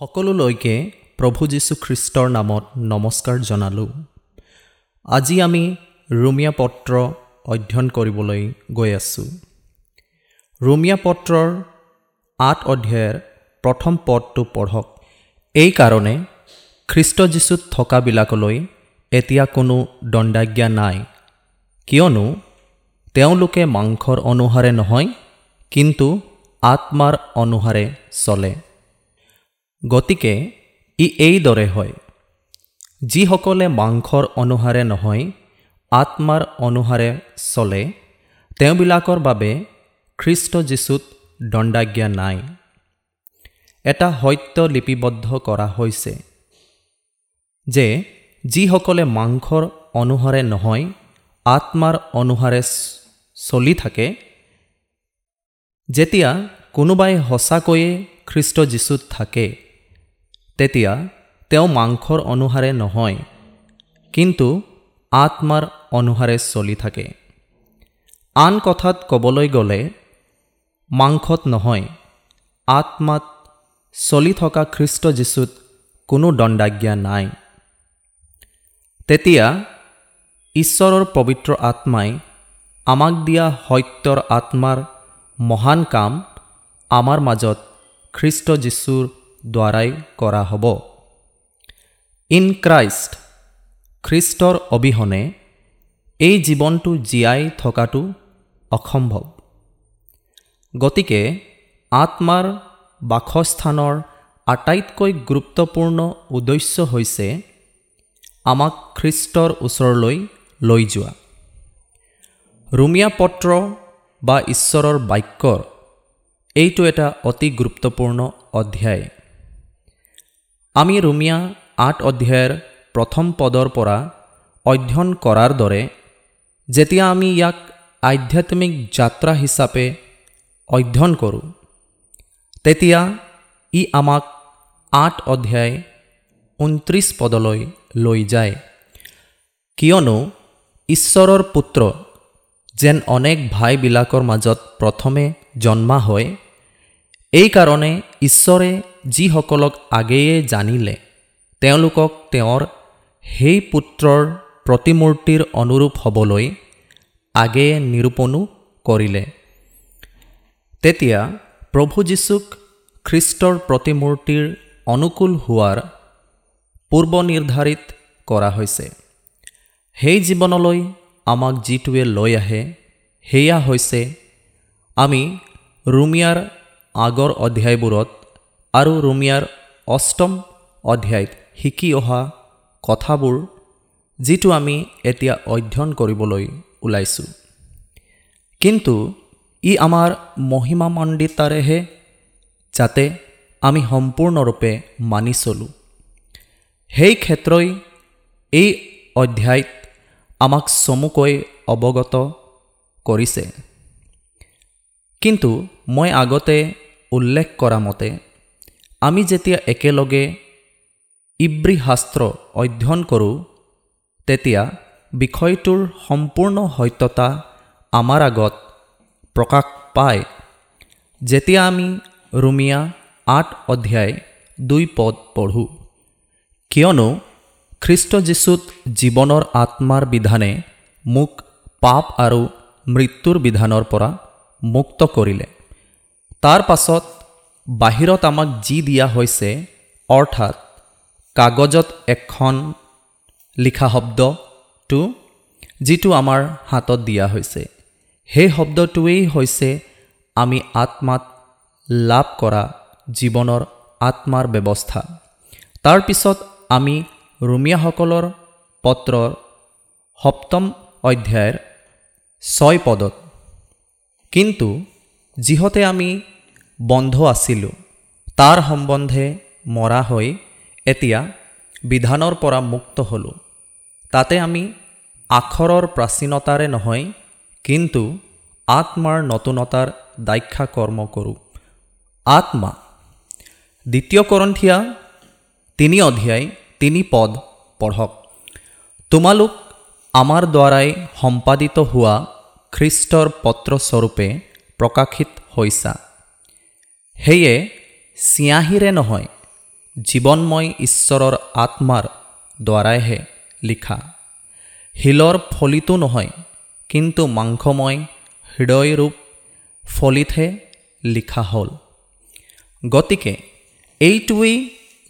সকলোলৈকে প্ৰভু যীশুখ্ৰীষ্টৰ নামত নমস্কাৰ জনালোঁ। আজি আমি ৰোমিয়া পত্ৰ অধ্যয়ন কৰিবলৈ গৈ আছোঁ। ৰোমিয়া পত্ৰৰ আঠ অধ্যায়ৰ প্ৰথম পদটো পঢ়ক। এইকাৰণে খ্ৰীষ্ট যীশুত থকাবিলাকলৈ এতিয়া কোনো দণ্ডাজ্ঞা নাই। কিয়নো তেওঁলোকে মাংসৰ অনুসাৰে নহয় কিন্তু আত্মাৰ অনুসাৰে চলে। গতিকে ই এইদৰে হয় যিসকলে মাংসৰ অনুসাৰে নহয় আত্মাৰ অনুসাৰে চলে তেওঁবিলাকৰ বাবে খ্ৰীষ্ট যীশুত দণ্ডাজ্ঞা নাই। এটা সত্য লিপিবদ্ধ কৰা হৈছে যে যিসকলে মাংসৰ অনুসাৰে নহয় আত্মাৰ অনুসাৰে চলি থাকে যেতিয়া কোনোবাই সঁচাকৈয়ে খ্ৰীষ্ট যীশুত থাকে তেতিয়া তেওঁ মাংসৰ অনুসাৰে নহয় কিন্তু আত্মাৰ অনুসাৰে চলি থাকে। আন কথাত ক'বলৈ গ'লে মাংসত নহয় আত্মাত চলি থকা খ্ৰীষ্ট যীশুত কোনো দণ্ডাজ্ঞা নাই। তেতিয়া ঈশ্বৰৰ পবিত্ৰ আত্মাই আমাক দিয়া সত্যৰ আত্মাৰ মহান কাম আমাৰ মাজত খ্ৰীষ্ট যীশুৰ দ্বাৰাই কৰা হ'ব। ইন ক্ৰাইষ্ট খ্ৰীষ্টৰ অবিহনে এই জীৱনটো জীয়াই থকাটো অসম্ভৱ। গতিকে আত্মাৰ বাসস্থানৰ আটাইতকৈ গুৰুত্বপূৰ্ণ উদ্দেশ্য হৈছে আমাক খ্ৰীষ্টৰ ওচৰলৈ লৈ যোৱা। ৰুমিয়া পত্ৰ বা ঈশ্বৰৰ বাক্যৰ এইটো এটা অতি গুৰুত্বপূৰ্ণ অধ্যায়। আমি ৰুমিয়া আঠ অধ্যায়ৰ প্ৰথম পদৰ পৰা অধ্যয়ন কৰাৰ দৰে, যেতিয়া আমি ইয়াক আধ্যাত্মিক যাত্ৰা হিচাপে অধ্যয়ন কৰোঁ, তেতিয়া ই আমাক আঠ অধ্যায় ঊনত্ৰিছ পদলৈ লৈ যায়। কিয়নো ঈশ্বৰৰ পুত্ৰ যেন অনেক ভাইবিলাকৰ মাজত প্ৰথমে জন্মা হয় এইকাৰণে ঈশ্বৰে যিসকলক আগেয়ে জানিলে তেওঁলোকক তেওঁৰ সেই পুত্ৰৰ প্ৰতিমূৰ্তিৰ অনুৰূপ হ'বলৈ আগেয়ে নিৰূপণো কৰিলে। তেতিয়া প্ৰভু যীশুক খ্ৰীষ্টৰ প্ৰতিমূৰ্তিৰ অনুকূল হোৱাৰ পূৰ্ব নিৰ্ধাৰিত কৰা হৈছে। সেই জীৱনলৈ আমাক যিটোৱে লৈ আহে সেয়া হৈছে আমি ৰুমিয়াৰ আগৰ অধ্যায়বোৰত আৰু ৰুমিয়াৰ অষ্টম অধ্যায়ত শিকি অহা কথাবোৰ যিটো আমি এতিয়া অধ্যয়ন কৰিবলৈ ওলাইছোঁ। কিন্তু ই আমাৰ মহিমামণ্ডিতাৰেহে যাতে আমি সম্পূৰ্ণৰূপে মানি চলোঁ। সেই ক্ষেত্ৰই এই অধ্যায়ত আমাক চমুকৈ অৱগত কৰিছে। কিন্তু মই আগতে উল্লেখ কৰা মতে আমি যেতিয়া একেলগে ইব্ৰী শাস্ত্ৰ অধ্যয়ন কৰোঁ তেতিয়া বিষয়টোৰ সম্পূৰ্ণ সত্যতা আমাৰ আগত প্ৰকাশ পায়। যেতিয়া আমি ৰুমিয়া আঠ অধ্যায় দুই পদ পঢ়োঁ কিয়নো খ্ৰীষ্ট যীশুত জীৱনৰ আত্মাৰ বিধানে মোক পাপ আৰু মৃত্যুৰ বিধানৰ পৰা মুক্ত কৰিলে। তাৰ পাছত বাহিৰত আমাক যি দিয়া হৈছে অৰ্থাৎ কাগজত এখন লিখা শব্দটো যিটো আমাৰ হাতত দিয়া হৈছে। সেই শব্দটোৱেই হৈছে আমি আত্মাত লাভ কৰা জীৱনৰ আত্মাৰ ব্যৱস্থা। তাৰপিছত আমি ৰুমিয়াসকলৰ পত্ৰৰ সপ্তম অধ্যায়ৰ ছয় পদত কিন্তু যিহতে আমি বন্ধ আছিলোঁ, তাৰ সম্বন্ধে মৰা হৈ এতিয়া বিধানৰ পৰা মুক্ত হ'লোঁ। তাতে আমি আখৰৰ প্ৰাচীনতাৰে নহয়, কিন্তু আত্মাৰ নতুনতাৰ দাক্ষা কৰ্ম কৰোঁ। আত্মা, দ্বিতীয় কৰন্থিয়া তিনি অধ্যায়, তিনি পদ পঢ়ক। তোমালোক আমাৰ দ্বাৰাই সম্পাদিত হোৱা খ্ৰীষ্টৰ পত্ৰস্বৰূপে প্ৰকাশিত হৈছা। সেয়ে চিয়াঁহীৰে নহয় জীৱনময় ঈশ্বৰৰ আত্মাৰ দ্বাৰাইহে লিখা। শিলৰ ফলিতো নহয় কিন্তু মাংসময় হৃদয়ৰূপ ফলিতহে লিখা হ'ল। গতিকে এইটোৱেই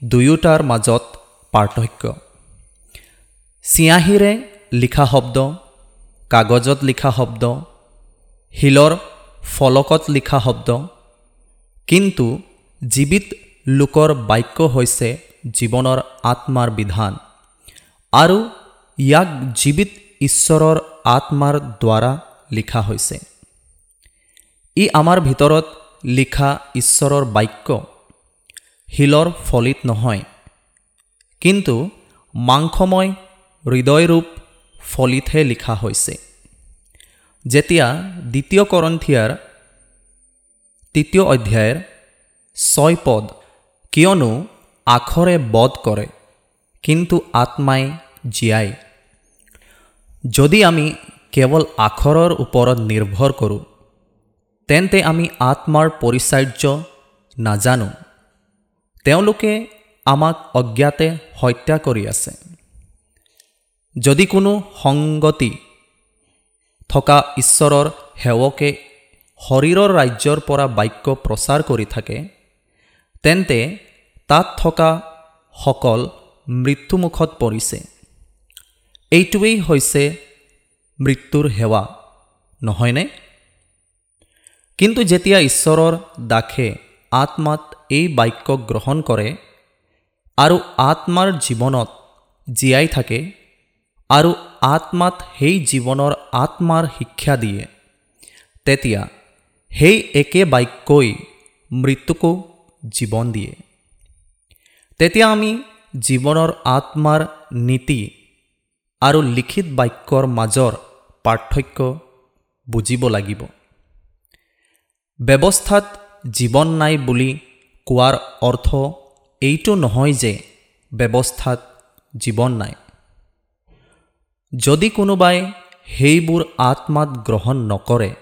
দুয়োটাৰ মাজত পাৰ্থক্য। চিয়াঁহীৰে লিখা শব্দ কাগজত লিখা শব্দ শিলৰ ফলকত লিখা শব্দ। কিন্তু জীৱিত লোকৰ বাক্য হৈছে জীৱনৰ আত্মাৰ বিধান। আৰু ইয়াক জীৱিত ঈশ্বৰৰ আত্মাৰ দ্বাৰা লিখা হৈছে। ই আমাৰ ভিতৰত লিখা ঈশ্বৰৰ বাক্য শিলৰ ফলিত নহয়। কিন্তু মাংসময় হৃদয়ৰূপ ফলিতহে লিখা হৈছে। যেতিয়া দ্বিতীয় কৰন্থিয়াৰ তৃতীয় অধ্যায়ৰ ছয় পদ কিয়নো আখৰে বধ কৰে, কিন্তু আত্মাই জীয়াই যদি আমি কেৱল আখৰৰ ওপৰত নিৰ্ভৰ কৰোঁ, তেন্তে আমি আত্মাৰ পৰিচাৰ্য নাজানো। তেওঁলোকে আমাক অজ্ঞাতে হত্যা কৰি আছে। যদি কোনো সংগতি থকা ঈশ্বৰৰ সেৱকে শৰীৰৰ ৰাজ্যৰ পৰা বাক্য প্ৰচাৰ কৰি থাকে তেন্তে তাত থকা সকল মৃত্যুমুখত পৰিছে। এইটোৱেই হৈছে মৃত্যুৰ সেৱা নহয়নে? কিন্তু যেতিয়া ঈশ্বৰৰ দাসে আত্মাত এই বাক্য গ্ৰহণ কৰে আৰু আত্মাৰ জীৱনত জীয়াই থাকে আৰু আত্মাত সেই জীৱনৰ আত্মাৰ শিক্ষা দিয়ে। তেতিয়া সেই একে বাক্যই মৃত্যুকো জীৱন দিয়ে। তেতিয়া আমি জীৱনৰ আত্মাৰ নীতি আৰু লিখিত বাক্যৰ মাজৰ পাৰ্থক্য বুজিব লাগিব। ব্যৱস্থাত জীৱন নাই বুলি কোৱাৰ অৰ্থ এইটো নহয় যে ব্যৱস্থাত জীৱন নাই। যদি কোনোবাই সেইবোৰ আত্মাত গ্ৰহণ নকৰে,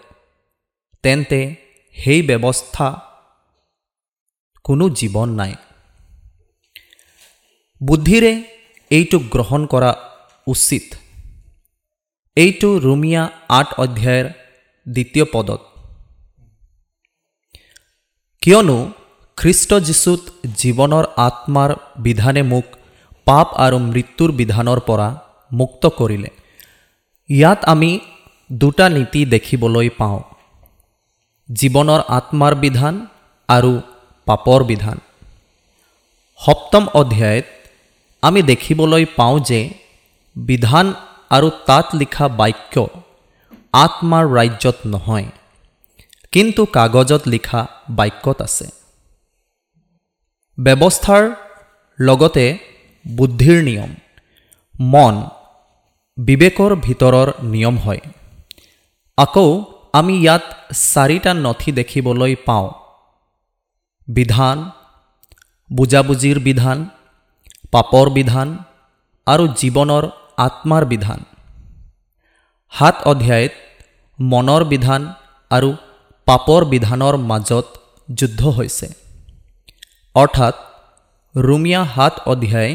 তেন্তে সেই ব্যৱস্থা কোনো জীৱন নাই। বুদ্ধিৰে এইটো গ্ৰহণ কৰা উচিত। এইটো ৰুমিয়া আঠ অধ্যায়ৰ দ্বিতীয় পদত। কিয়নো খ্ৰীষ্ট যীশুত জীৱনৰ আত্মাৰ বিধানে মোক পাপ আৰু মৃত্যুৰ বিধানৰ পৰা মুক্ত কৰিলে। ইয়াত আমি দুটা নীতি দেখিবলৈ পাওঁ। জীৱনৰ আত্মাৰ বিধান আৰু পাপৰ বিধান। সপ্তম অধ্যায়ত আমি দেখিবলৈ পাওঁ যে বিধান আৰু তাত লিখা বাক্য আত্মাৰ ৰাজ্যত নহয় কিন্তু কাগজত লিখা বাক্যত আছে। ব্যৱস্থাৰ লগতে বুদ্ধিৰ নিয়ম মন বিবেকৰ ভিতৰৰ নিয়ম হয়। আকৌ আমি ইয়াত চাৰিটা নথি দেখিবলৈ পাওঁ। বিধান বুজাবুজিৰ বিধান পাপৰ বিধান আৰু জীৱনৰ আত্মাৰ বিধান। সাত অধ্যায়ত মনৰ বিধান আৰু পাপৰ বিধানৰ মাজত যুদ্ধ হৈছে। অৰ্থাৎ ৰুমিয়া সাত অধ্যায়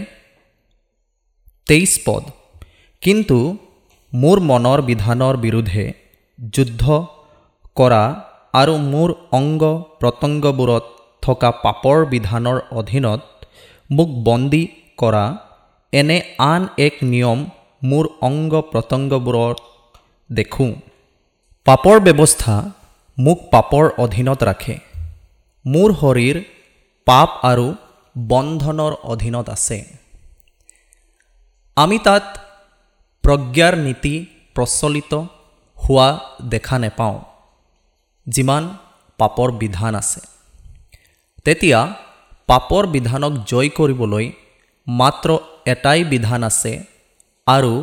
তেইছ পদ। কিন্তু মোৰ মনৰ বিধানৰ বিৰুদ্ধে যুদ্ধ কৰা আৰু মোৰ অংগ প্ৰত্যংগবোৰত থকা পাপৰ বিধানৰ অধীনত মোক বন্দী কৰা এনে আন এক নিয়ম মোৰ অংগ প্ৰত্যংগবোৰত দেখোঁ। পাপৰ ব্যৱস্থা মোক পাপৰ অধীনত ৰাখে। মোৰ শৰীৰ পাপ আৰু বন্ধনৰ অধীনত আছে। আমি তাত প্ৰজ্ঞাৰ নীতি প্ৰচলিত হোৱা দেখা নেপাওঁ যিমান পাপৰ বিধান আছে। তেতিয়া পাপৰ বিধানক জয় কৰিবলৈ মাত্ৰ এটাই বিধান আছে আৰু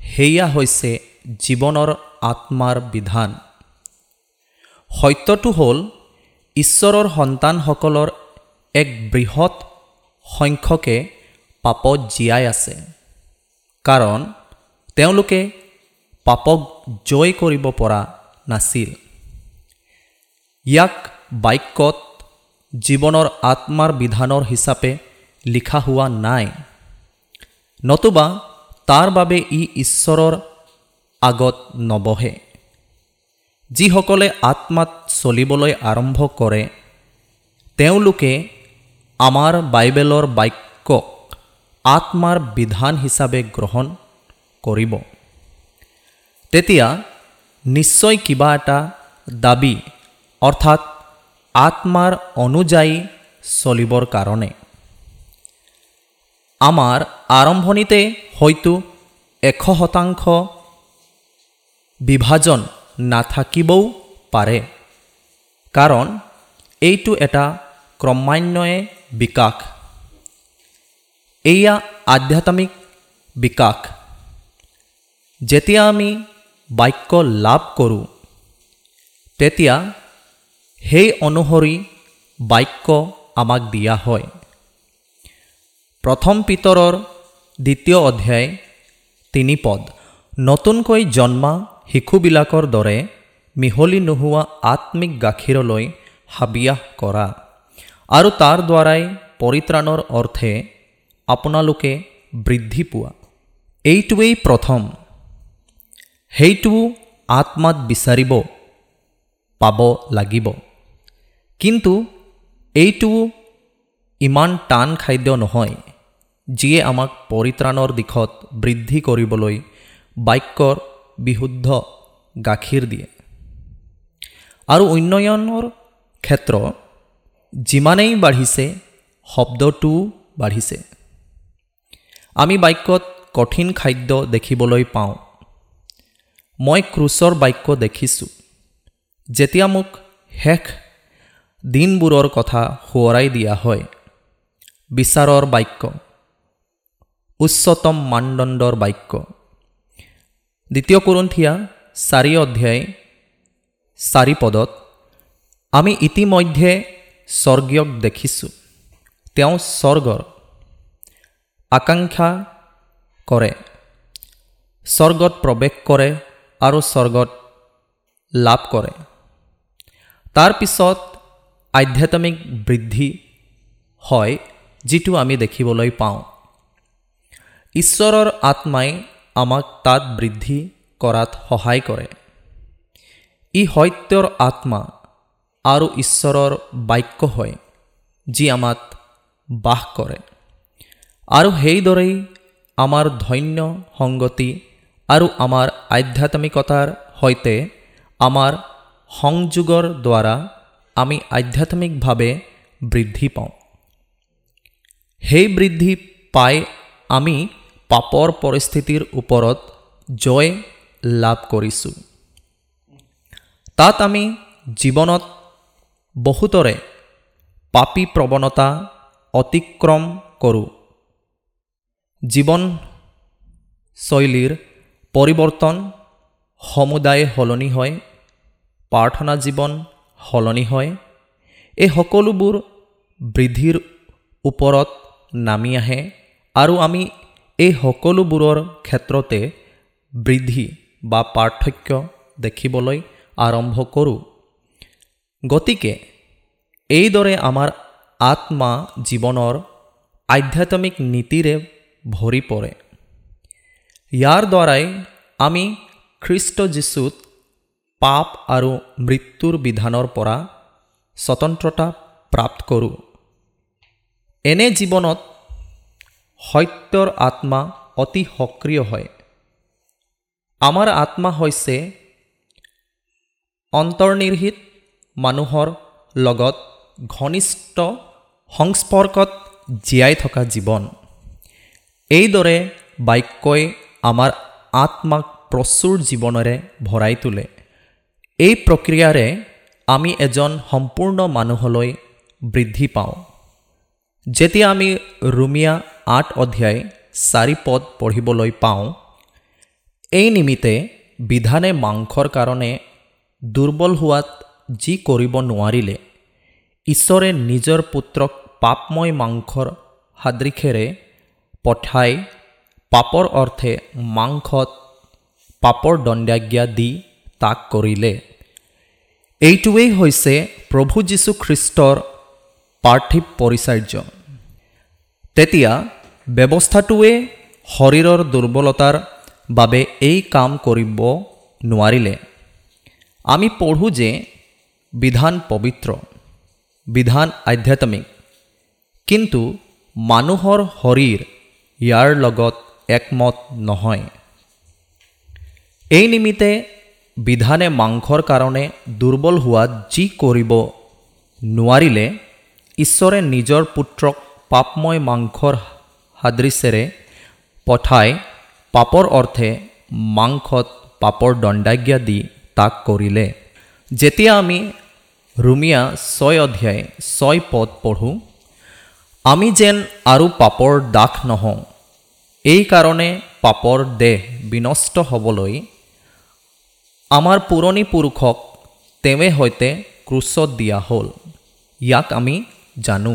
সেয়া হৈছে জীৱনৰ আত্মাৰ বিধান। সত্যটো হ'ল ঈশ্বৰৰ সন্তানসকলৰ এক বৃহৎ সংখ্যকে পাপত জীয়াই আছে। কাৰণ তেওঁলোকে পাপক জয় কৰিব পৰা নাছিল। ইয়াক বাক্যত জীৱনৰ আত্মাৰ বিধানৰ হিচাপে লিখা হোৱা নাই। নতুবা তাৰ বাবে ই ঈশ্বৰৰ আগত নবহে। যিসকলে আত্মাত চলিবলৈ আৰম্ভ কৰে তেওঁলোকে আমাৰ বাইবেলৰ বাক্যক আত্মাৰ বিধান হিচাপে গ্ৰহণ কৰিব। তেতিয়া নিশ্চয় কিবা এটা দাবি, অৰ্থাৎ আত্মাৰ অনুযায়ী চলিবৰ কাৰণে। আমাৰ আৰম্ভণিতে হয়তো এশ শতাংশ বিভাজন নাথাকিবও পাৰে, কাৰণ এইটো এটা ক্ৰমান্বয়ে বিকাশ। এয়া আধ্যাত্মিক বিকাশ। যেতিয়া আমি বাক্য লাভ কৰোঁ তেতিয়া সেই অনুসৰি বাক্য আমাক দিয়া হয়। প্ৰথম পিতৰৰ দ্বিতীয় অধ্যায় তিনি পদ। নতুনকৈ জন্মা শিশুবিলাকৰ দৰে মিহলি নোহোৱা আত্মিক গাখীৰলৈ হাবিয়াস কৰা। আৰু তাৰ দ্বাৰাই পৰিত্ৰাণৰ অৰ্থে আপোনালোকে বৃদ্ধি পোৱা। এইটোৱেই প্ৰথম। সেইটোও আত্মাত বিচাৰিব পাব লাগিব। কিন্তু এইটোও ইমান টান খাদ্য নহয় যিয়ে আমাক পৰিত্ৰাণৰ দিশত বৃদ্ধি কৰিবলৈ বাক্যৰ বিশুদ্ধ গাখীৰ দিয়ে। আৰু উন্নয়নৰ ক্ষেত্ৰ যিমানেই বাঢ়িছে শব্দটোও বাঢ়িছে। আমি বাক্যত কঠিন খাদ্য দেখিবলৈ পাওঁ। মই ক্ৰুচৰ বাক্য দেখিছোঁ। যেতিয়া মোক শেষ দিনবোৰৰ কথা সোঁৱৰাই দিয়া হয় বিচাৰৰ বাক্য উচ্চতম মানদণ্ডৰ বাক্য। দ্বিতীয় কুৰন্থিয়া চাৰি অধ্যায় চাৰি পদত আমি ইতিমধ্যে স্বৰ্গীয়ক দেখিছোঁ। তেওঁ স্বৰ্গৰ আকাংক্ষা কৰে। স্বৰ্গত প্ৰৱেশ কৰে আৰু স্বৰ্গত লাভ কৰে। তাৰ পিছত আধ্যাত্মিক বৃদ্ধি হয় যিটো আমি দেখিবলৈ পাওঁ। ঈশ্বৰৰ আত্মাই আমাক তাত বৃদ্ধি কৰাত সহায় কৰে। ই সত্যৰ আত্মা আৰু ঈশ্বৰৰ বাক্য হয় যি আমাক বাস কৰে। আৰু সেইদৰেই আমাৰ ধন্য সংগতি আৰু আমাৰ আধ্যাত্মিকতাৰ সৈতে আমাৰ সংযোগৰ দ্বাৰা আমি আধ্যাত্মিকভাৱে বৃদ্ধি পাওঁ। সেই বৃদ্ধি পাই আমি পাপৰ পৰিস্থিতিৰ ওপৰত জয় লাভ কৰিছোঁ তাত আমি জীৱনত বহুতৰে পাপী প্ৰৱণতা অতিক্ৰম কৰোঁ। জীৱনশৈলীৰ পৰিৱৰ্তন সমুদায় সলনি হয় প্ৰাৰ্থনা জীৱন সলনি হয় এই সকলোবোৰ বৃদ্ধিৰ ওপৰত নামি আহে আৰু আমি এই সকলোবোৰৰ ক্ষেত্ৰতে বৃদ্ধি বা পাৰ্থক্য দেখিবলৈ আৰম্ভ কৰোঁ। গতিকে এইদৰে আমাৰ আত্মা জীৱনৰ আধ্যাত্মিক নীতিৰে ভৰি পৰে। ইয়াৰ দ্বাৰাই আমি খ্ৰীষ্ট যীশুত পাপ আৰু মৃত্যুৰ বিধানৰ পৰা স্বতন্ত্ৰতা প্ৰাপ্ত কৰোঁ এনে জীৱনত সত্যৰ আত্মা অতি সক্ৰিয় হয় আমাৰ আত্মা হৈছে অন্তৰ্নিহিত মানুহৰ লগত ঘনিষ্ঠ সংস্পৰ্শত জীয়াই থকা জীৱন এইদৰে বাক্যই আমাৰ আত্মাক প্ৰচুৰ জীৱনেৰে ভৰাই তোলে। এই প্ৰক্ৰিয়াৰে আমি এজন সম্পূৰ্ণ মানুহলৈ বৃদ্ধি পাওঁ। যেতিয়া আমি ৰুমিয়া আঠ অধ্যায় চাৰি পদ পঢ়িবলৈ পাওঁ এই নিমিত্তে বিধানে মাংসৰ কাৰণে দুৰ্বল হোৱাত যি কৰিব নোৱাৰিলে ঈশ্বৰে নিজৰ পুত্ৰক পাপময় মাংসৰ সাদৃশেৰে পঠাই পাপৰ অৰ্থে মাংসত পাপৰ দণ্ডাজ্ঞা দি তাক কৰিলে। এইটোৱেই হৈছে প্ৰভু যীশুখ্ৰীষ্টৰ পাৰ্থিৱ পৰিচাৰ্য। তেতিয়া ব্যৱস্থাটোৱে শৰীৰৰ দুৰ্বলতাৰ বাবে এই কাম কৰিব নোৱাৰিলে। আমি পঢ়োঁ যে বিধান পবিত্ৰ বিধান আধ্যাত্মিক। কিন্তু মানুহৰ শৰীৰ ইয়াৰ লগত একমত নহয়। এই নিমিত্তে বিধানে মাংসৰ কাৰণে দুৰ্বল হোৱাত যি কৰিব নোৱাৰিলে ঈশ্বৰে নিজৰ পুত্ৰক পাপময় মাংসৰ সাদৃশ্যেৰে পঠাই পাপৰ অৰ্থে মাংসত পাপৰ দণ্ডাজ্ঞা দি তাক কৰিলে। যেতিয়া আমি ৰুমিয়া ছয় অধ্যায় ছয় পদ পঢ়োঁ, আমি যেন আৰু পাপৰ দাস নহওঁ। এইকাৰণে পাপৰ দেহ বিনষ্ট হ'বলৈ আমাৰ পুৰণি পুৰুষক তেৱে সৈতে ক্ৰুচত দিয়া হ'ল। ইয়াক আমি জানো।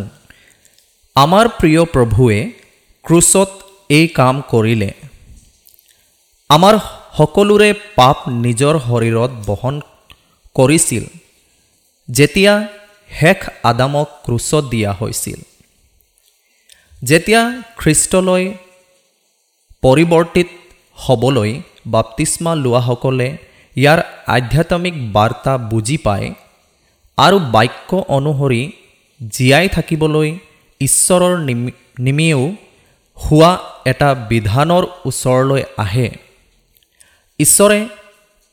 আমাৰ প্ৰিয় প্ৰভুৱে ক্ৰুচত এই কাম কৰিলে। আমাৰ সকলোৰে পাপ নিজৰ শৰীৰত বহন কৰিছিল। যেতিয়া শেষ আদামক ক্ৰুচত দিয়া হৈছিল। যেতিয়া খ্ৰীষ্টলৈ পৰিৱৰ্তিত হ'বলৈ বাপ্তিস্মা লোৱাসকলে ইয়াৰ আধ্যাত্মিক বাৰ্তা বুজি পায় আৰু বাক্য অনুসৰি জীয়াই থাকিবলৈ ঈশ্বৰৰ নিমি নিমিয়েও হোৱা এটা বিধানৰ ওচৰলৈ আহে। ঈশ্বৰে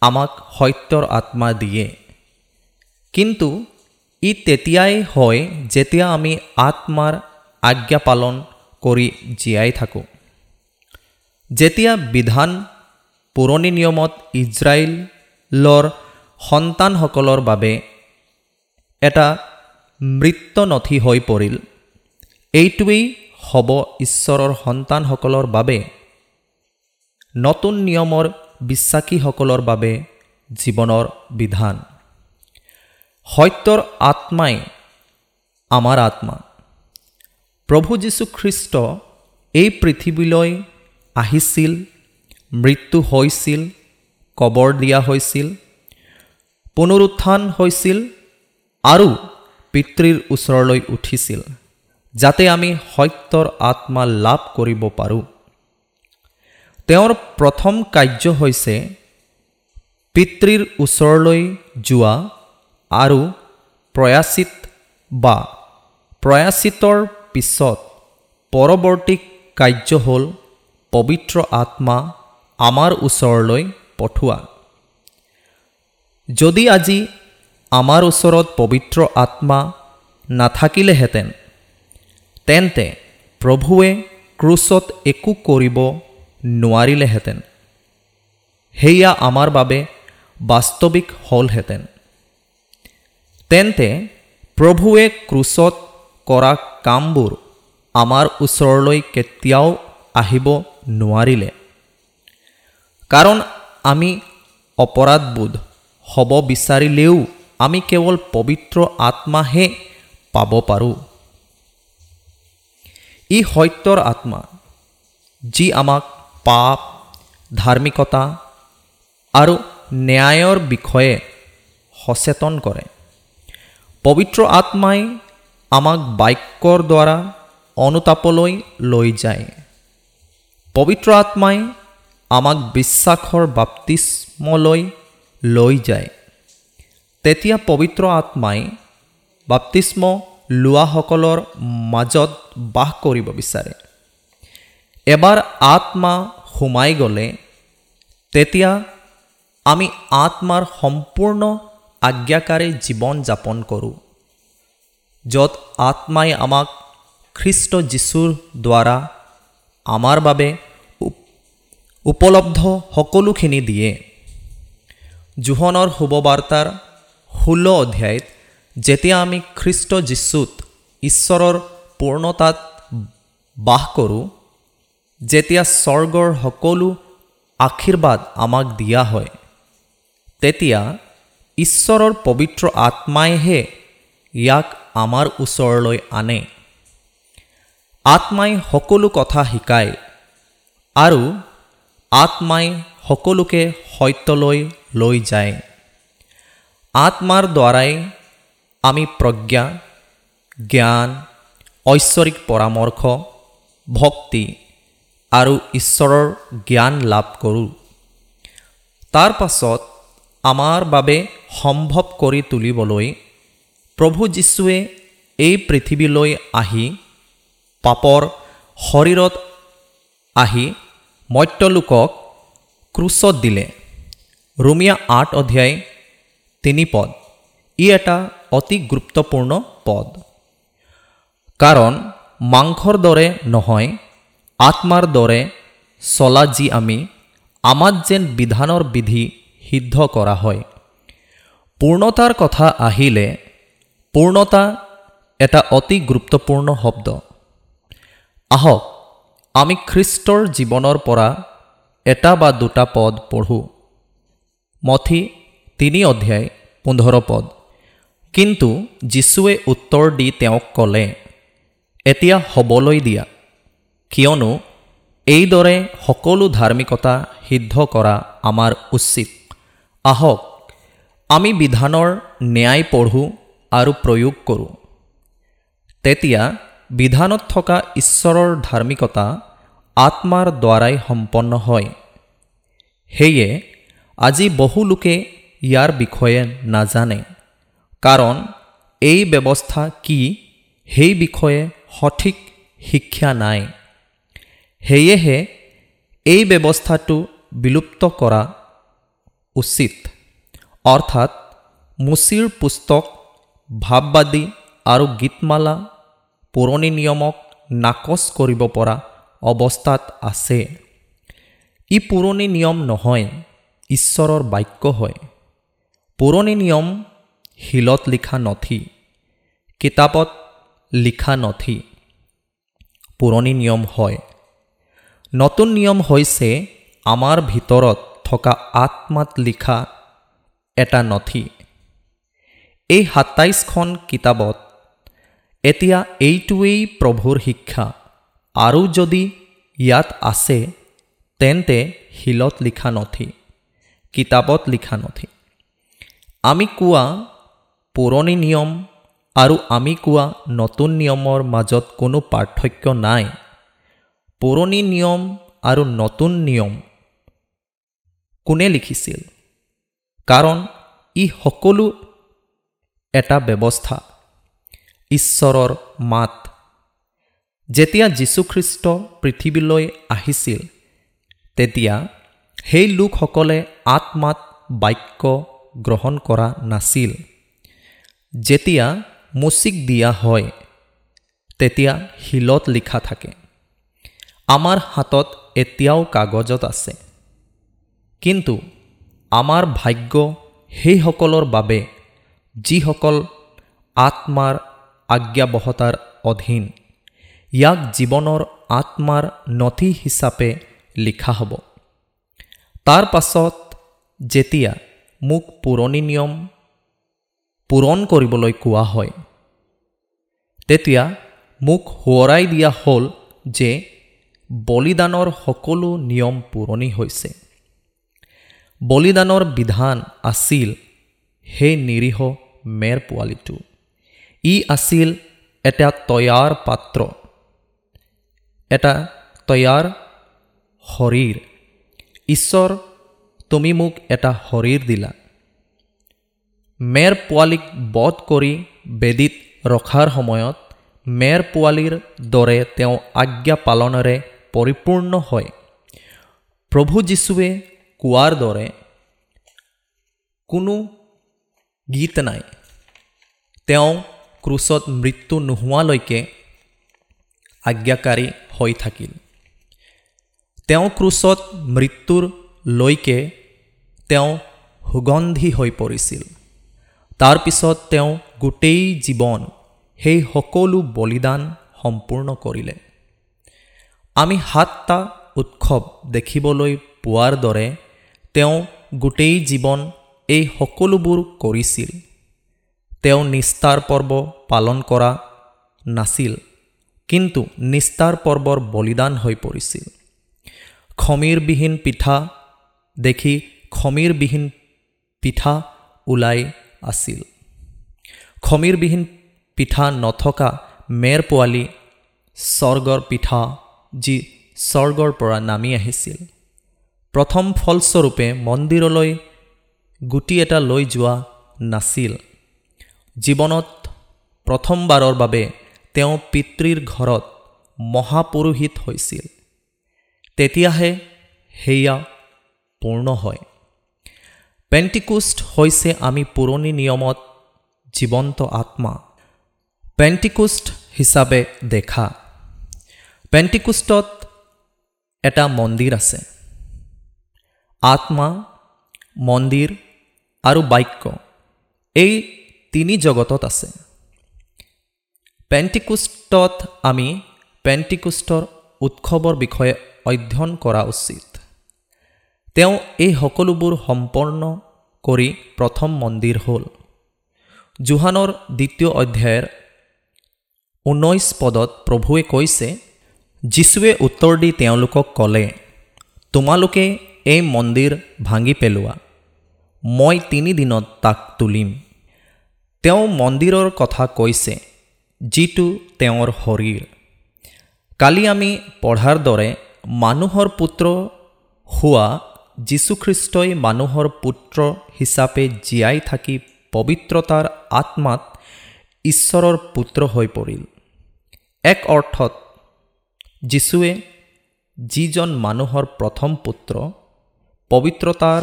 আমাক সত্যৰ আত্মা দিয়ে। কিন্তু ই তেতিয়াই হয় যেতিয়া আমি আত্মাৰ আজ্ঞা পালন কৰি জীয়াই থাকোঁ। যেতিয়া বিধান পুৰণি নিয়মত ইজৰাইলৰ সন্তানসকলৰ বাবে এটা মৃত নথি হৈ পৰিল এইটোৱেই হ'ব ঈশ্বৰৰ সন্তানসকলৰ বাবে নতুন নিয়মৰ বিশ্বাসীসকলৰ বাবে জীৱনৰ বিধান। সত্যৰ আত্মাই আমাৰ আত্মা। প্ৰভু যীশুখ্ৰীষ্ট এই পৃথিৱীলৈ আহিছিল মৃত্যু হৈছিল কবৰ দিয়া হৈছিল পুনৰুত্থান হৈছিল আৰু পিতৃৰ ওচৰলৈ উঠিছিল যাতে আমি সত্যৰ আত্মা লাভ কৰিব পাৰোঁ। তেওঁৰ প্ৰথম কাৰ্য হৈছে পিতৃৰ ওচৰলৈ যোৱা আৰু প্ৰয়াচিত বা প্ৰয়াচিতৰ পিছত পৰৱৰ্তী কাৰ্য হ'ল পবিত্ৰ আত্মা আমাৰ ওচৰলৈ পঠোৱা। যদি আজি আমাৰ ওচৰত পবিত্ৰ আত্মা নাথাকিলেহেঁতেন তেন্তে প্ৰভুৱে ক্ৰুচত একো কৰিব নোৱাৰিলেহেঁতেন। সেয়া আমাৰ বাবে বাস্তৱিক হ'লহেঁতেন। তেন্তে প্ৰভুৱে ক্ৰুচত কৰা কামবোৰ আমাৰ ওচৰলৈ কেতিয়াও আহিব নোৱাৰিলে। কাৰণ আমি অপৰাধবোধ হ'ব বিচাৰিলেও আমি কেৱল পবিত্ৰ আত্মাহে পাব পাৰোঁ। ই সত্যৰ আত্মা, যি আমাক পাপ, ধাৰ্মিকতা আৰু ন্যায়ৰ বিষয়ে সচেতন কৰে। পবিত্ৰ আত্মাই আমাক বাক্যৰ দ্বাৰা অনুতাপলৈ লৈ যায়। পবিত্ৰ আত্মাই আমাক বিশ্বাসৰ বাপ্তিস্মলৈ লৈ যায়। তেতিয়া পবিত্ৰ আত্মাই বাপ্তিস্ম লোৱাসকলৰ মাজত বাস কৰিব বিচাৰে। এবাৰ আত্মা সোমাই গ'লে তেতিয়া আমি আত্মাৰ সম্পূৰ্ণ আজ্ঞাকাৰী জীৱন যাপন কৰোঁ য'ত আত্মাই আমাক খ্ৰীষ্ট যীশুৰ দ্বাৰা আমাৰ বাবে উপলব্ধ সকলোখিনি দিয়ে। জোহনৰ শুভবাৰ্তাৰ ষোল্ল অধ্যায়ত যেতিয়া আমি খ্ৰীষ্ট যীশুত ঈশ্বৰৰ পূৰ্ণতাত বাস কৰোঁ যেতিয়া স্বৰ্গৰ সকলো আশীৰ্বাদ আমাক দিয়া হয় তেতিয়া ঈশ্বৰৰ পবিত্ৰ আত্মাইহে ইয়াক আমাৰ ওচৰলৈ আনে। আত্মাই সকলো কথা শিকায় আৰু আত্মাই সকলোকে সত্যলৈ লৈ যায়। আত্মাৰ দ্বাৰাই আমি প্ৰজ্ঞা জ্ঞান ঐশ্বৰিক পৰামৰ্শ ভক্তি আৰু ঈশ্বৰৰ জ্ঞান লাভ কৰোঁ। তাৰ পাছত আমাৰ বাবে সম্ভৱ কৰি তুলিবলৈ প্ৰভু যীশুৱে এই পৃথিৱীলৈ আহি পাপৰ শৰীৰত আহি মত্যলোকক ক্ৰুচত দিলে। ৰুমিয়া আঠ অধ্যায় তিনি পদ। ই এটা অতি গুৰুত্বপূৰ্ণ পদ। কাৰণ মাংসৰ দৰে নহয় আত্মাৰ দৰে চলা যি আমি আমাত যেন বিধানৰ বিধি সিদ্ধ কৰা হয়। পূৰ্ণতাৰ কথা আহিলে পূৰ্ণতা এটা অতি গুৰুত্বপূৰ্ণ শব্দ। আহক আমি খ্ৰীষ্টৰ জীৱনৰ পৰা এটা বা দুটা পদ পঢ়োঁ। মঠি তিনি অধ্যায় পোন্ধৰ পদ। কিন্তু যীশুৱে উত্তৰ দি তেওঁক ক'লে এতিয়া হ'বলৈ দিয়া। কিয়নো এইদৰে সকলো ধাৰ্মিকতা সিদ্ধ কৰা আমাৰ উচিত। আহক আমি বিধানৰ ন্যায় পঢ়োঁ আৰু প্ৰয়োগ কৰোঁ। তেতিয়া বিধানত থকা ঈশ্বৰৰ ধাৰ্মিকতা আত্মাৰ দ্বাৰাই সম্পন্ন হয়। সেয়ে আজি বহু লোকে ইয়াৰ বিষয়ে নাজানে। কাৰণ এই ব্যৱস্থা কি সেই বিষয়ে সঠিক শিক্ষা নাই। সেয়েহে এই ব্যৱস্থাটো বিলুপ্ত কৰা উচিত। অৰ্থাৎ মুচিৰ পুস্তক ভাৱবাদী আৰু গীতমালা পুৰণি নিয়মক নাকচ কৰিব পৰা অৱস্থাত আছে। ই পুৰণি নিয়ম নহয় ঈশ্বৰৰ বাক্য হয়। পুৰণি নিয়ম শিলত লিখা নথি কিতাপত লিখা নথি। পুৰণি নিয়ম হয়। নতুন নিয়ম হৈছে আমাৰ ভিতৰত থকা আত্মাত লিখা এটা নথি। এই সাতাইছখন কিতাপত এতিয়া এইটোৱেই প্ৰভুৰ শিক্ষা। আৰু যদি ইয়াত আছে তেন্তে শিলত লিখা নথি কিতাপত লিখা নথি। আমি কোৱা পুৰণি নিয়ম আৰু আমি কোৱা নতুন নিয়মৰ মাজত কোনো পাৰ্থক্য নাই। পুৰণি নিয়ম আৰু নতুন নিয়ম কোনে লিখিছিল? কাৰণ ই সকলো এটা ব্যৱস্থা। ঈশ্বৰৰ মাত। যেতিয়া যীশুখ্ৰীষ্ট পৃথিৱীলৈ আহিছিল তেতিয়া সেই লোকসকলে আত্মাত বাক্য গ্ৰহণ কৰা নাছিল। যেতিয়া মুচিক দিয়া হয় তেতিয়া শিলত লিখা থাকে আমাৰ হাতত এতিয়াও কাগজত আছে। কিন্তু আমাৰ ভাগ্য সেইসকলৰ বাবে যিসকল আত্মাৰ আজ্ঞাবহতাৰ অধীন। ইয়াক জীৱনৰ আত্মাৰ নথি হিচাপে লিখা হ'ব। তাৰ পাছত যেতিয়া মোক পুৰণি নিয়ম পূৰণ কৰিবলৈ কোৱা হয় তেতিয়া মোক সোঁৱৰাই দিয়া হ'ল যে বলিদানৰ সকলো নিয়ম পুৰণি হৈছে। বলিদানৰ বিধান আছিল সেই নিৰীহ মেৰ পোৱালিটো ই আছিল এটা তৈয়াৰ পাত্ৰ এটা তৈয়াৰ শৰীৰ। ঈশ্বৰ তুমি মোক এটা শৰীৰ দিলা। মেৰ পোৱালীক বধ কৰি বেদীত ৰখাৰ সময়ত মেৰ পোৱালীৰ দৰে তেওঁ আজ্ঞা পালনেৰে পৰিপূৰ্ণ হয়। প্ৰভু যীশুৱে কোৱাৰ দৰে কোনো গীত নাই। তেওঁ ক্ৰুচত মৃত্যু নোহোৱালৈকে আজ্ঞাকাৰী হৈ থাকিল। তেওঁ ক্ৰুচত মৃত্যুৰ লৈকে তেওঁ সুগন্ধি হৈ পৰিছিল। তাৰপিছত তেওঁ গোটেই জীৱন সেই সকলো বলিদান সম্পূৰ্ণ কৰিলে। আমি সাতটা উৎসৱ দেখিবলৈ পোৱাৰ দৰে তেওঁ গোটেই জীৱন এই সকলোবোৰ কৰিছিল। তেওঁ নিষ্ঠাৰ পৰ্ব পালন কৰা নাছিল কিন্তু নিষ্ঠাৰ পৰ্বৰ বলিদান হৈ পৰিছিল। খমীৰবিহীন পিঠা দেখি খমীৰবিহীন পিঠা ওলাই আছিল। খমীৰবিহীন পিঠা নথকা মেৰ পোৱালি স্বৰ্গৰ পিঠা যি স্বৰ্গৰ পৰা নামি আহিছিল। প্ৰথম ফলস্বৰূপে মন্দিৰলৈ গুটি এটা লৈ যোৱা নাছিল। জীৱনত প্ৰথমবাৰৰ বাবে তেওঁ পিতৃৰ ঘৰত মহাপুৰোহিত হৈছিল। তেতিয়াহে সেয়া পূৰ্ণ হয়। পেণ্টিকুষ্ট হৈছে আমি পুৰণি নিয়মত জীৱন্ত আত্মা। পেণ্টিকুষ্ট হিচাপে দেখা। পেণ্টিকুষ্টত এটা মন্দিৰ আছে। আত্মা মন্দিৰ আৰু বাক্য। এই তিনি জগতত আছে। পেণ্টিকুষ্টত আমি পেণ্টিকুষ্টৰ উৎসৱৰ বিষয়ে অধ্যয়ন কৰা উচিত। তেওঁ এই সকলোবোৰ সম্পন্ন কৰি প্ৰথম মন্দিৰ হ'ল। জোহানৰ দ্বিতীয় অধ্যায়ৰ ঊনৈছ পদত প্ৰভুৱে কৈছে যীশুৱে উত্তৰ দি তেওঁলোকক ক'লে তোমালোকে এই মন্দিৰ ভাঙি পেলোৱা। মই তিনিদিনত তাক তুলিম। তেওঁ মন্দিৰৰ কথা কৈছে যিটো তেওঁৰ শৰীৰ। কালি আমি পঢ়াৰ দৰে মানুহৰ পুত্ৰ হোৱা যীশুখ্ৰীষ্টই মানুহৰ পুত্ৰ হিচাপে জীয়াই থাকি পবিত্ৰতাৰ আত্মাত ঈশ্বৰৰ পুত্ৰ হৈ পৰিল। এক অৰ্থত যীশুৱে যিজন মানুহৰ প্ৰথম পুত্ৰ পবিত্ৰতাৰ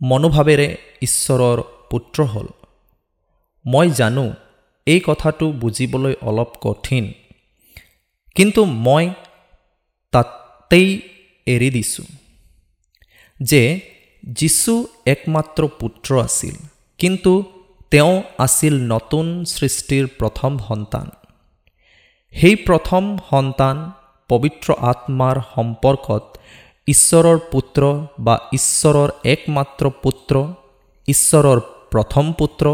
মনোভাৱেৰে ঈশ্বৰৰ পুত্ৰ হ'ল। মই জানো এই কথাটো বুজিবলৈ অলপ কঠিন। কিন্তু মই তাতেই এৰি দিছোঁ যে যীশু একমাত্ৰ পুত্ৰ আছিল কিন্তু তেওঁ আছিল নতুন সৃষ্টিৰ প্ৰথম সন্তান। সেই প্ৰথম সন্তান পবিত্ৰ আত্মাৰ সম্পৰ্কত ঈশ্বৰৰ পুত্ৰ বা ঈশ্বৰৰ একমাত্ৰ পুত্ৰ ঈশ্বৰৰ প্ৰথম পুত্ৰ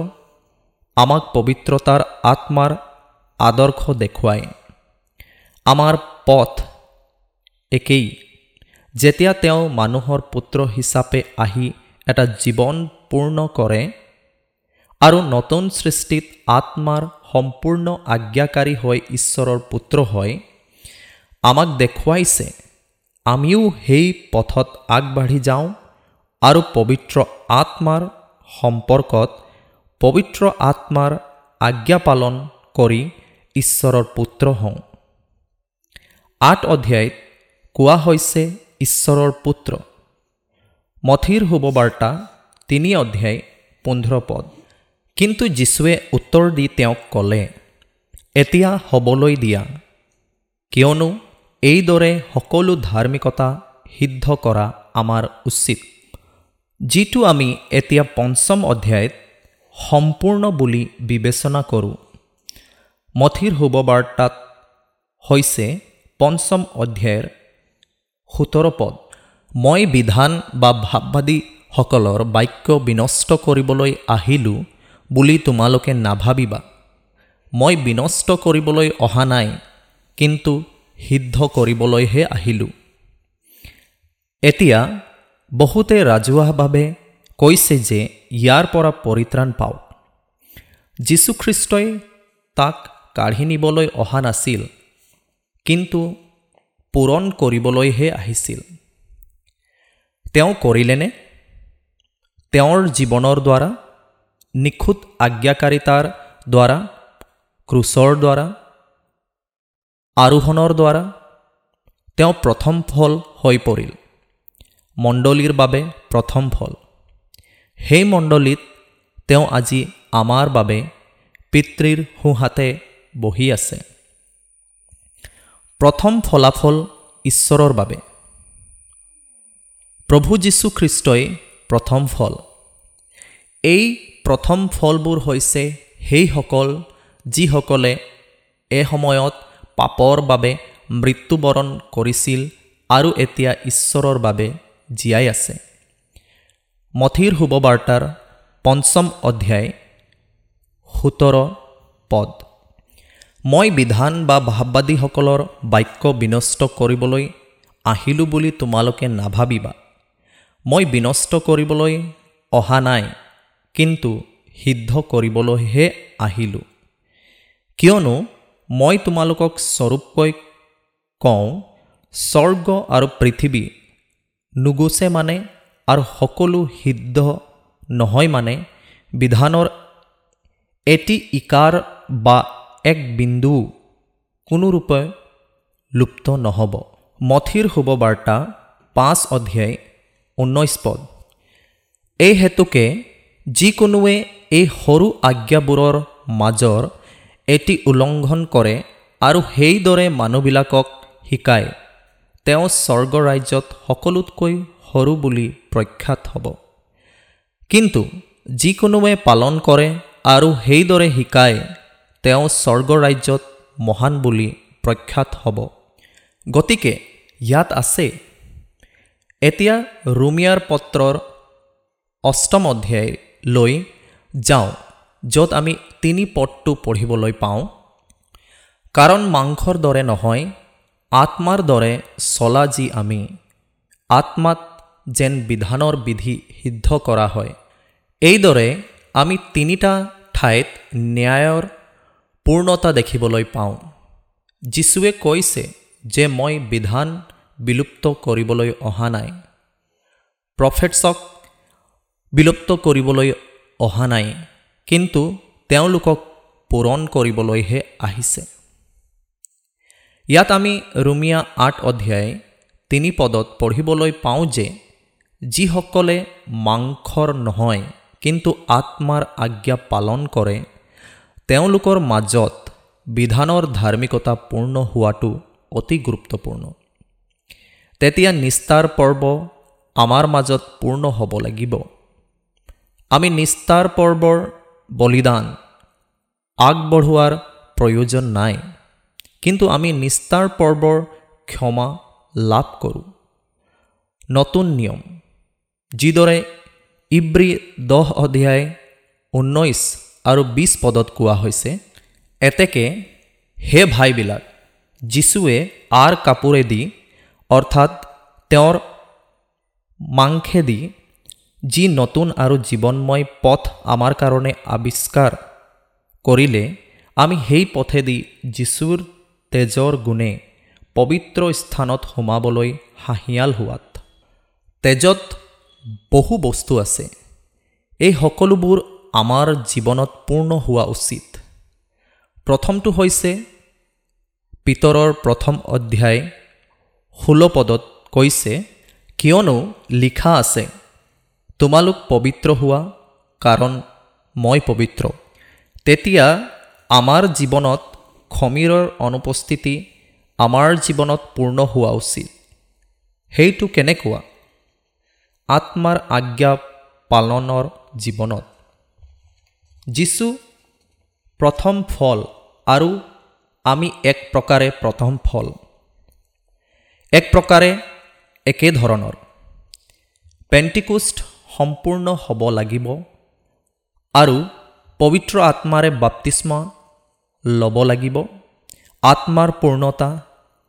আমাক পবিত্ৰতাৰ আত্মাৰ আদৰ্শ দেখুৱায় আমাৰ পথ একেই যেতিয়া তেওঁ মানুহৰ পুত্ৰ হিচাপে আহি এটা জীৱন পূৰ্ণ কৰে আৰু নতুন সৃষ্টিত আত্মাৰ সম্পূৰ্ণ আজ্ঞাকাৰী হৈ ঈশ্বৰৰ পুত্ৰ হয় আমাক দেখুৱাইছে আমিও সেই পথত আগবাঢ়ি যাওঁ আৰু পবিত্ৰ আত্মাৰ সম্পৰ্কত পবিত্ৰ আত্মাৰ আজ্ঞা পালন কৰি ঈশ্বৰৰ পুত্ৰ হওঁ। আঠ অধ্যায়ত কোৱা হৈছে ঈশ্বৰৰ পুত্ৰ। মথিৰ শুভবাৰ্তা তিনি অধ্যায় পোন্ধৰ পদ। কিন্তু যীশুৱে উত্তৰ দি তেওঁক ক'লে এতিয়া হ'বলৈ দিয়া। কিয়নো এইদৰে সকলো ধাৰ্মিকতা সিদ্ধ কৰা আমাৰ উচিত। যিটো আমি এতিয়া পঞ্চম অধ্যায়ত সম্পূৰ্ণ বুলি বিবেচনা কৰোঁ। মথিৰ শুভবাৰ্তাত হৈছে পঞ্চম অধ্যায়ৰ সোতৰ পদ। মই বিধান বা ভাৱবাদীসকলৰ বাক্য বিনষ্ট কৰিবলৈ আহিলোঁ বুলি তোমালোকে নাভাবিবা। মই বিনষ্ট কৰিবলৈ অহা নাই কিন্তু সিদ্ধ কৰিবলৈহে আহিলোঁ। এতিয়া বহুতে ৰাজহুৱাভাৱে কৈছে যে ইয়াৰ পৰা পৰিত্ৰাণ পাওক। যীশুখ্ৰীষ্টই তাক কাঢ়ি নিবলৈ অহা নাছিল কিন্তু পূৰণ কৰিবলৈহে আহিছিল। তেওঁ কৰিলেনে? তেওঁৰ জীৱনৰ দ্বাৰা নিখুঁত আজ্ঞাকাৰিতাৰ দ্বাৰা ক্ৰুচৰ দ্বাৰা আৰোহণৰ দ্বাৰা তেওঁ প্ৰথম ফল হৈ পৰিল। মণ্ডলীৰ বাবে প্ৰথম ফল। সেই মণ্ডলীত তেওঁ আজি আমাৰ বাবে পিতৃৰ সোঁহাতে বহি আছে। প্ৰথম ফলাফল ঈশ্বৰৰ বাবে। প্ৰভু যীশুখ্ৰীষ্টই প্ৰথম ফল। এই প্ৰথম ফলবোৰ হৈছে সেইসকল যিসকলে এসময়ত পাপৰ বাবে মৃত্যুবৰণ কৰিছিল আৰু এতিয়া ঈশ্বৰৰ বাবে জীয়াই আছে। মথিৰ শুভবাৰ্তাৰ পঞ্চম অধ্যায় সোতৰ পদ। মই বিধান বা ভাৱবাদীসকলৰ বাক্য বিনষ্ট কৰিবলৈ আহিলোঁ বুলি তোমালোকে নাভাবিবা। মই বিনষ্ট কৰিবলৈ অহা নাই কিন্তু সিদ্ধ কৰিবলৈহে আহিলোঁ। কিয়নো মই তোমালোকক স্বৰূপকৈ কওঁ স্বৰ্গ আৰু পৃথিৱী নুগুচে মানে আৰু সকলো সিদ্ধ নহয় মানে বিধানৰ এটি ইকাৰ বা এক বিন্দু কোনোৰূপে লুপ্ত নহ'ব। মথিৰ শুভবাৰ্তা পাঁচ অধ্যায় ঊনৈছ পদ। এই হেতুকে যিকোনোৱে এই সৰু আজ্ঞাবোৰৰ মাজৰ এটি উলংঘন কৰে আৰু সেইদৰে মানুহবিলাকক শিকায় তেওঁ স্বৰ্গ ৰাজ্যত সকলোতকৈ সৰু বুলি প্ৰখ্যাত হ'ব। কিন্তু যিকোনোৱে পালন কৰে আৰু সেইদৰে শিকায় তেওঁ স্বৰ্গ ৰাজ্যত মহান বুলি প্ৰখ্যাত হ'ব। গতিকে ইয়াত আছে। এতিয়া ৰুমিয়াৰ পত্ৰৰ অষ্টম অধ্যায়লৈ যাওঁ য'ত আমি তিনি পদটো পঢ়িবলৈ পাওঁ। কাৰণ মাংসৰ দৰে নহয় আত্মাৰ দৰে চলা যি আমি আত্মাত যেন বিধানৰ বিধি সিদ্ধ কৰা হয়। এইদৰে আমি তিনিটা ঠাইত ন্যায়ৰ পূৰ্ণতা দেখিবলৈ পাওঁ। যীশুৱে কৈছে যে মই বিধান বিলুপ্ত কৰিবলৈ অহা নাই। প্ৰফেটছক বিলুপ্ত কৰিবলৈ অহা নাই কিন্তু তেওঁলোকক পূৰণ কৰিবলৈহে আহিছে। ইয়াত আমি ৰুমিয়া আঠ অধ্যায় তিনি পদত পঢ়িবলৈ পাওঁ যে যিসকলে মাংসৰ নহয় কিন্তু আত্মাৰ আজ্ঞা পালন কৰে তেওঁলোকৰ মাজত বিধানৰ ধাৰ্মিকতা পূৰ্ণ হোৱাটো অতি গুৰুত্বপূৰ্ণ। তেতিয়া নিষ্ঠাৰ পৰ্ব আমাৰ মাজত পূৰ্ণ হ'ব লাগিব। আমি নিষ্ঠাৰ পৰ্বৰ বলিদান আগবঢ়োৱাৰ প্ৰয়োজন নাই কিন্তু আমি নিষ্ঠাৰ পৰ্বৰ ক্ষমা লাভ কৰোঁ। নতুন নিয়ম যিদৰে ইব্ৰী দহ অধ্যায় ঊনৈছ আৰু বিছ পদত কোৱা হৈছে, এতেকে হে ভাইবিলাক, যীশুৱে আৰ কাপোৰেদি অৰ্থাৎ তেওঁৰ মাংসেদি যি নতুন আৰু জীৱনময় পথ আমাৰ কাৰণে আৱিষ্কাৰ কৰিলে, আমি সেই পথেদি যীশুৰ তেজৰ গুণে পবিত্ৰ স্থানত সোমাবলৈ হাঁহিয়াল হোৱাত। তেজত বহু বস্তু আছে। এই সকলোবোৰ আমাৰ জীৱনত পূৰ্ণ হোৱা উচিত। প্ৰথমটো হৈছে পিতৰৰ প্ৰথম অধ্যায় ষোল্ল পদত কৈছে কিয়নো লিখা আছে তোমালোক পবিত্ৰ হোৱা কাৰণ মই পবিত্ৰ। তেতিয়া আমাৰ জীৱনত খমীৰৰ অনুপস্থিতি আমাৰ জীৱনত পূৰ্ণ হোৱা উচিত। সেইটো কেনেকুৱা? আত্মাৰ আজ্ঞা পালনৰ জীৱনত। যীচু প্ৰথম ফল আৰু আমি এক প্ৰকাৰে প্ৰথম ফল। এক প্ৰকাৰে একেধৰণৰ পেণ্টিকুষ্ট সম্পূৰ্ণ হ'ব লাগিব আৰু পবিত্ৰ আত্মাৰে বাপ্তিস্মা ল'ব লাগিব। আত্মাৰ পূৰ্ণতা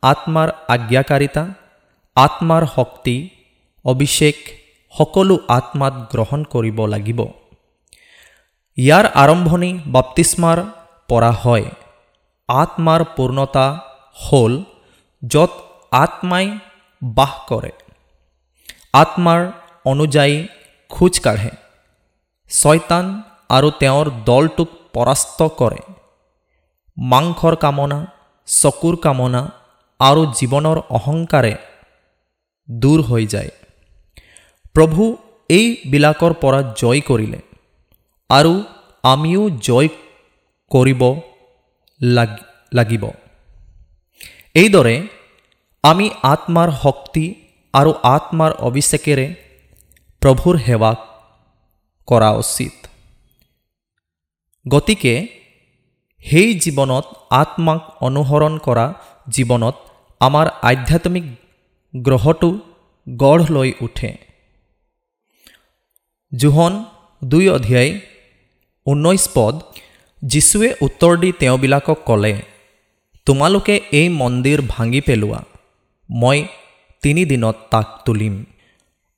আত্মাৰ আজ্ঞাকাৰিতা আত্মাৰ শক্তি অভিষেক সকলো আত্মাত গ্ৰহণ কৰিব লাগিব। ইয়াৰ আৰম্ভণি বাপ্তিস্মাৰ পৰা হয়। আত্মাৰ পূৰ্ণতা হ'ল য'ত আত্মাই বাস কৰে। আত্মাৰ অনুযায়ী খোজ কাঢ়ে। ছয়তান আৰু তেওঁৰ দলটোক পৰাস্ত কৰে। মাংসৰ কামনা চকুৰ কামনা আৰু জীৱনৰ অহংকাৰে দূৰ হৈ যায়। প্ৰভু এইবিলাকৰ পৰা জয় কৰিলে আৰু আমিও জয় কৰিব লাগিব। এইদৰে আমি আত্মাৰ শক্তি আৰু আত্মাৰ অভিষেকেৰে প্ৰভুৰ সেৱা কৰা উচিত। গতিকে সেই জীৱনত আত্মাক অনুসৰণ কৰা জীৱনত আমাৰ আধ্যাত্মিক গ্ৰহটো গঢ় লৈ উঠে। জোহন দুই অধ্যায় ঊনৈছ পদ। যীশুৱে উত্তৰ দি তেওঁবিলাকক ক'লে তোমালোকে এই মন্দিৰ ভাঙি পেলোৱা। মই তিনিদিনত তাক তুলিম।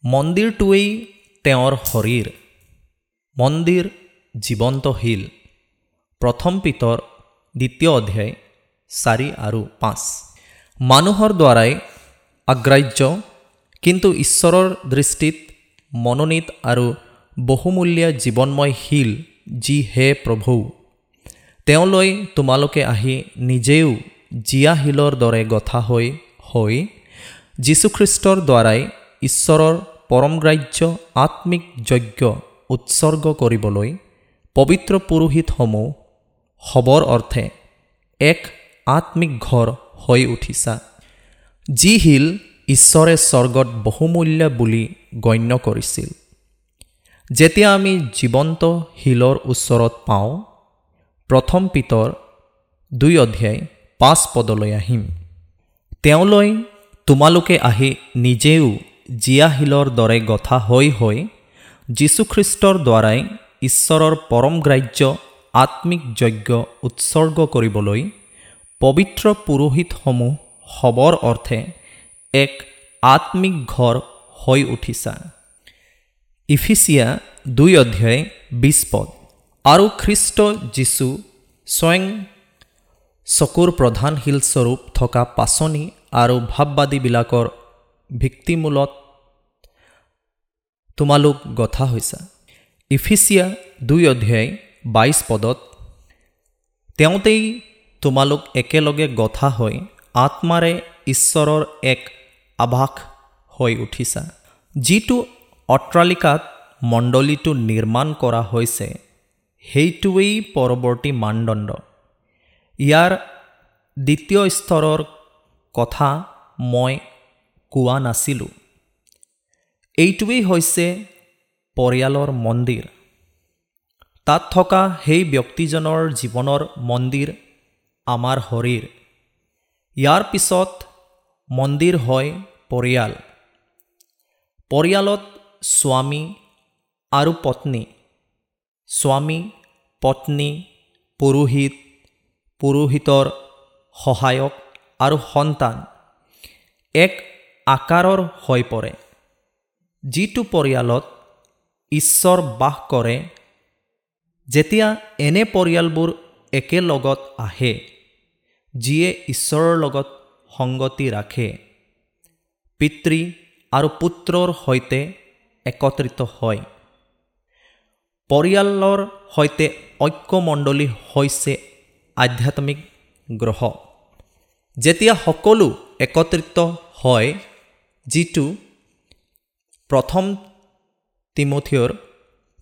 মন্দিৰটোৱেই তেওঁৰ শৰীৰ। মন্দিৰ জীৱন্তশীল প্ৰথম পিতৰ দ্বিতীয় অধ্যায় চাৰি আৰু পাঁচ। মানুহৰ দ্বাৰাই অগ্ৰাহ্য কিন্তু ঈশ্বৰৰ দৃষ্টিত মনোনীত আৰু বহুমূলীয়া জীৱনময় শিল যি হে প্ৰভু। তেওঁলৈ তোমালোকে আহি নিজেও জীয়া শিলৰ দৰে গথা হৈ হৈ যীশুখ্ৰীষ্টৰ দ্বাৰাই ঈশ্বৰৰ পৰমগ্ৰাহ্য আত্মিক যজ্ঞ উৎসৰ্গ কৰিবলৈ পবিত্ৰ পুৰোহিতসমূহ হ'বৰ অৰ্থে এক আত্মিক ঘৰ হৈ উঠিছা। যি শিল ঈশ্বৰে স্বৰ্গত বহুমূল্য বুলি গণ্য কৰিছিল। যেতিয়া আমি জীৱন্ত শিলৰ ওচৰত পাওঁ প্ৰথম পিতৰ দুই অধ্যায় পাঁচ পদলৈ আহিম। তেওঁলৈ তোমালোকে আহি নিজেও জীয়া শিলৰ দৰে গথা হৈ হৈ যীশুখ্ৰীষ্টৰ দ্বাৰাই ঈশ্বৰৰ পৰমগ্ৰাহ্য আত্মিক যজ্ঞ উৎসৰ্গ কৰিবলৈ পবিত্ৰ পুৰোহিতসমূহ হ'বৰ অৰ্থে এক আত্মিক ঘৰ হৈ উঠিছা। ইফিচিয়া দুই অধ্যায় বিছ পদ। আৰু খ্ৰীষ্ট যীশু স্বয়ং চকুৰ প্ৰধান শিলস্বৰূপ থকা পাচনি আৰু ভাৱবাদীবিলাকৰ ভিত্তিমূলত তোমালোক গথা হৈছা। ইফিচিয়া দুই অধ্যায় বাইছ পদত তেওঁতেই তোমালোক একেলগে গথা হৈ আত্মাৰে ঈশ্বৰৰ এক আভাস হৈ উঠিছা। যিটো অট্টালিকাত মণ্ডলীটো নিৰ্মাণ কৰা হৈছে সেইটোৱেই পৰৱৰ্তী মানদণ্ড। ইয়াৰ দ্বিতীয় স্তৰৰ কথা মই কোৱা নাছিলোঁ। এইটোৱেই হৈছে পৰিয়ালৰ মন্দিৰ। তাত থকা সেই ব্যক্তিজনৰ জীৱনৰ মন্দিৰ আমাৰ শৰীৰ। ইয়াৰ পিছত মন্দিৰ হয় পৰিয়াল। পৰিয়ালত স্বামী আৰু পত্নী। স্বামী পত্নী পুৰোহিত পুৰোহিতৰ সহায়ক আৰু সন্তান। এক আকাৰৰ হৈ পৰে। যিটো পৰিয়ালত ঈশ্বৰ বাস কৰে যেতিয়া এনে পৰিয়ালবোৰ একেলগত আহে যিয়ে ঈশ্বৰৰ লগত সংগতি ৰাখে। পিতৃ আৰু পুত্ৰৰ সৈতে একত্ৰিত হয়। পৰিয়ালৰ সৈতে ঐক্যমণ্ডলী হৈছে আধ্যাত্মিক গ্ৰহ। যেতিয়া সকলো একত্ৰিত হয় যিটো প্ৰথম তিমঠিয়ৰ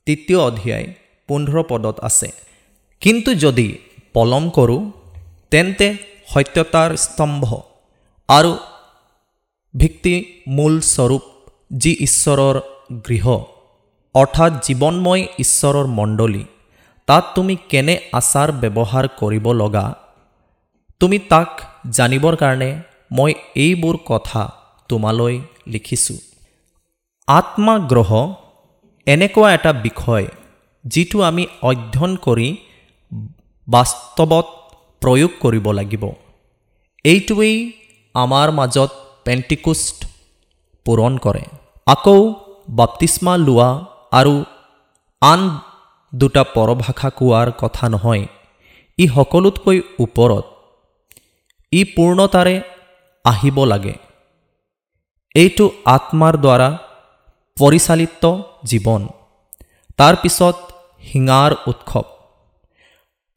তৃতীয় অধ্যায় পোন্ধৰ পদত আছে। কিন্তু যদি পলম কৰোঁ তেন্তে সত্যতাৰ স্তম্ভ আৰু ভিত্তি মূল স্বৰূপ যি ঈশ্বৰৰ গৃহ। অৰ্থাৎ জীৱনময় ঈশ্বৰৰ মণ্ডলী। তাত তুমি কেনে আচাৰ ব্যৱহাৰ কৰিব লগা? তুমি তাক জানিবৰ কাৰণে মই এইবোৰ কথা তোমালৈ লিখিছোঁ। আত্মাগ্ৰহ এনেকুৱা এটা বিষয় যিটো আমি অধ্যয়ন কৰি বাস্তৱত প্ৰয়োগ কৰিব লাগিব। এইটোৱেই আমাৰ মাজত পেণ্টিকুষ্ট পূৰণ কৰে। আকৌ বাপ্তিস্মা লোৱা আৰু আন দুটা পৰভাষা কোৱাৰ কথা নহয়। ই সকলোতকৈ ওপৰত। ই পূৰ্ণতাৰে আহিব লাগে। এইটো আত্মাৰ দ্বাৰা পৰিচালিত জীৱন। তাৰ পিছত শিঙাৰ উৎসৱ।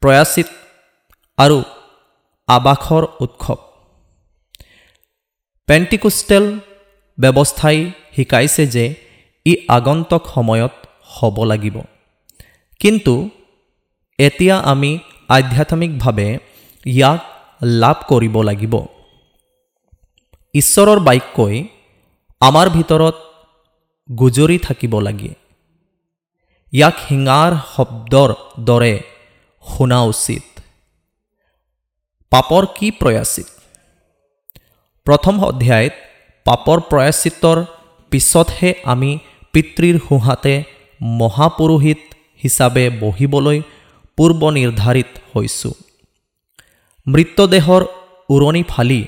প্ৰয়াচিত আৰু আৱাসৰ উৎসৱ। পেণ্টিকোষ্টেল ব্যৱস্থাই শিকাইছে যে ই আগন্তুক সময়ত হ'ব লাগিব। কিন্তু এতিয়া আমি আধ্যাত্মিকভাৱে ইয়াক লাভ কৰিব লাগিব। ঈশ্বৰৰ বাক্যই আমাৰ ভিতৰত গুজৰি থাকিব লাগে। ইয়াক শিঙাৰ শব্দৰ দৰে শুনা উচিত। পাপৰ কি প্ৰয়াচিত প্ৰথম অধ্যায়ত পাপৰ প্ৰয়াচিতৰ পিছতহে আমি পিতৃৰ সোঁহাতে মহাপুৰোহিত হিচাপে বহিবলৈ পূৰ্ব নিৰ্ধাৰিত হৈছোঁ। মৃতদেহৰ উৰণি ফালি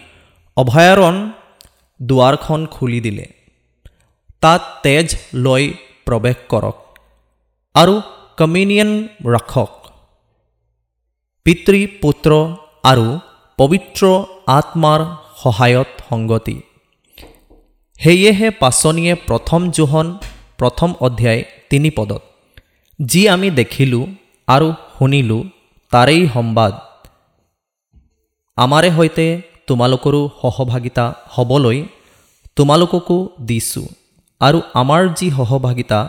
অভয়াৰণ দুৱাৰখন খুলি দিলে। তাত তেজ লৈ প্ৰৱেশ কৰক আৰু কমিউনিয়ন ৰাখক। পিতৃ পুত্ৰ আৰু পবিত্ৰ আত্মাৰ সহায়ত সংগতি। সেয়েহে পাচনিয়ে প্ৰথম জোহন, প্ৰথম অধ্যায় তিনি পদত, যি আমি দেখিলোঁ আৰু শুনিলোঁ, তাৰেই সম্বাদ। আমাৰে সৈতে তোমালোকৰো সহভাগিতা হ'বলৈ তোমালোককো দিছোঁ। আৰু আমাৰ যি সহভাগিতা,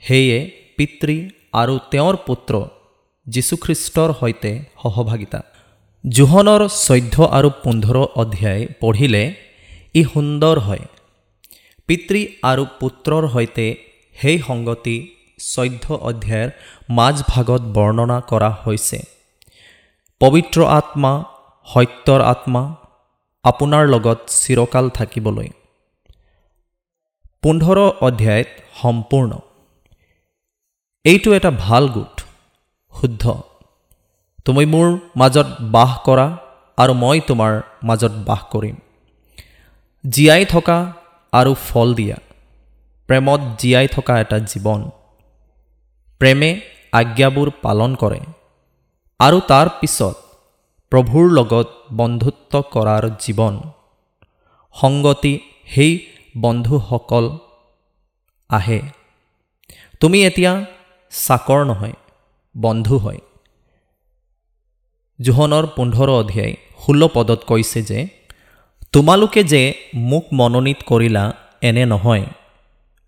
সেয়ে পিতৃ আৰু তেওঁৰ পুত্ৰ যীশুখ্ৰীষ্টৰ সৈতে সহভাগিতা। জোহনৰ চৈধ্য আৰু পোন্ধৰ অধ্যায় পঢ়িলে ই সুন্দৰ হয়। পিতৃ আৰু পুত্ৰৰ সৈতে সেই সংগতি চৈধ্য অধ্যায়ৰ মাজভাগত বৰ্ণনা কৰা হৈছে। পবিত্ৰ আত্মা সত্যৰ আত্মা আপোনাৰ লগত চিৰকাল থাকিবলৈ। পোন্ধৰ অধ্যায়ত সম্পূৰ্ণ। এইটো এটা ভাল গোট শুদ্ধ। তুমি মোৰ মাজত বাস কৰা আৰু মই তোমাৰ মাজত বাস কৰিম। জীয়াই থকা আৰু ফল দিয়া। প্ৰেমত জীয়াই থকা এটা জীৱন। প্ৰেমে আজ্ঞাবোৰ পালন কৰে। আৰু তাৰ পিছত প্ৰভুৰ লগত বন্ধুত্ব কৰাৰ জীৱন। সংগতি সেই বন্ধুসকল আহে। তুমি এতিয়া চাকৰ নহয় বন্ধু হয়। জোহনৰ পোন্ধৰ অধ্যায় ষোল্ল পদত কৈছে যে তোমালোকে যে মোক মনোনীত কৰিলা এনে নহয়।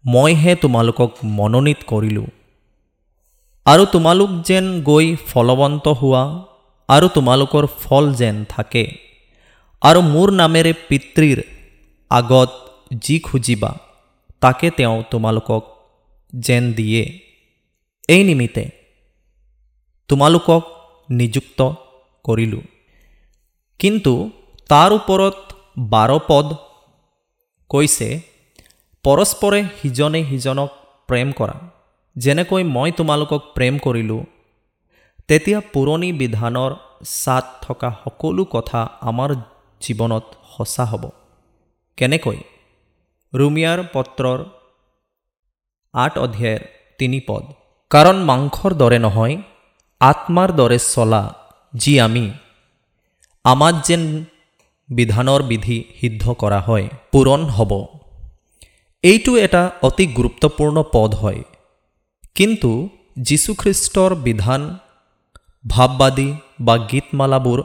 মইহে তোমালোকক মনোনীত কৰিলোঁ। আৰু তোমালোক যেন গৈ ফলৱন্ত হোৱা আৰু তোমালোকৰ ফল যেন থাকে আৰু মোৰ নামেৰে পিতৃৰ আগত যি খুজিবা তাকে তেওঁ তোমালোকক যেন দিয়ে। এই নিমিত্তে তোমালোকক নিযুক্ত কৰিলোঁ। কিন্তু তাৰ ওপৰত বাৰ পদ কৈছে পৰস্পৰে সিজনে সিজনক প্ৰেম কৰা। যেনেকৈ মই তোমালোকক প্ৰেম কৰিলোঁ তেতিয়া পুৰণি বিধানৰ চাত থকা সকলো কথা আমাৰ জীৱনত সঁচা হ'ব। কেনেকৈ? ৰুমিয়াৰ পত্ৰৰ আঠ অধ্যায়ৰ তিনি পদ। কাৰণ মাংসৰ দৰে নহয় আত্মাৰ দৰে চলা যি আমি। আমাত যেন বিধানৰ বিধি সিদ্ধ কৰা হয় পূৰণ হ'ব। এইটো এটা অতি গুৰুত্বপূৰ্ণ পদ হয়। কিন্তু যীশুখ্ৰীষ্টৰ বিধান ভাৱবাদী বা গীতমালাবোৰ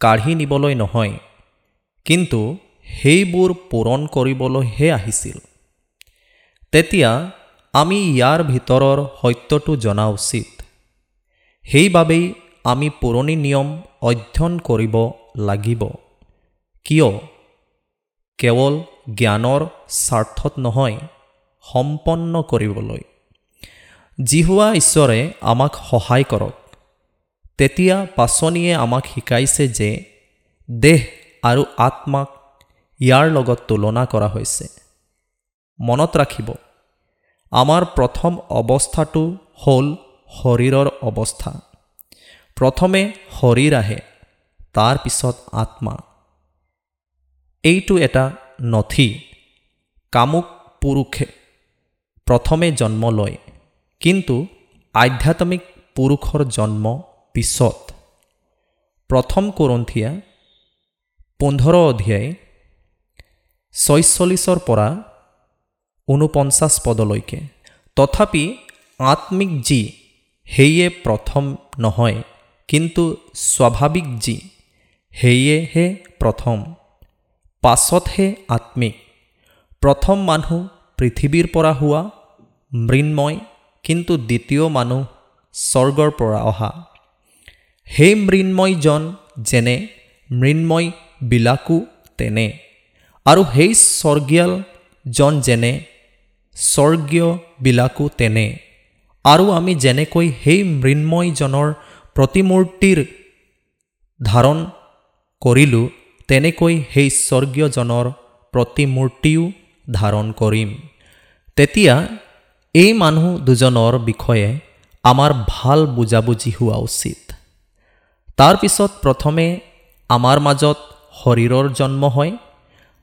কাঢ়ি নিবলৈ নহয় কিন্তু সেইবোৰ পূৰণ কৰিবলৈহে আহিছিল। তেতিয়া আমি ইয়াৰ ভিতৰৰ সত্যটো জনা উচিত। সেইবাবেই আমি পুৰণি নিয়ম অধ্যয়ন কৰিব লাগিব। কিয়? কেৱল জ্ঞানৰ স্বাৰ্থত নহয় সম্পন্ন কৰিবলৈ। যি হোৱা ঈশ্বৰে আমাক সহায় কৰক তেতিয়া পাচনিয়ে আমাক শিকাইছে যে দেহ আৰু আত্মাক ইয়াৰ লগত তুলনা কৰা হৈছে। মনত ৰাখিব আমাৰ প্ৰথম অৱস্থাটো হ'ল শৰীৰৰ অৱস্থা। প্ৰথমে শৰীৰ আহে তাৰ পিছত আত্মা। এইটো এটা নথি কামুক পুৰুষে প্ৰথমে জন্ম লয় কিন্তু আধ্যাত্মিক পুৰুষৰ জন্ম পিছত। প্ৰথম কৰন্থিয়া পোন্ধৰ অধ্যায় ছয়চল্লিছৰ পৰা ঊনপঞ্চাছ পদলৈকে। তথাপি আত্মিক যি সেয়ে প্ৰথম নহয়। কিন্তু স্বাভাৱিক যি সেয়েহে প্ৰথম। পাছতহে আত্মিক প্ৰথম মানুহ পৃথিৱীৰ পৰা হোৱা মৃন্ময় কিন্তু দ্বিতীয় মানুহ স্বৰ্গৰ পৰা অহা। সেই মৃন্ময়জন যেনে মৃন্ময়বিলাকো তেনে। আৰু সেই স্বৰ্গীয়ালজন যেনে স্বৰ্গীয়বিলাকো তেনে। আৰু আমি যেনেকৈ সেই মৃন্ময়জনৰ প্ৰতিমূৰ্তিৰ ধাৰণ কৰিলোঁ তেনেকৈ সেই স্বৰ্গীয়জনৰ প্ৰতিমূৰ্তিও ধাৰণ কৰিম। তেতিয়া এই মানুহ দুজনৰ বিষয়ে আমাৰ ভাল বুজাবুজি হোৱা উচিত। তাৰপিছত প্ৰথমে আমাৰ মাজত শৰীৰৰ জন্ম হয়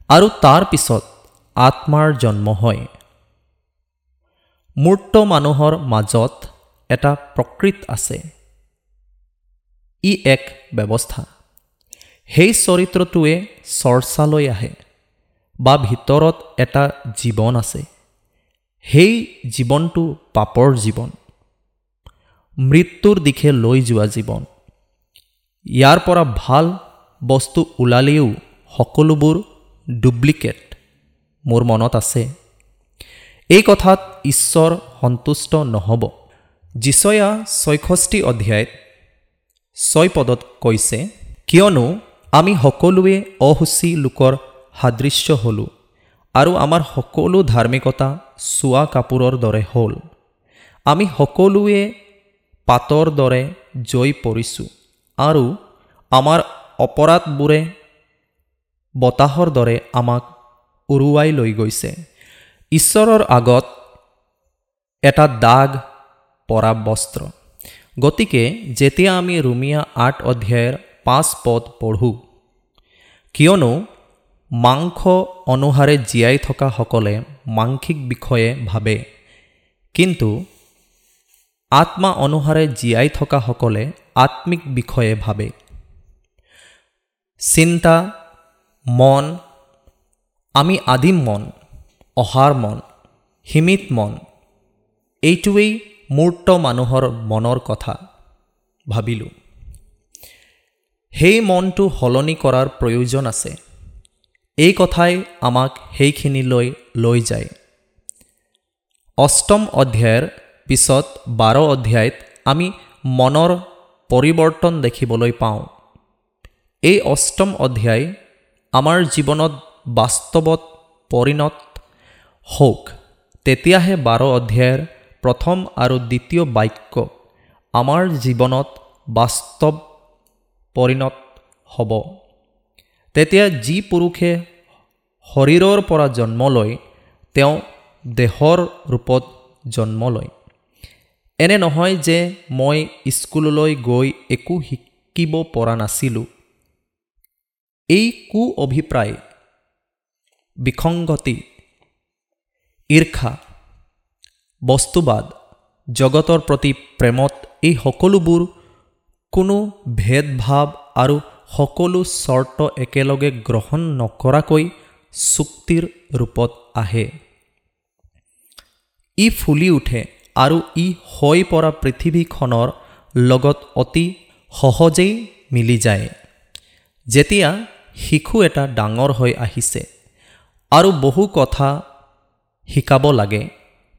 আৰু তাৰ পিছত আত্মাৰ জন্ম হয়। মূৰ্ত মানুহৰ মাজত এটা প্ৰকৃত আছে। ই এক ব্যৱস্থা। সেই চৰিত্ৰটোৱে চৰ্চালৈ আহে বা ভিতৰত এটা জীৱন আছে। সেই জীৱনটো পাপৰ জীৱন। মৃত্যুৰ দিশে লৈ যোৱা জীৱন। ইয়াৰ পৰা ভাল বস্তু ওলালেও সকলোবোৰ ডুপ্লিকেট মোৰ মনত আছে। এই কথাত ঈশ্বৰ সন্তুষ্ট নহ'ব। যিচয়া ছয়ষষ্ঠি অধ্যায়ত ছয় পদত কৈছে কিয়নো আমি সকলোৱে অসুচী লোকৰ সাদৃশ্য হ'লোঁ আৰু আমাৰ সকলো ধাৰ্মিকতা চোৱা কাপোৰৰ দৰে হ'ল। আমি সকলোৱে পাতৰ দৰে জৈ পৰিছোঁ আৰু আমাৰ অপৰাধবোৰে বতাহৰ দৰে আমাক উৰুৱাই লৈ গৈছে। ঈশ্বৰৰ আগত এটা দাগ পৰা বস্ত্ৰ গতিকে যেতিয়া আমি ৰুমিয়া আঠ অধ্যায়ৰ পাঁচ পদ পঢ়োঁ, কিয়নো মাংস অনুসাৰে জীয়াই থকাসকলে মাংসিক বিষয়ে ভাবে, কিন্তু আত্মা অনুসাৰে জীয়াই থকাসকলে আত্মিক বিষয়ে ভাবে। চিন্তা, মন, আমি আদিম মন, অহাৰ মন, সীমিত মন, এইটোৱেই মূৰ্ত মানুহৰ মনৰ কথা ভাবিলোঁ। সেই মনটো সলনি কৰাৰ প্ৰয়োজন আছে। এই কথাই আমাক সেইখিনিলৈ লৈ যায়। অষ্টম অধ্যায়ৰ পিছত বাৰ অধ্যায়ত আমি মনৰ পৰিৱৰ্তন দেখিবলৈ পাওঁ। এই অষ্টম অধ্যায় আমাৰ জীৱনত বাস্তৱত পৰিণত হওক। তেতিয়াহে বাৰ অধ্যায়ৰ প্ৰথম আৰু দ্বিতীয় বাক্য আমাৰ জীৱনত বাস্তৱ পৰিণত হ'ব। তেতিয়া যি পুৰুষে শৰীৰৰ পৰা জন্ম লয় তেওঁ দেহৰ ৰূপত জন্ম লয়। এনে নহয় যে মই স্কুললৈ গৈ একো শিকিব পৰা নাছিলোঁ। এই কু অভিপ্ৰায় বিসংগতি ঈৰ্ষা বস্তুবাদ জগতৰ প্ৰতি প্ৰেমত এই সকলোবোৰ কোনো ভেদভাৱ আৰু সকলো চৰ্ত একেলগে গ্ৰহণ নকৰাকৈ চুক্তিৰ ৰূপত আহে। ই ফুলি উঠে আৰু ই হৈ পৰা পৃথিৱীখনৰ লগত অতি সহজেই মিলি যায়। যেতিয়া শিশু এটা ডাঙৰ হৈ আহিছে আৰু বহু কথা শিকাব লাগে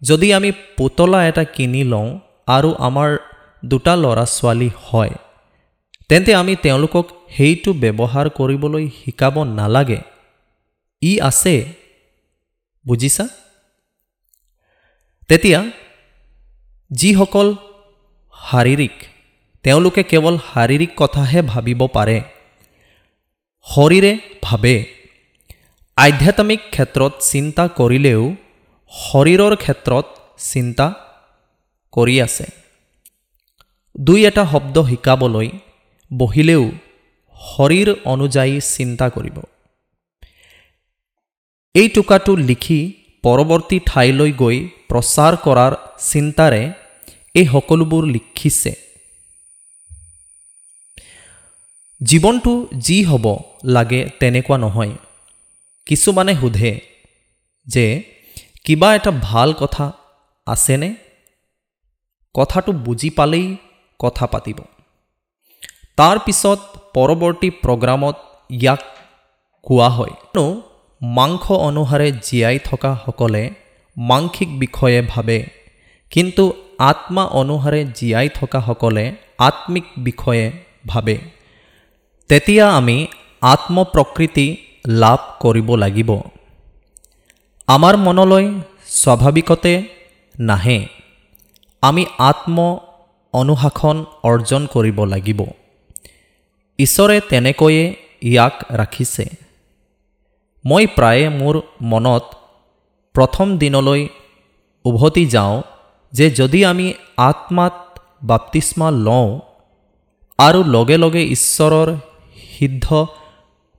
যদি আমি পুতলা এটা কিনি লওঁ আৰু আমাৰ দুটা ল'ৰা ছোৱালী হয় তেন্তে আমি তেওঁলোকক সেইটো ব্যৱহাৰ কৰিবলৈ শিকাব নালাগে। ই আছে বুজিছা? তেতিয়া যিসকল শাৰীৰিক তেওঁলোকে কেৱল শাৰীৰিক কথাহে ভাবিব পাৰে। শৰীৰে ভাবে আধ্যাত্মিক ক্ষেত্ৰত চিন্তা কৰিলেও শৰীৰৰ ক্ষেত্ৰত চিন্তা কৰি আছে। দুই এটা শব্দ শিকাবলৈ বহিলেও শৰীৰ অনুযায়ী চিন্তা কৰিব। এই টোকাটো লিখি পৰৱৰ্তী ঠাইলৈ গৈ প্ৰচাৰ কৰাৰ চিন্তাৰে এই সকলোবোৰ লিখিছে। জীৱনটো যি হ'ব লাগে তেনেকুৱা নহয়। কিছুমানে সোধে যে কিবা এটা ভাল কথা আছেনে? কথাটো বুজি পালেই কথা পাতিব। তাৰ পিছত পৰৱৰ্তী প্ৰগ্ৰামত ইয়াক কোৱা হয়। মাংস অনুসাৰে জীয়াই থকাসকলে মাংসিক বিষয়ে ভাবে কিন্তু আত্মা অনুসাৰে জীয়াই থকাসকলে আত্মিক বিষয়ে ভাবে। তেতিয়া আমি আত্মপ্ৰকৃতি লাভ কৰিব লাগিব। আমাৰ মনলৈ স্বাভাৱিকতে নাহে। আমি আত্ম অনুশাসন অৰ্জন কৰিব লাগিব। ঈশ্বৰে তেনেকৈয়ে ইয়াক ৰাখিছে। মই প্ৰায়ে মোৰ মনত প্ৰথম দিনলৈ উভতি যাওঁ যে যদি আমি আত্মাত বাপ্তিস্মা লওঁ আৰু লগে লগে ঈশ্বৰৰ সিদ্ধ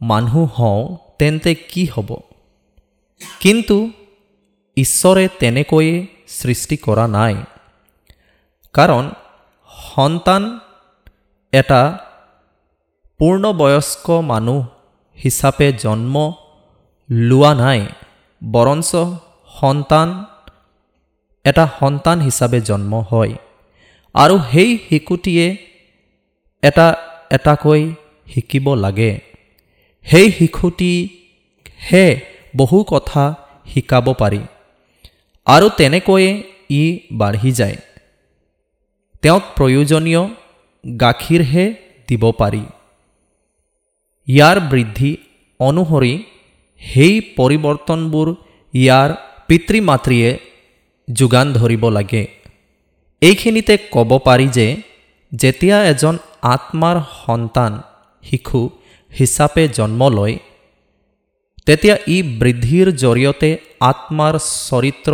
মানুহ হওঁ তেন্তে কি হ'ব? কিন্তু ঈশ্বৰে তেনেকৈয়ে সৃষ্টি কৰা নাই। কাৰণ সন্তান এটা পূৰ্ণবয়স্ক মানুহ হিচাপে জন্ম লোৱা নাই বৰঞ্চ সন্তান এটা সন্তান হিচাপে জন্ম হয়। আৰু সেই শিশুটিয়ে এটা এটাকৈ শিকিব লাগে। সেই শিশুটিহে বহু কথা শিকাব পাৰি। আৰু তেনেকৈয়ে ই বাঢ়ি যায়। তেওঁক প্ৰয়োজনীয় গাখীৰহে দিব পাৰি। ইয়াৰ বৃদ্ধি অনুসৰি সেই পৰিৱৰ্তনবোৰ ইয়াৰ পিতৃ মাতৃয়ে যোগান ধৰিব লাগে। এইখিনিতে ক'ব পাৰি যে যেতিয়া এজন আত্মাৰ সন্তান শিশু হিচাপে জন্ম লয় তেতিয়া ই বৃদ্ধিৰ জৰিয়তে আত্মাৰ চৰিত্ৰ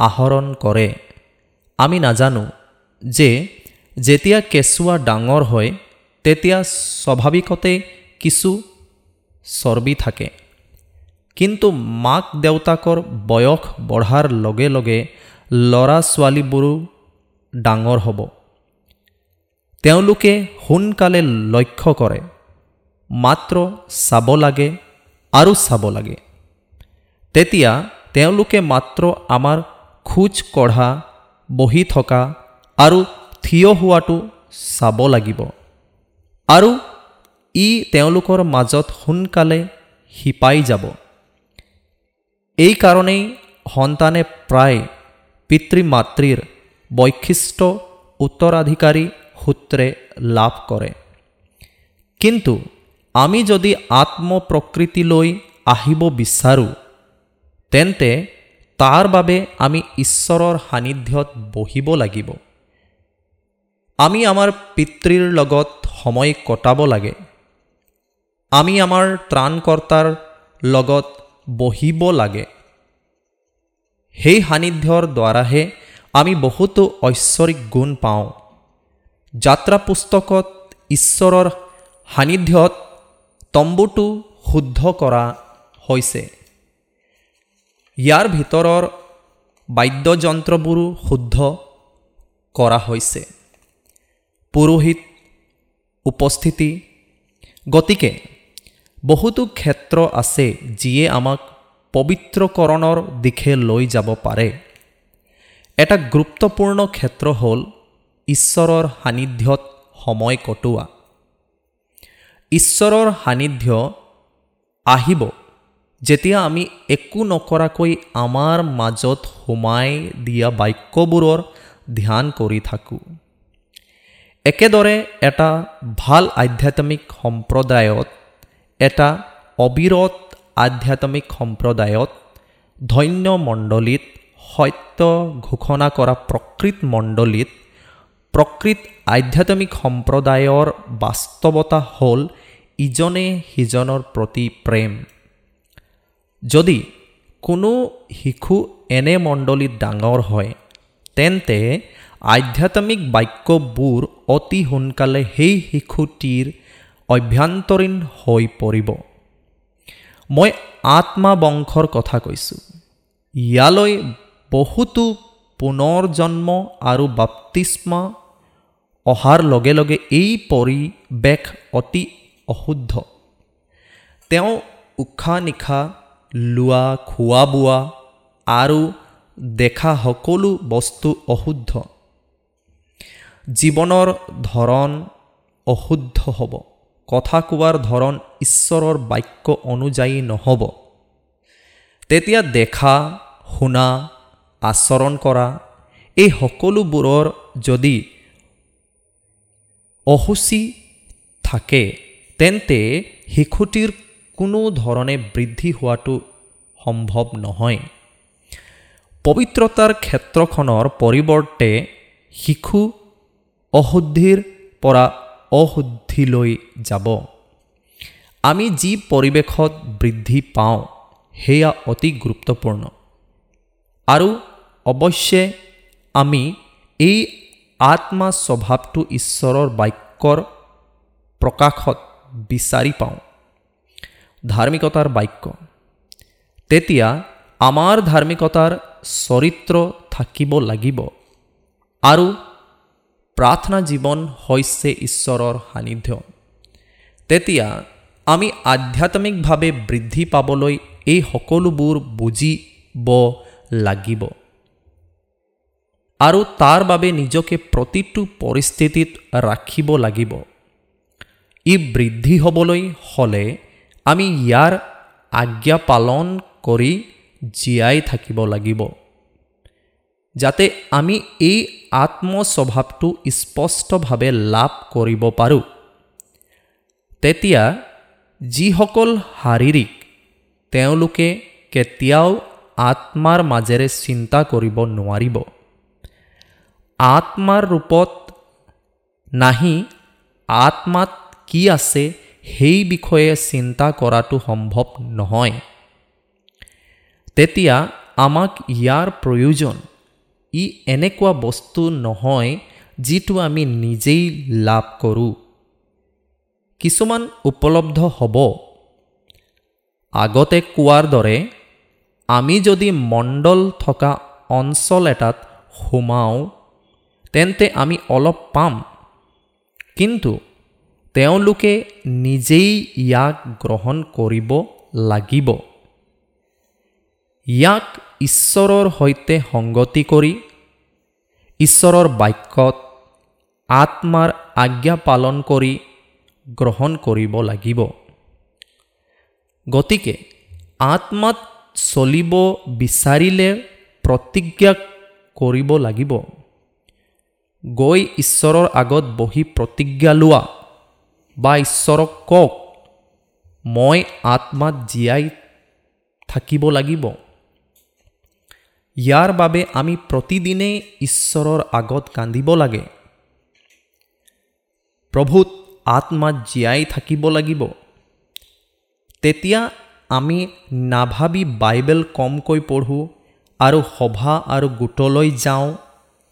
আহৰণ কৰে। আমি নাজানো যে যেতিয়া কেঁচুৱা ডাঙৰ হয়, তেতিয়া স্বাভাৱিকতে কিছু চৰ্বি থাকে। কিন্তু মাক দেউতাকৰ বয়স বঢ়াৰ লগে লগে ল'ৰা ছোৱালীবোৰো ডাঙৰ হ'ব। তেওঁলোকে সোনকালে লক্ষ্য কৰে, মাত্ৰ চাব লাগে আৰু চাব লাগে। তেতিয়া তেওঁলোকে মাত্ৰ আমাৰ খোজ কঢ়া, বহি থকা আৰু থিয় হোৱাটো চাব লাগিব। আৰু ই তেওঁলোকৰ মাজত সোনকালে শিপাই যাব। এইকাৰণেই সন্তানে প্ৰায় পিতৃ মাতৃৰ বৈশিষ্ট্য উত্তৰাধিকাৰী সূত্ৰে লাভ কৰে। কিন্তু আমি যদি আত্মপ্ৰকৃতিলৈ আহিব বিচাৰোঁ তেন্তে তাৰ বাবে আমি ঈশ্বৰৰ সান্নিধ্যত বহিব লাগিব। আমি আমাৰ পিতৃৰ লগত সময় কটাব লাগে। আমি আমাৰ ত্ৰাণকৰ্তাৰ লগত বহিব লাগে। সেই সান্নিধ্যৰ দ্বাৰাহে আমি বহুতো ঐশ্বৰিক গুণ পাওঁ। যাত্ৰা পুস্তকত ঈশ্বৰৰ সান্নিধ্যত তম্বুটো শুদ্ধ কৰা হৈছে। ইয়াৰ ভিতৰৰ বাদ্যযন্ত্ৰবোৰো শুদ্ধ কৰা হৈছে। পুৰোহিত উপস্থিতি গতিকে বহুতো ক্ষেত্ৰ আছে যিয়ে আমাক পবিত্ৰকৰণৰ দিশে লৈ যাব পাৰে। এটা গুৰুত্বপূৰ্ণ ক্ষেত্ৰ হ'ল ঈশ্বৰৰ সান্নিধ্যত সময় কটোৱা। ঈশ্বৰৰ সান্নিধ্য আহিব। যেতিয়া আমি একো নকৰাকৈ আমাৰ মাজত সোমাই দিয়া বাক্যবোৰৰ ধ্যান কৰি থাকোঁ। একেদৰে এটা ভালো আধ্যাত্মিক সম্প্ৰদায়ত, এটা অবিৰত আধ্যাত্মিক সম্প্ৰদায়ত ধন্য মণ্ডলীত, সত্য ঘোষণা কৰা প্ৰকৃত মণ্ডলীত প্ৰকৃত আধ্যাত্মিক সম্প্ৰদায়ৰ বাস্তৱতা হ'ল ইজনে সিজনৰ প্ৰতি প্ৰেম। যদি কোনো শিশু এনে মণ্ডলীত ডাঙৰ হয় তেন্তে আধ্যাত্মিক বাক্যবোৰ অতি সোনকালে সেই শিশুটিৰ অভ্যন্তৰীণ হৈ পৰিব। মই আত্মা বংশৰ কথা কৈছোঁ। ইয়ালৈ বহুতো পুনৰ জন্ম আৰু বাপ্তিস্মা অহাৰ লগে লগে এই পৰিৱেশ অতি অশুদ্ধ। তেওঁ উশাহ নিশাহ লোৱা খোৱা বোৱা আৰু দেখা সকলো বস্তু অশুদ্ধ। জীৱনৰ ধৰণ অশুদ্ধ হ'ব। কথা কোৱাৰ ধৰণ ঈশ্বৰৰ বাক্য অনুযায়ী নহ'ব। তেতিয়া দেখা, শুনা, আচৰণ কৰা, এই সকলোবোৰৰ যদি অসুচি থাকে তেন্তে শিশুটিৰ কোনো ধৰণে বৃদ্ধি হোৱাটো সম্ভৱ নহয়। পবিত্ৰতাৰ ক্ষেত্ৰখনৰ পৰিৱৰ্তে শিশু অশুদ্ধিৰ পৰা অশুদ্ধিলৈ যাব। আমি যি পৰিৱেশত বৃদ্ধি পাওঁ সেয়া অতি গুৰুত্বপূৰ্ণ। আৰু অৱশ্যে আমি এই আত্মা স্বভাৱটো ঈশ্বৰৰ বাক্যৰ প্ৰকাশত বিচাৰি পাওঁ। ধাৰ্মিকতাৰ বাক্য। তেতিয়া আমাৰ ধাৰ্মিকতাৰ চৰিত্ৰ থাকিব লাগিব আৰু প্ৰাৰ্থনা জীৱন হৈছে ঈশ্বৰৰ সান্নিধ্য। তেতিয়া আমি আধ্যাত্মিকভাৱে বৃদ্ধি পাবলৈ এই সকলোবোৰ বুজিব লাগিব। আৰু তাৰ বাবে নিজকে প্ৰতিটো পৰিস্থিতিত ৰাখিব লাগিব। ই বৃদ্ধি হ'বলৈ হ'লে আমি ইয়াৰ আজ্ঞা পালন কৰি জীয়াই থাকিব লাগিব। যাতে আমি এই আত্মস্বভাৱটো স্পষ্টভাৱে লাভ কৰিব পাৰোঁ। তেতিয়া যিসকল শাৰীৰিক তেওঁলোকে কেতিয়াও আত্মাৰ মাজেৰে চিন্তা কৰিব নোৱাৰিব। আত্মাৰ ৰূপত নাহি আত্মাত কি আছে সেই বিষয়ে চিন্তা কৰাটো সম্ভৱ নহয়। তেতিয়া আমাক ইয়াৰ প্ৰয়োজন ই এনেকুৱা বস্তু নহয় যিটো আমি নিজেই লাভ কৰোঁ। কিছুমান উপলব্ধ হ'ব। আগতে কোৱাৰ দৰে আমি যদি মণ্ডল থকা অঞ্চল এটাত সোমাওঁ তেন্তে আমি অলপ পাম। কিন্তু তেওঁলোকে নিজেই ইয়াক গ্ৰহণ কৰিব লাগিব। ইয়াক ঈশ্বৰৰ সৈতে সংগতি কৰি ঈশ্বৰৰ বাক্যত আত্মাৰ আজ্ঞা পালন কৰি গ্ৰহণ কৰিব লাগিব। গতিকে আত্মাত চলিব বিচাৰিলে প্ৰতিজ্ঞা কৰিব লাগিব। গৈ ঈশ্বৰৰ আগত বহি প্ৰতিজ্ঞা লোৱা। বা ঈশ্বৰক কওক মই আত্মাত জীয়াই থাকিব লাগিব। ইয়াৰ বাবে আমি প্ৰতিদিনেই ঈশ্বৰৰ আগত কান্দিব লাগে। প্ৰভূত আত্মাত জীয়াই থাকিব লাগিব। তেতিয়া আমি নাভাবি বাইবেল কমকৈ পঢ়োঁ আৰু সভা আৰু গোটলৈ যাওঁ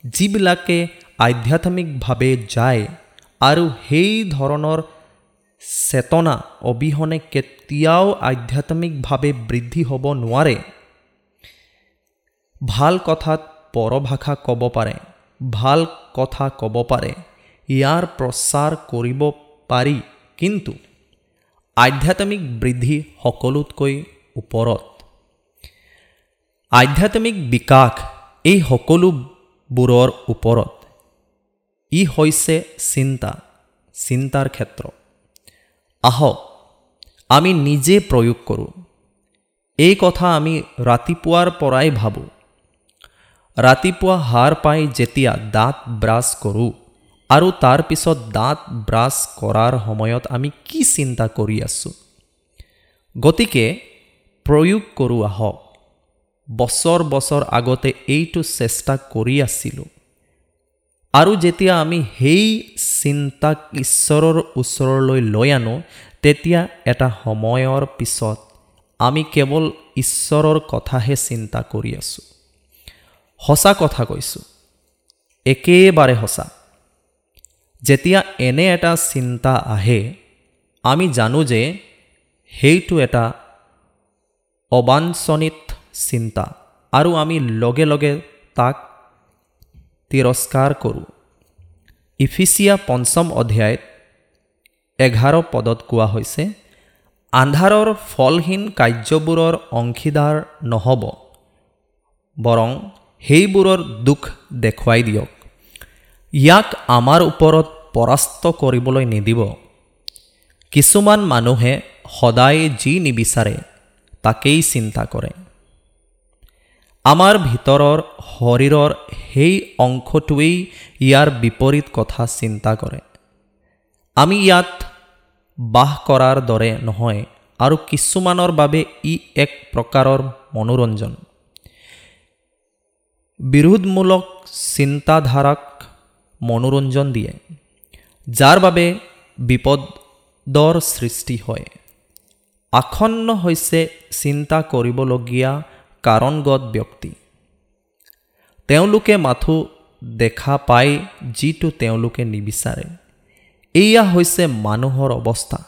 যিবিলাকে আধ্যাত্মিকভাৱে যায় আৰু সেই ধৰণৰ চেতনা অবিহনে কেতিয়াও আধ্যাত্মিকভাৱে বৃদ্ধি হ'ব নোৱাৰে। ভাল কথাত পৰভাষা ক'ব পাৰে ভাল কথা ক'ব পাৰে ইয়াৰ প্ৰচাৰ কৰিব পাৰি কিন্তু আধ্যাত্মিক বৃদ্ধি সকলোতকৈ ওপৰত। আধ্যাত্মিক বিকাশ এই সকলোবোৰৰ ওপৰত। ই হৈছে চিন্তা চিন্তাৰ ক্ষেত্ৰ। আহক আমি নিজে প্ৰয়োগ কৰোঁ। এই কথা আমি ৰাতিপুৱাৰ পৰাই ভাবোঁ। ৰাতিপুৱা সাৰ পাই যেতিয়া দাঁত ব্ৰাছ কৰোঁ আৰু তাৰ পিছত দাঁত ব্ৰাছ কৰাৰ সময়ত আমি কি চিন্তা কৰি আছোঁ? গতিকে প্ৰয়োগ কৰোঁ আহক বছৰ বছৰ আগতে এইটো চেষ্টা কৰি আছিলোঁ। আৰু যেতিয়া আমি সেই চিন্তাক ঈশ্বৰৰ ওচৰলৈ লৈ আনো তেতিয়া এটা সময়ৰ পিছত আমি কেৱল ঈশ্বৰৰ কথাহে চিন্তা কৰি আছোঁ। সঁচা কথা কৈছোঁ একেবাৰে সঁচা। যেতিয়া এনে এটা চিন্তা আহে আমি জানো যে সেইটো এটা অবাঞ্চনিত চিন্তা আৰু আমি লগে লগে তাক তিৰস্কাৰ কৰোঁ। ইফিচিয়া পঞ্চম অধ্যায়ত এঘাৰ পদত কোৱা হৈছে আন্ধাৰৰ ফলহীন কাৰ্যবোৰৰ অংশীদাৰ নহ'ব বৰং সেইবোৰৰ দুখ দেখুৱাই দিয়ক। ইয়াক আমাৰ ওপৰত পৰাস্ত কৰিবলৈ নিদিব। কিছুমান মানুহে সদায় যি নিবিচাৰে তাকেই চিন্তা কৰে। আমাৰ ভিতৰৰ শৰীৰৰ সেই অংশটোৱেই ইয়াৰ বিপৰীত কথা চিন্তা কৰে। আমি ইয়াত বাস কৰাৰ দৰে নহয় আৰু কিছুমানৰ বাবে ই এক প্ৰকাৰৰ মনোৰঞ্জন। বিৰোধমূলক চিন্তাধাৰাক মনোৰঞ্জন দিয়ে যাৰ বাবে বিপদৰ সৃষ্টি হয়। আসন্ন হৈছে চিন্তা কৰিবলগীয়া কাৰণগত ব্যক্তি। তেওঁলোকে মাথো দেখা পায় যিটো তেওঁলোকে নিবিচাৰে। এয়া হৈছে মানুহৰ অৱস্থা।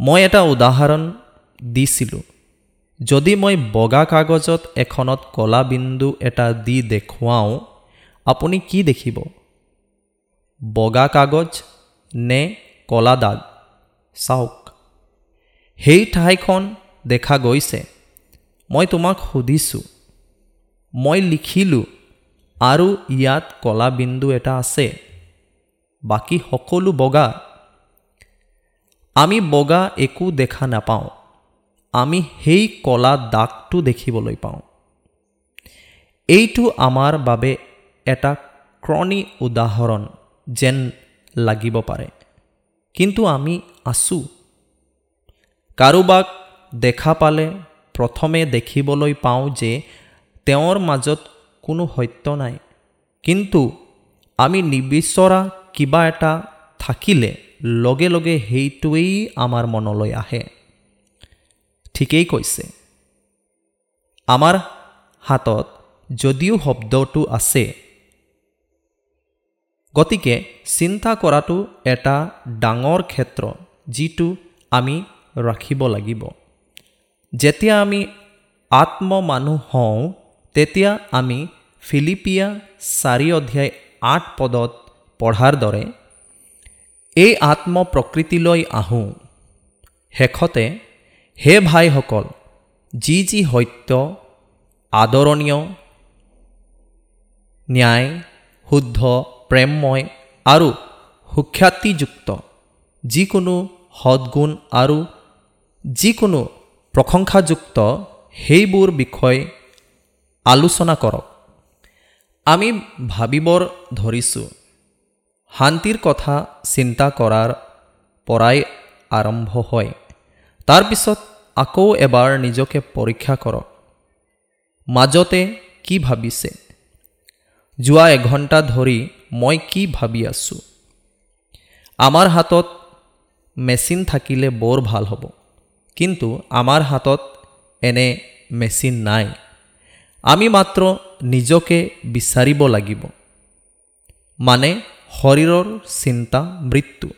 মই এটা উদাহৰণ দিছিলোঁ। যদি মই বগা কাগজত এখনত কলা বিন্দু এটা দি দেখুৱাওঁ আপুনি কি দেখিব? বগা কাগজ নে কলা দাগ? চাওক। সেই ঠাইখন দেখা গৈছে। মই তোমাক সুধিছোঁ মই লিখিলোঁ আৰু ইয়াত কলা বিন্দু এটা আছে বাকী সকলো বগা। আমি বগা একো দেখা নাপাওঁ আমি সেই কলা দাগটো দেখিবলৈ পাওঁ। এইটো আমাৰ বাবে এটা ক্ৰণী উদাহৰণ যেন লাগিব পাৰে কিন্তু আমি আছোঁ। কাৰোবাক দেখা পালে প্ৰথমে দেখিবলৈ পাওঁ যে তেওঁৰ মাজত কোনো সত্য নাই। কিন্তু আমি নিবিচৰা কিবা এটা থাকিলে লগে লগে সেইটোৱেই আমাৰ মনলৈ আহে। ঠিকেই কৈছে। আমাৰ হাতত যদিও শব্দটো আছে গতিকে চিন্তা কৰাটো এটা ডাঙৰ ক্ষেত্ৰ যিটো আমি ৰাখিব লাগিব। যেতিয়া আমি আত্ম মানুহ হওঁ তেতিয়া আমি ফিলিপিয়া চাৰি অধ্যায় আঠ পদত পঢ়াৰ দৰে এই আত্ম প্ৰকৃতিলৈ আহোঁ। শেষতে হে ভাইসকল যি যি সত্য আদৰণীয় ন্যায় শুদ্ধ প্ৰেমময় আৰু সুখ্যাতিযুক্ত যিকোনো সদ্গুণ আৰু যিকোনো প্ৰশংসাযুক্ত সেইবোৰ বিষয় আলোচনা কৰক। আমি ভাবিবৰ ধৰিছোঁ। শান্তিৰ কথা চিন্তা কৰাৰ পৰাই আৰম্ভ হয়। তাৰপিছত আকৌ এবাৰ নিজকে পৰীক্ষা কৰক। মাজতে কি ভাবিছে? যোৱা এঘণ্টা ধৰি মই কি ভাবি আছোঁ? আমাৰ হাতত মেচিন থাকিলে বৰ ভাল হ'ব। কিন্তু আমাৰ হাতত এনে মেচিন নাই। আমি মাত্ৰ নিজকে বিচাৰিব লাগিব। মানে শৰীৰৰ চিন্তা মৃত্যু।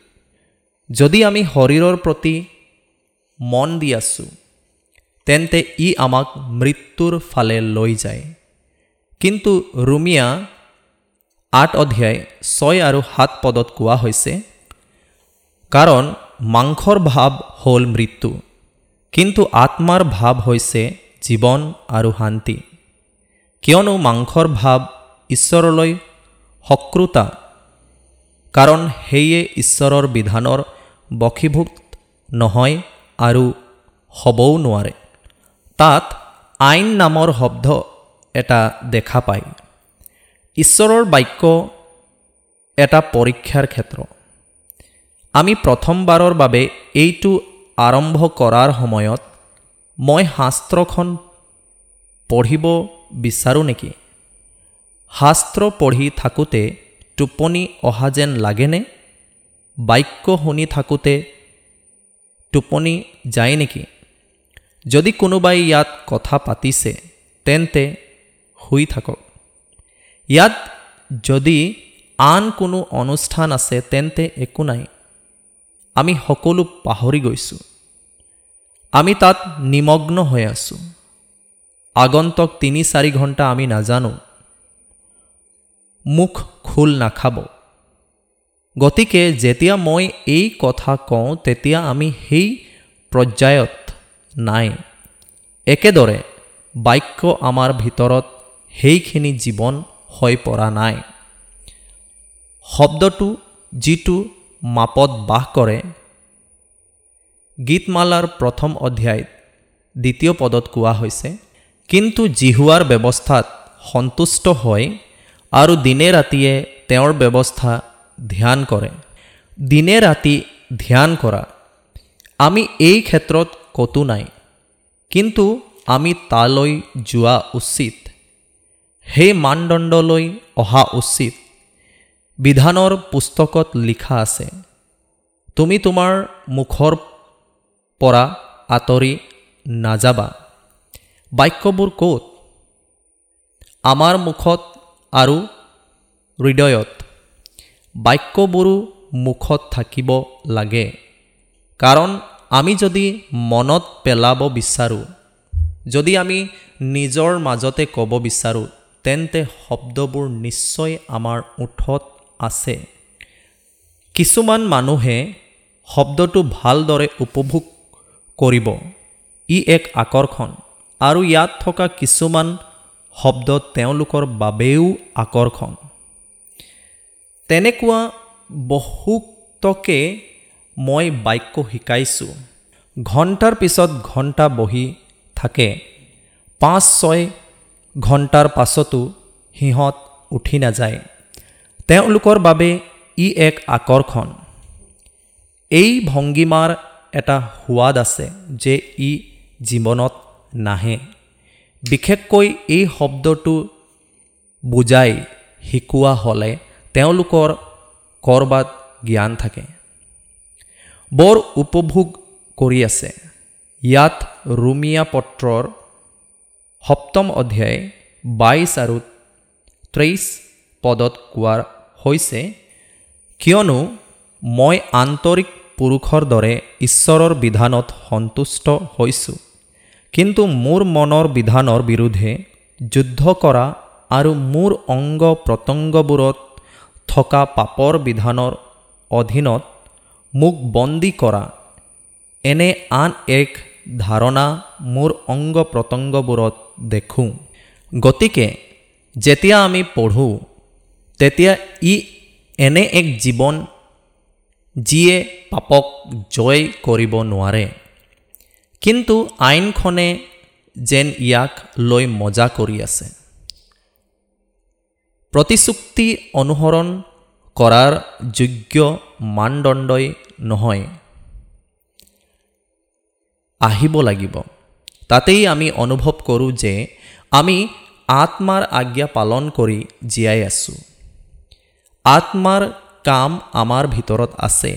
যদি আমি শৰীৰৰ প্ৰতি মন দি আছোঁ, তেন্তে ই আমাক মৃত্যুৰ ফালে লৈ যায়। কিন্তু ৰুমিয়া আঠ অধ্যায় ছয় আৰু সাত পদত কোৱা হৈছে, কাৰণ মাংসৰ ভাৱ হ'ল মৃত্যু। কিন্তু আত্মাৰ ভাৱ হৈছে জীৱন আৰু শান্তি। কিয়নো মাংসৰ ভাৱ ঈশ্বৰলৈ শক্ৰুতা কাৰণ সেয়ে ঈশ্বৰৰ বিধানৰ বশীভূত নহয় আৰু হ'বও নোৱাৰে। তাত আইন নামৰ শব্দ এটা দেখা পায়। ঈশ্বৰৰ বাক্য এটা পৰীক্ষাৰ ক্ষেত্ৰ। আমি প্ৰথমবাৰৰ বাবে এইটো আৰম্ভ কৰাৰ সময়ত মই শাস্ত্ৰখন পঢ়িব বিচাৰোঁ নেকি? শাস্ত্ৰ পঢ়ি থাকোঁতে টোপনি অহা যেন লাগেনে? বাক্য শুনি থাকোঁতে টোপনি যায় নেকি? যদি কোনোবাই ইয়াত কথা পাতিছে তেন্তে শুই থাকক। ইয়াত যদি আন কোনো অনুষ্ঠান আছে তেন্তে একো নাই। আমি সকলো পাহৰি গৈছোঁ। আমি তাত নিমগ্ন হৈ আছোঁ। আগন্তক তিনি চাৰি ঘণ্টা আমি নাজানো। মুখ খোল নাখাব। গতিকে যেতিয়া মই এই কথা কওঁ তেতিয়া আমি সেই পৰ্যায়ত নাই। একেদৰে বাক্য আমাৰ ভিতৰত সেইখিনি জীৱন হৈ পৰা নাই। শব্দটো যিটো মাপত বাস কৰে। গীতমালাৰ প্ৰথম অধ্যায়ত দ্বিতীয় পদত কোৱা হৈছে কিন্তু জিহুৱাৰ ব্যৱস্থাত সন্তুষ্ট হয় আৰু দিনে ৰাতিয়ে তেওঁৰ ব্যৱস্থা ধ্যান কৰে। দিনে ৰাতি ধ্যান কৰা। আমি এই ক্ষেত্ৰত ক'তো নাই। কিন্তু আমি তালৈ যোৱা উচিত। সেই মানদণ্ডলৈ অহা উচিত। বিধানৰ পুস্তকত লিখা আছে তুমি তোমাৰ মুখৰ পৰা আঁতৰি নাযাবা। বাক্যবোৰ ক'ত? আমাৰ মুখত আৰু হৃদয়ত। বাক্যবোৰো মুখত থাকিব লাগে। কাৰণ আমি যদি মনত পেলাব বিচাৰোঁ যদি আমি নিজৰ মাজতে ক'ব বিচাৰোঁ তেন্তে শব্দবোৰ নিশ্চয় আমাৰ ওঠত আছে। কিছুমান মানুহে শব্দটো ভালদৰে উপভোগ কৰিব। ই এক আকৰ্ষণ আৰু ইয়াত থকা কিছুমান শব্দ তেওঁলোকৰ বাবেও আকৰ্ষণ। তেনেকুৱা বহুতকে মই বাক্য শিকাইছোঁ। ঘণ্টাৰ পিছত ঘণ্টা বহি থাকে। পাঁচ ছয় ঘণ্টাৰ পাছতো সিহঁত উঠি নাযায়। তেওঁলোকৰ বাবে ই এক আকৰ্ষণ। এই ভংগীমাৰ এটা সোৱাদ আছে যে ই জীৱনত নাহে। বিশেষকৈ এই শব্দটো বুজাই শিকোৱা হ'লে তেওঁলোকৰ ক'ৰবাত জ্ঞান থাকে। বৰ উপভোগ কৰি আছে। ইয়াত ৰুমিয়া পত্ৰৰ সপ্তম অধ্যায় বাইছ আৰু ত্ৰিছ পদত কোৱা হৈছে, কিয়নো মই আন্তৰিক পুৰুষৰ দৰে ঈশ্বৰৰ বিধানত সন্তুষ্ট হৈছোঁ। কিন্তু মোৰ মনৰ বিধানৰ বিৰুদ্ধে যুদ্ধ কৰা আৰু মোৰ অংগ প্ৰত্যংগবোৰত থকা পাপৰ বিধানৰ অধীনত মোক বন্দী কৰা, এনে আন এক ধাৰণা মোৰ অংগ প্ৰত্যংগবোৰত দেখোঁ। গতিকে, যেতিয়া আমি পঢ়োঁ তেতিয়া ই এনে এক জীৱন যিয়ে পাপক জয় কৰিব নোৱাৰে। কিন্তু আইনখনে যেন ইয়াক লৈ মজা কৰি আছে। প্ৰতিচুক্তি অনুসৰণ কৰাৰ যোগ্য মানদণ্ডই নহয়। আহিব লাগিব। তাতেই আমি অনুভৱ কৰোঁ যে আমি আত্মাৰ আজ্ঞা পালন কৰি জীয়াই আছোঁ। আত্মাৰ কাম আমাৰ ভিতৰত আছে।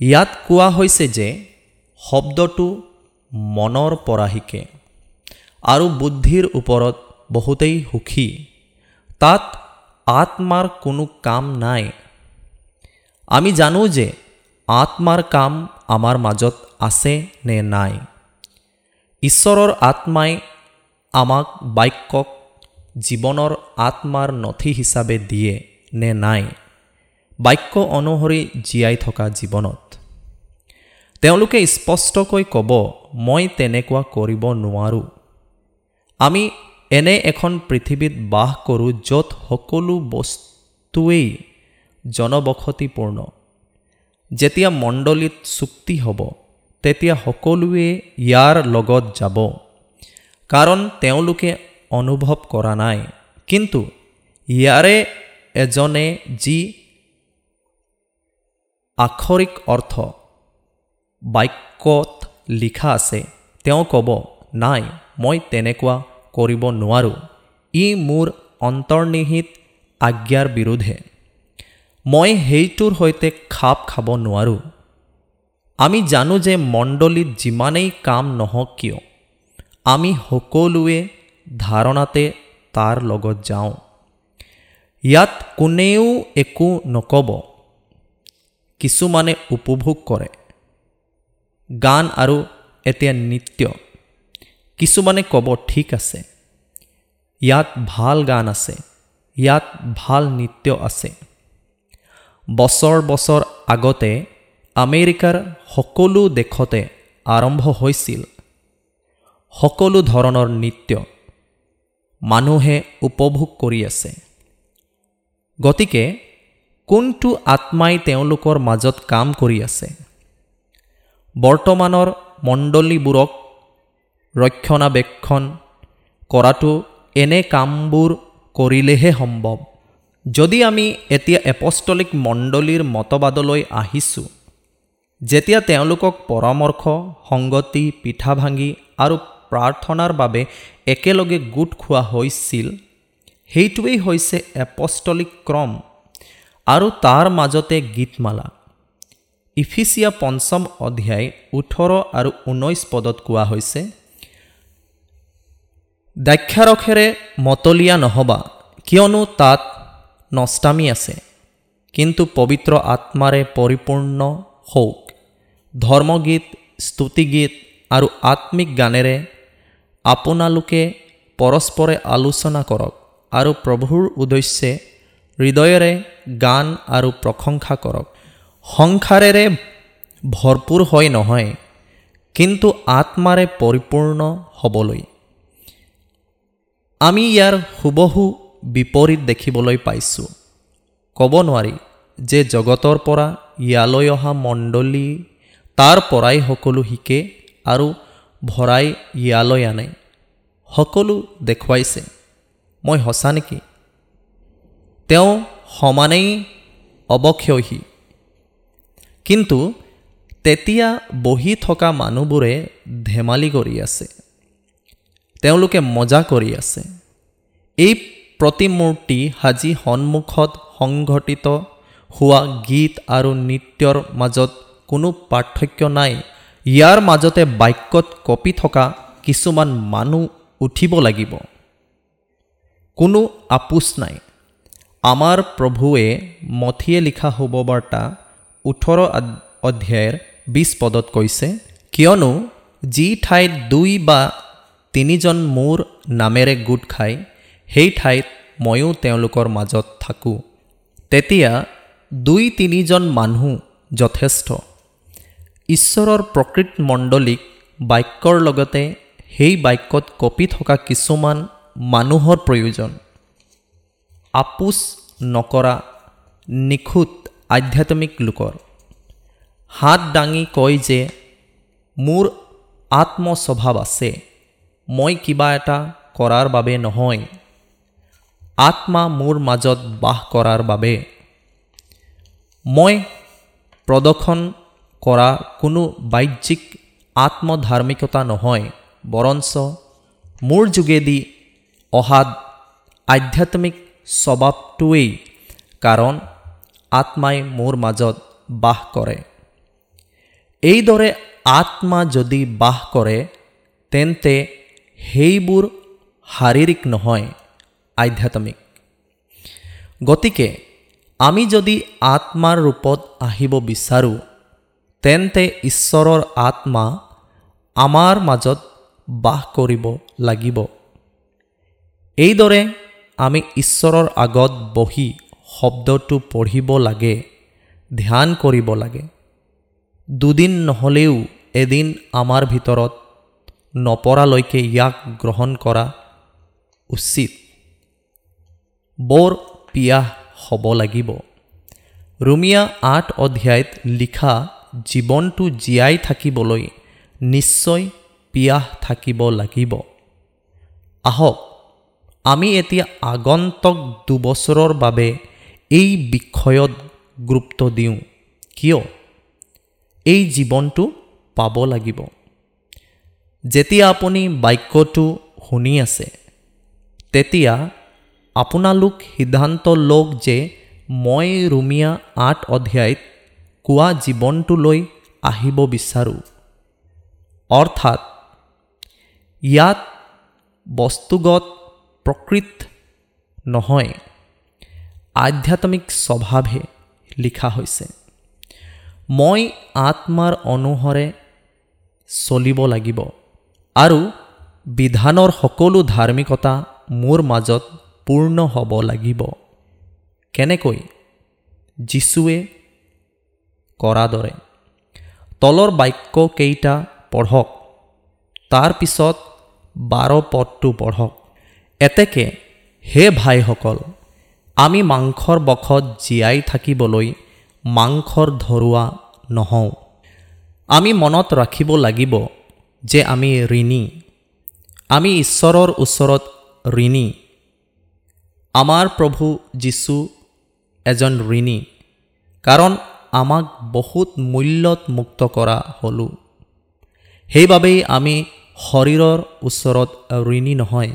ইয়াত কোৱা হৈছে যে শব্দটো মনৰ পৰা শিকে আৰু বুদ্ধিৰ ওপৰত বহুতেই সুখী। তাত আত্মাৰ কোনো কাম নাই। আমি জানো যে আত্মাৰ কাম আমাৰ মাজত আছে নে নাই। ঈশ্বৰৰ আত্মাই আমাক বাক্যক জীৱনৰ আত্মাৰ নথি হিচাপে দিয়ে। নে নাই? বাক্য অনুসৰি জীয়াই থকা জীৱনত। তেওঁলোকে স্পষ্টকৈ ক'ব মই তেনেকুৱা কৰিব নোৱাৰোঁ। আমি এনে এখন পৃথিৱীত বাস কৰোঁ য'ত সকলো বস্তুৱেই জনবসতিপূৰ্ণ। যেতিয়া মণ্ডলীত চুক্তি হ'ব তেতিয়া সকলোৱে ইয়াৰ লগত যাব। কাৰণ তেওঁলোকে অনুভৱ কৰা নাই। কিন্তু ইয়াৰে এজনে যি আক্ষৰিক অৰ্থ বাক্যত লিখা আছে, তেওঁ ক'ব, নাই, মই তেনেকুৱা কৰিব নোৱাৰোঁ। ই মোৰ অন্তৰ্নিহিত আজ্ঞাৰ বিৰুদ্ধে। মই সেইটোৰ সৈতে খাপ খাব নোৱাৰোঁ। আমি জানো যে মণ্ডলীত যিমানেই কাম নহওক কিয়, আমি সকলোৱে ধাৰণাতে তাৰ লগত যাওঁ। ইয়াত কোনেও একো নক'ব। কিছুমানে উপভোগ কৰে। গান আৰু এতিয়া নৃত্য। কিছুমানে ক'ব ঠিক আছে। ইয়াত ভাল গান আছে। ইয়াত ভাল নৃত্য আছে। বছৰ বছৰ আগতে আমেৰিকাৰ সকলো দেশতে আৰম্ভ হৈছিল। সকলো ধৰণৰ নৃত্য। মানুহে উপভোগ কৰি আছে। গতিকে কোনটো আত্মাই তেওঁলোকৰ মাজত কাম কৰি আছে? বৰ্তমানৰ মণ্ডলীবোৰক ৰক্ষণাবেক্ষণ কৰাটো এনে কামবোৰ কৰিলেহে সম্ভৱ। যদি আমি এতিয়া এপষ্টলিক মণ্ডলীৰ মতবাদলৈ আহিছোঁ যেতিয়া তেওঁলোকক পৰামৰ্শ সংগতি পিঠা ভাঙি আৰু প্ৰাৰ্থনাৰ বাবে একেলগে গোট খোৱা হৈছিল সেইটোৱেই হৈছে এপষ্টলিক ক্ৰম আৰু তাৰ মাজতে গীতমালা। ইফিচিয়া পঞ্চম অধ্যায় ওঠৰ আৰু ঊনৈছ পদত কোৱা হৈছে দাক্ষাৰসেৰে মতলীয়া নহ'বা, কিয়নো তাত নষ্টামী আছে। কিন্তু পবিত্ৰ আত্মাৰে পৰিপূৰ্ণ হওক। ধৰ্মগীত, স্তুতিগীত আৰু আত্মিক গানেৰে আপোনালোকে পৰস্পৰে আলোচনা কৰক। আৰু প্ৰভুৰ উদ্দেশ্যে হৃদয়েৰে গান আৰু প্ৰশংসা কৰক। সংসাৰেৰে ভৰপূৰ হয় নহয় কিন্তু আত্মাৰে পৰিপূৰ্ণ হ'বলৈ। আমি ইয়াৰ হুবহু বিপৰীত দেখিবলৈ পাইছোঁ। ক'ব নোৱাৰি যে জগতৰ পৰা ইয়ালৈ অহা মণ্ডলী তাৰ পৰাই সকলো শিকে আৰু ভৰাই ইয়ালৈ আনে। সকলো দেখুৱাইছে। মই সঁচা নেকি? তেওঁ সমানেই অৱক্ষয়ী কিন্তু তেতিয়া বহি থকা মানুহবোৰে ধেমালি কৰি আছে। তেওঁলোকে মজা কৰি আছে। এই প্ৰতিমূৰ্তি সাজি সন্মুখত সংঘটিত হোৱা গীত আৰু নৃত্যৰ মাজত কোনো পাৰ্থক্য নাই। ইয়াৰ মাজতে বাক্যত কঁপি থকা কিছুমান মানুহ উঠিব লাগিব। কোনো আপোচ নাই। আমাৰ প্ৰভুৱে মথিয়ে লিখা শুভবাৰ্তা ওঠৰ অধ্যায়ৰ বিছ পদত কৈছে কিয়নো যি ঠাইত দুই বা তিনিজন মোৰ নামেৰে গোট খায় সেই ঠাইত ময়ো তেওঁলোকৰ মাজত থাকোঁ। তেতিয়া দুই তিনিজন মানুহ যথেষ্ট। ঈশ্বৰৰ প্ৰকৃত মণ্ডলীক বাক্যৰ লগতে সেই বাক্যত কঁপি থকা কিছুমান মানুহৰ প্ৰয়োজন। আপোচ নকৰা নিখুঁত আধ্যাত্মিক লোকৰ। হাত দাঙি কয় যে মোৰ আত্মস্বভাৱ আছে। মই কিবা এটা কৰাৰ বাবে নহয়। আত্মা মোৰ মাজত বাস কৰাৰ বাবে। মই প্ৰদৰ্শন কৰা কোনো বাহ্যিক আত্মধাৰ্মিকতা নহয় বৰঞ্চ মোৰ যোগেদি অহা আধ্যাত্মিক স্বভাৱটোৱেই কাৰণ আত্মাই মোৰ মাজত বাস কৰে। এইদৰে আত্মা যদি বাস কৰে তেন্তে সেইবোৰ শাৰীৰিক নহয় আধ্যাত্মিক। গতিকে আমি যদি আত্মাৰ ৰূপত আহিব বিচাৰোঁ তেন্তে ঈশ্বৰৰ আত্মা আমাৰ মাজত বাস কৰিব লাগিব। এইদৰে আমি ঈশ্বৰৰ আগত বহি শব্দটো পঢ়িব লাগে ধ্যান কৰিব লাগে। দুদিন নহ'লেও এদিন আমাৰ ভিতৰত নপৰালৈকে ইয়াক গ্ৰহণ কৰা উচিত। বৰ পিয়াহ হ'ব লাগিব। ৰুমিয়া আঠ অধ্যায়ত লিখা জীৱনটো জীয়াই থাকিবলৈ নিশ্চয় পিয়াহ থাকিব লাগিব। আহক আমি এতিয়া আগন্তুক দুবছৰৰ বাবে এই বিষয়ত গুৰুত্ব দিওঁ। কিয়? এই জীৱনটো পাব লাগিব। যেতিয়া আপুনি বাক্যটো শুনি আছে তেতিয়া আপোনালোক সিদ্ধান্ত লওক যে মই ৰুমিয়া আঠ অধ্যায়ত কোৱা জীৱনটোলৈ আহিব বিচাৰোঁ। অৰ্থাৎ ইয়াত বস্তুগত প্ৰকৃত নহয়। আধ্যাত্মিক স্বভাৱহে লিখা হৈছে। মই আত্মাৰ অনুসৰে চলিব লাগিব আৰু বিধানৰ সকলো ধাৰ্মিকতা মোৰ মাজত পূৰ্ণ হ'ব লাগিব। কেনেকৈ? যীশুৱে কৰা দৰে। তলৰ বাক্যকেইটা পঢ়ক। তাৰ পিছত বাৰ পদটো পঢ়ক। এতেকে হে ভাইসকল আমি মাংসৰ বশত জীয়াই থাকিবলৈ মাংসৰ ধৰুৱা নহওঁ। আমি মনত ৰাখিব লাগিব যে আমি ঋণী। আমি ঈশ্বৰৰ ওচৰত ঋণী। আমাৰ প্ৰভু যীশু এজন ঋণী। কাৰণ আমাক বহুত মূল্যত মুক্ত কৰা হ'লোঁ। সেইবাবেই আমি শৰীৰৰ ওচৰত ঋণী নহয়।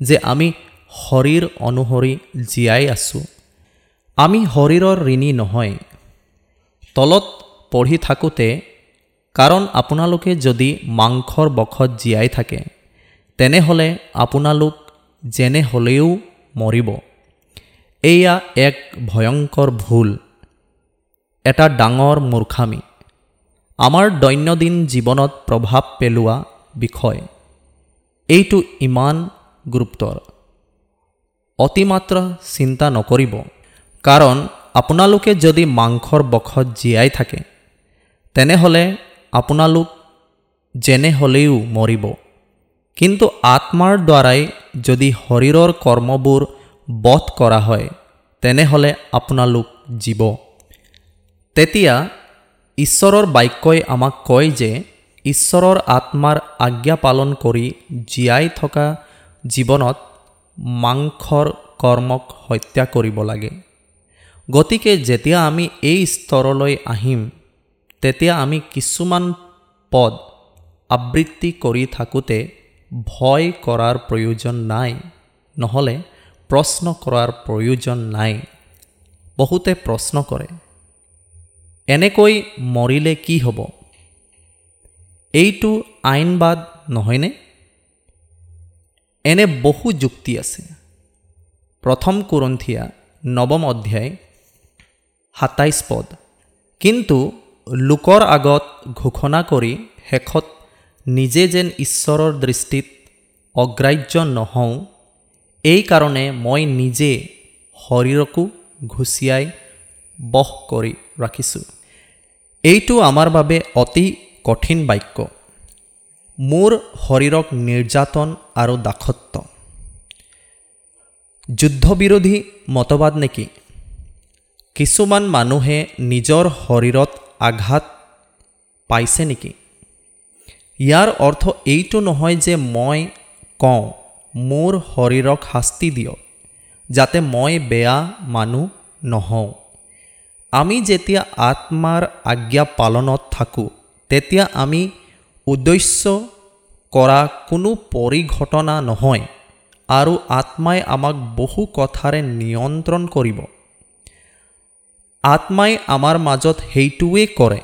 যে আমি শৰীৰ অনুসৰি জীয়াই আছোঁ। আমি শৰীৰৰ ঋণী নহয়। তলত পঢ়ি থাকোঁতে কাৰণ আপোনালোকে যদি মাংসৰ বশত জীয়াই থাকে তেনেহ'লে আপোনালোক যেনে হ'লেও মৰিব। এয়া এক ভয়ংকৰ ভুল। এটা ডাঙৰ মূৰ্খামি। আমাৰ দৈনন্দিন জীৱনত প্ৰভাৱ পেলোৱা বিষয়। এইটো ইমান গুৰুত্বৰ। অতিমাত্ৰা চিন্তা নকৰিব। কাৰণ আপোনালোকে যদি মাংসৰ বশত জীয়াই থাকে তেনেহ'লে আপোনালোক যেনে হ'লেও মৰিব। কিন্তু আত্মাৰ দ্বাৰাই যদি শৰীৰৰ কৰ্মবোৰ বধ কৰা হয় তেনেহ'লে আপোনালোক জীৱ। তেতিয়া ঈশ্বৰৰ বাক্যই আমাক কয় যে ঈশ্বৰৰ আত্মাৰ আজ্ঞা পালন কৰি জীয়াই থকা জীৱনত মাংসৰ কৰ্মক হত্যা কৰিব লাগে। গতিকে যেতিয়া আমি এই স্তৰলৈ আহিম তেতিয়া আমি কিছুমান পদ আবৃত্তি কৰি থাকোঁতে ভয় কৰাৰ প্ৰয়োজন নাই নহ'লে প্ৰশ্ন কৰাৰ প্ৰয়োজন নাই। বহুতে প্ৰশ্ন কৰে এনেকৈ মৰিলে কি হ'ব? এইটো আইনবাদ নহয়নে? এনে বহু যুক্তি আছে। প্ৰথম কুৰন্থিয়া নৱম অধ্যায় সাতাইছ পদ। কিন্তু লোকৰ আগত ঘোষণা কৰি শেষত নিজে যেন ঈশ্বৰৰ দৃষ্টিত অগ্ৰাহ্য নহওঁ এইকাৰণে মই নিজে শৰীৰকো ঘুচিয়াই বহ কৰি ৰাখিছোঁ। এইটো আমাৰ বাবে অতি কঠিন বাক্য। মোৰ শৰীৰক নিৰ্যাতন আৰু দাসত্ব। যুদ্ধবিৰোধী মতবাদ নেকি? কিছুমান মানুহে নিজৰ শৰীৰত আঘাত পাইছে নেকি? ইয়াৰ অৰ্থ এইটো নহয় যে মই কওঁ মোৰ শৰীৰক শাস্তি দিয়ক যাতে মই বেয়া মানুহ নহওঁ। আমি যেতিয়া আত্মাৰ আজ্ঞা পালনত থাকোঁ তেতিয়া আমি উদ্দেশ্য কৰা কোনো পৰিঘটনা নহয় আৰু আত্মাই আমাক বহু কথাৰে নিয়ন্ত্ৰণ কৰিব। আত্মাই আমাৰ মাজত সেইটোৱে কৰে।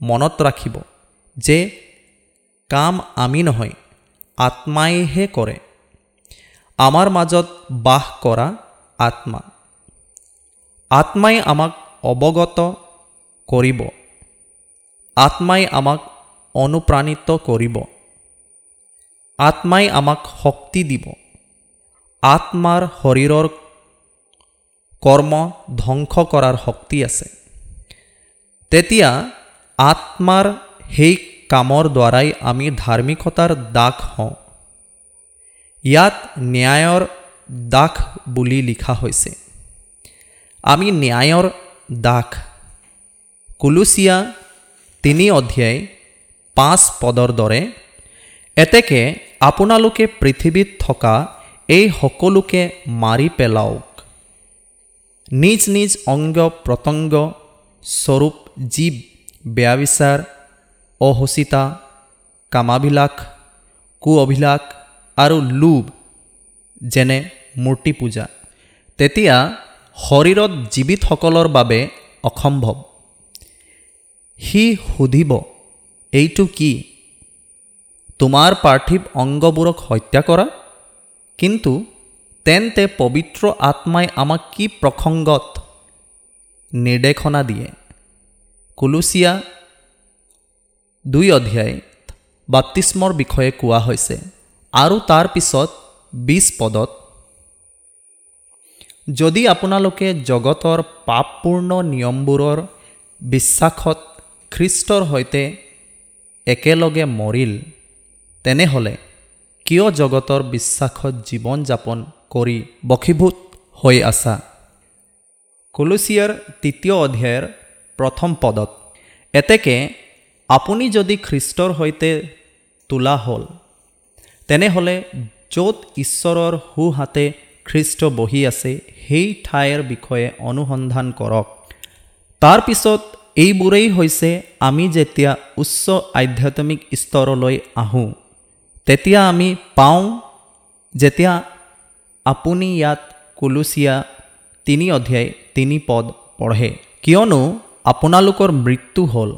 মনত ৰাখিব যে কাম আমি নহয়, আত্মাইহে কৰে। আমাৰ মাজত বাস কৰা আত্মা। আত্মাই আমাক অৱগত কৰিব। আত্মাই আমাক অনুপ্ৰাণিত কৰিব আত্মাই আমাক শক্তি দিব। আত্মাৰ শৰীৰৰ কৰ্ম ধ্বংস কৰাৰ শক্তি আছে। তেতিয়া আত্মাৰ সেই কামৰ দ্বাৰাই আমি ধাৰ্মিকতাৰ দাস হওঁ। ইয়াত ন্যায়ৰ দাস বুলি লিখা হৈছে। আমি ন্যায়ৰ দাস। কুলুচীয়া তিনি অধ্যায় পাঁচ পদৰ দৰে, এতেকে আপোনালোকে পৃথিৱীত থকা এই সকলোকে মাৰি পেলাওক। নিজ নিজ অংগ প্ৰত্যংগ স্বৰূপ জীৱ বেয়া বিচাৰ অহচিতা কামাভিলাষ কু অভিলাষ আৰু লোভ, যেনে মূৰ্তি পূজা। তেতিয়া শৰীৰত জীৱিতসকলৰ বাবে অসম্ভৱ। সি সুধিব এইটো কি? তোমাৰ পাৰ্থিৱ অংগবোৰক হত্যা কৰা? কিন্তু তেন্তে পবিত্ৰ আত্মাই আমাক কি প্ৰসংগত নিৰ্দেশনা দিয়ে? কুলুচীয়া দুই অধ্যায় বাপ্তিস্মৰ বিষয়ে কোৱা হৈছে। আৰু তাৰ পিছত বিছ পদত যদি আপোনালোকে জগতৰ পাপপূৰ্ণ নিয়মবোৰৰ বিশ্বাসত খ্ৰীষ্টৰ সৈতে একেলগে মৰিল। তেনেহ'লে কিয় জগতৰ বিশ্বাসত জীৱন যাপন কৰি বশীভূত হৈ আছা? কলচিয়াৰ তৃতীয় অধ্যায়ৰ প্ৰথম পদত এতেকে আপুনি যদি খ্ৰীষ্টৰ সৈতে তোলা হ'ল তেনেহ'লে য'ত ঈশ্বৰৰ সোঁহাতে খ্ৰীষ্ট বহি আছে সেই ঠাইৰ বিষয়ে অনুসন্ধান কৰক। তাৰপিছত এইবোৰেই হৈছে আমি যেতিয়া উচ্চ আধ্যাত্মিক স্তৰলৈ আহোঁ তেতিয়া আমি পাওঁ যেতিয়া আপুনি ইয়াত কুলুচীয়া তিনি অধ্যায় তিনি পদ পঢ়ে। কিয়নো আপোনালোকৰ মৃত্যু হ'ল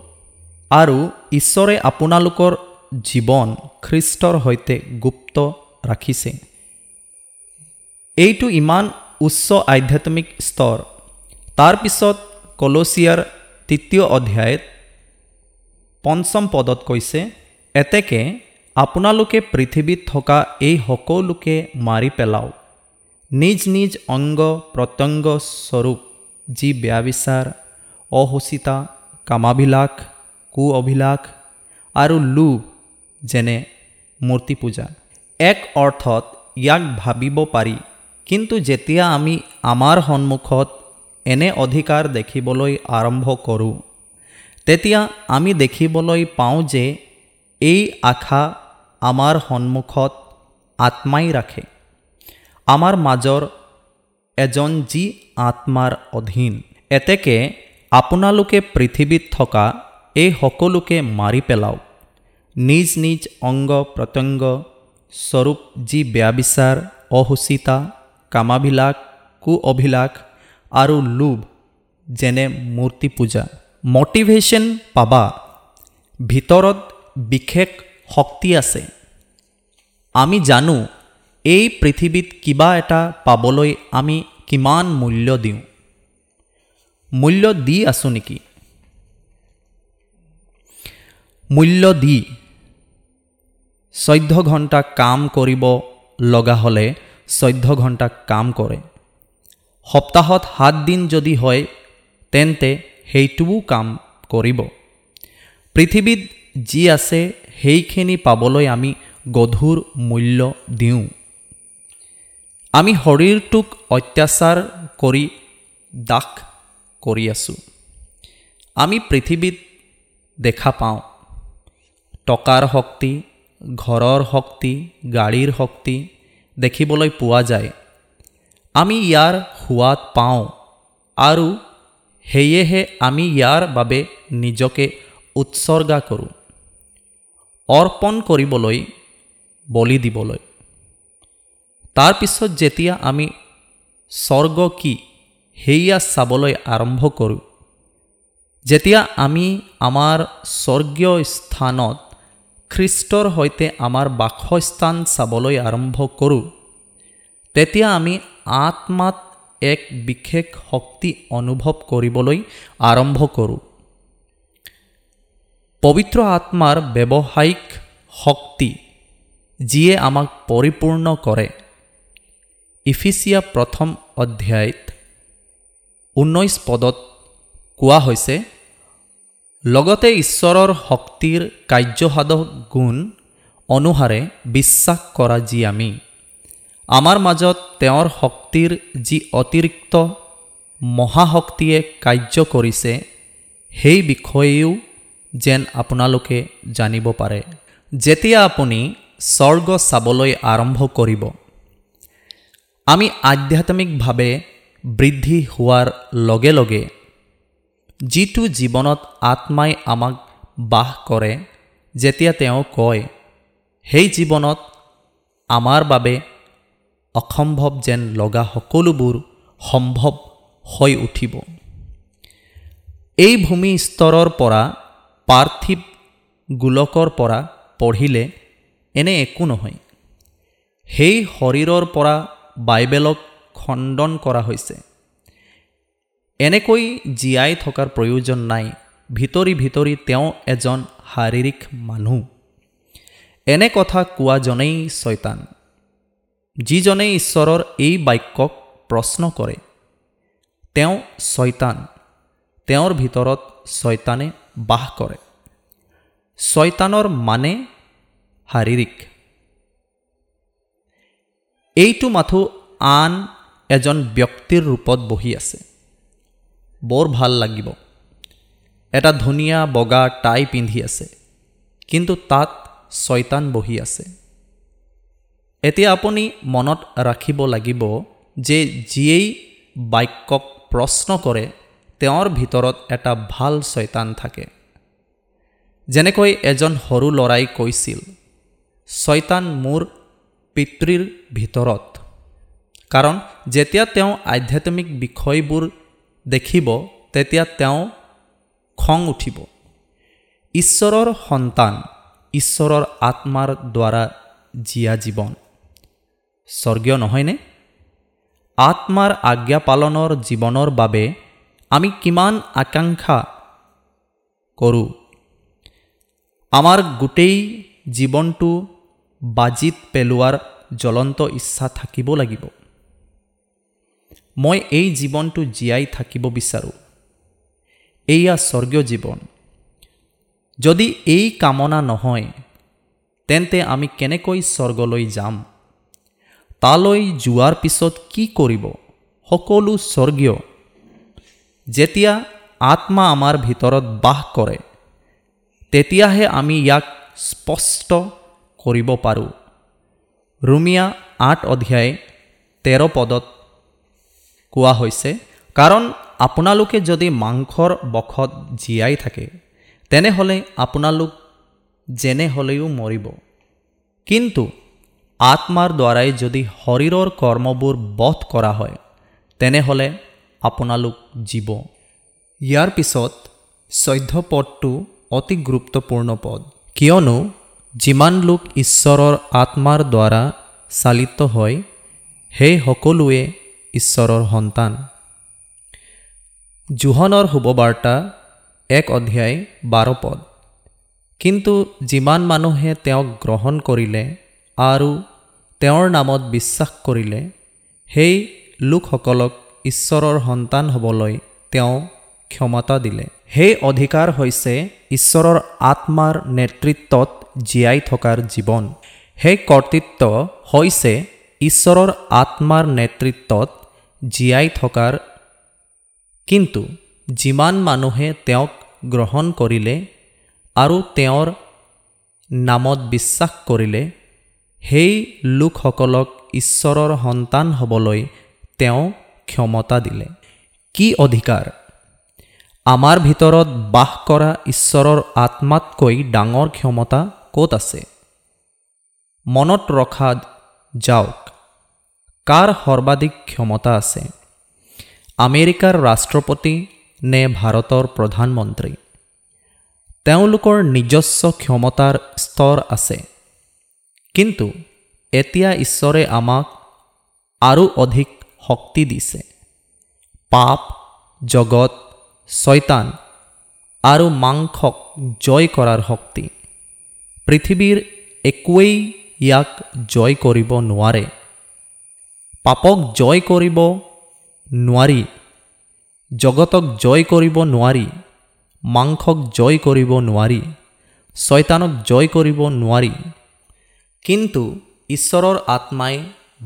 আৰু ঈশ্বৰে আপোনালোকৰ জীৱন খ্ৰীষ্টৰ সৈতে গুপ্ত ৰাখিছে। এইটো ইমান উচ্চ আধ্যাত্মিক স্তৰ। তাৰপিছত কলচিয়াৰ তৃতীয় অধ্যায়ত পঞ্চম পদত কৈছে, এতেকে আপোনালোকে পৃথিৱীত থকা এই সকলোকে মাৰি পেলাওক নিজ নিজ অংগ প্ৰত্যংগ স্বৰূপ, যি বেয়া বিচাৰ অসুচিতা কামাভিলাষ কু অভিলাষ আৰু লোভ, যেনে মূৰ্তি পূজা। এক অৰ্থত ইয়াক ভাবিব পাৰি, কিন্তু যেতিয়া আমি আমাৰ সন্মুখত এনে অধিকাৰ দেখিবলৈ আৰম্ভ কৰোঁ। তেতিয়া আমি দেখিবলৈ পাওঁ যে এই আশা আমাৰ সন্মুখত আত্মাই ৰাখে। আমাৰ মাজৰ এজন যি আত্মাৰ অধীন এতেকে আপোনালোকে পৃথিৱীত থকা এই সকলোকে মাৰি পেলাওক। নিজ নিজ অংগ প্ৰত্যংগ স্বৰূপ যি বেয়া বিচাৰ অসুচিতা কামাভিলাষ কু অভিলাষ আৰু লোভ যেনে মূৰ্তি পূজা। মটিভেশ্যন পাবা। ভিতৰত বিশেষ শক্তি আছে। আমি জানো এই পৃথিৱীত কিবা এটা পাবলৈ আমি কিমান মূল্য দিওঁ। মূল্য দি আছোঁ নেকি? মূল্য দি। চৈধ্য ঘণ্টা কাম কৰিব লগা হ'লে চৈধ্য ঘণ্টা কাম কৰে। সপ্তাহত সাত দিন যদি হয় তেন্তে সেইটোও কাম কৰিব। পৃথিৱীত যি আছে সেইখিনি পাবলৈ আমি গধুৰ মূল্য দিওঁ। আমি শৰীৰটোক অত্যাচাৰ কৰি দাস কৰি আছোঁ। আমি পৃথিৱীত দেখা পাওঁ। টকাৰ শক্তি ঘৰৰ শক্তি গাড়ীৰ শক্তি দেখিবলৈ পোৱা যায়। আমি ইয়াৰ সোৱাদ পাওঁ আৰু সেয়েহে আমি ইয়াৰ বাবে নিজকে উৎসৰ্গা কৰোঁ। অৰ্পণ কৰিবলৈ বলি দিবলৈ। তাৰপিছত যেতিয়া আমি স্বৰ্গ কি সেয়া চাবলৈ আৰম্ভ কৰোঁ যেতিয়া আমি আমাৰ স্বৰ্গীয় স্থানত খ্ৰীষ্টৰ সৈতে আমাৰ বাসস্থান চাবলৈ আৰম্ভ কৰোঁ তেতিয়া আমি আত্মাত এক বিশেষ শক্তি অনুভৱ কৰিবলৈ আৰম্ভ কৰোঁ। পবিত্ৰ আত্মাৰ ব্যৱসায়িক শক্তি, যিয়ে আমাক পৰিপূৰ্ণ কৰে। ইফিচিয়া প্ৰথম অধ্যায়ত ঊনৈছ পদত কোৱা হৈছে, লগতে ঈশ্বৰৰ শক্তিৰ কাৰ্যসাধক গুণ অনুসাৰে বিশ্বাস কৰা যি আমি। আমাৰ মাজত তেওঁৰ শক্তিৰ যি অতিৰিক্ত মহাশক্তিয়ে কাৰ্য কৰিছে সেই বিষয়েও যেন আপোনালোকে জানিব পাৰে। যেতিয়া আপুনি স্বৰ্গ চাবলৈ আৰম্ভ কৰিব আমি আধ্যাত্মিকভাৱে বৃদ্ধি হোৱাৰ লগে লগে যিটো জীৱনত আত্মাই আমাক বাস কৰে যেতিয়া তেওঁ কয় সেই জীৱনত আমাৰ বাবে অসম্ভৱ যেন লগা সকলোবোৰ সম্ভৱ হৈ উঠিব। এই ভূমি স্তৰৰ পৰা পাৰ্থিৱ গোলকৰ পৰা পঢ়িলে এনে একো নহয়। সেই শৰীৰৰ পৰা বাইবেলক খণ্ডন কৰা হৈছে। এনেকৈ জীয়াই থকাৰ প্ৰয়োজন নাই ভিতৰি ভিতৰি তেওঁ এজন শাৰীৰিক মানুহ। এনে কথা কোৱাজনেই ছয়তান। যিজনে ঈশ্বৰৰ এই বাক্যক প্ৰশ্ন কৰে তেওঁ ছয়তান। তেওঁৰ ভিতৰত ছয়তানে বাস কৰে। ছয়তানৰ মানে শাৰীৰিক। এইটো মাথো আন এজন ব্যক্তিৰ ৰূপত বহি আছে। বৰ ভাল লাগিব। এটা ধুনীয়া বগা টাই পিন্ধি আছে। কিন্তু তাত ছয়তান বহি আছে। এতিয়া আপুনি মনত ৰাখিব লাগিব যে যিয়েই বাক্যক প্ৰশ্ন কৰে তেওঁৰ ভিতৰত এটা ভাল ছয়তান থাকে। যেনেকৈ এজন সৰু ল'ৰাই কৈছিল ছয়তান মোৰ পিতৃৰ ভিতৰত। কাৰণ যেতিয়া তেওঁ আধ্যাত্মিক বিষয়বোৰ দেখিব তেতিয়া তেওঁ খং উঠিব। ঈশ্বৰৰ সন্তান ঈশ্বৰৰ আত্মাৰ দ্বাৰা জীয়া জীৱন। স্বৰ্গীয় নহয়নে? আত্মাৰ আজ্ঞা পালনৰ জীৱনৰ বাবে আমি কিমান আকাংক্ষা কৰোঁ? আমাৰ গোটেই জীৱনটো বাজিত পেলোৱাৰ জ্বলন্ত ইচ্ছা থাকিব লাগিব। মই এই জীৱনটো জীয়াই থাকিব বিচাৰোঁ। এয়া স্বৰ্গীয় জীৱন। যদি এই কামনা নহয় তেন্তে আমি কেনেকৈ স্বৰ্গলৈ যাম? তালৈ যোৱাৰ পিছত কি কৰিব? সকলো স্বৰ্গীয়। যেতিয়া আত্মা আমাৰ ভিতৰত বাস কৰে তেতিয়াহে আমি ইয়াক স্পষ্ট কৰিব পাৰোঁ। ৰুমিয়া আঠ অধ্যায় তেৰ পদত কোৱা হৈছে কাৰণ আপোনালোকে যদি মাংসৰ বশত জীয়াই থাকে তেনেহ'লে আপোনালোক যেনে হ'লেও মৰিব। কিন্তু আত্মাৰ দ্বাৰাই যদি শৰীৰৰ কৰ্মবোৰ বধ কৰা হয় তেনেহ'লে আপোনালোক জীৱ। ইয়াৰ পিছত চৈধ্য পদটো অতি গুৰুত্বপূৰ্ণ পদ। কিয়নো যিমান লোক ঈশ্বৰৰ আত্মাৰ দ্বাৰা চালিত হয় সেই সকলোৱে ঈশ্বৰৰ সন্তান। জোহনৰ শুভবাৰ্তা এক অধ্যায় বাৰ পদ। কিন্তু যিমান মানুহে তেওঁক গ্ৰহণ কৰিলে আৰু তেওঁৰ নামত বিশ্বাস কৰিলে সেই লোকসকলক ঈশ্বৰৰ সন্তান হ'বলৈ তেওঁ ক্ষমতা দিলে। সেই অধিকাৰ হৈছে ঈশ্বৰৰ আত্মাৰ নেতৃত্বত জীয়াই থকাৰ জীৱন। সেই কৰ্তৃত্ব হৈছে ঈশ্বৰৰ আত্মাৰ নেতৃত্বত জীয়াই থকাৰ। কিন্তু যিমান মানুহে তেওঁক গ্ৰহণ কৰিলে আৰু তেওঁৰ নামত বিশ্বাস কৰিলে সেই লোকসকলক ঈশ্বৰৰ সন্তান হ'বলৈ তেওঁ ক্ষমতা দিলে। কি অধিকাৰ? আমাৰ ভিতৰত বাস কৰা ঈশ্বৰৰ আত্মাতকৈ ডাঙৰ ক্ষমতা ক'ত আছে? মনত ৰখা যাওক কাৰ সৰ্বাধিক ক্ষমতা আছে? আমেৰিকাৰ ৰাষ্ট্ৰপতি নে ভাৰতৰ প্ৰধানমন্ত্ৰী? তেওঁলোকৰ নিজস্ব ক্ষমতাৰ স্তৰ আছে। কিন্তু এতিয়া ঈশ্বৰে আমাক আৰু অধিক শক্তি দিছে। পাপ, জগত, ছয়তান আৰু মাংসক জয় কৰাৰ শক্তি। পৃথিৱীৰ একোৱেই ইয়াক জয় কৰিব নোৱাৰে। পাপক জয় কৰিব নোৱাৰি, জগতক জয় কৰিব নোৱাৰি, মাংসক জয় কৰিব নোৱাৰি, ছয়তানক জয় কৰিব নোৱাৰি। কিন্তু ঈশ্বৰৰ আত্মাই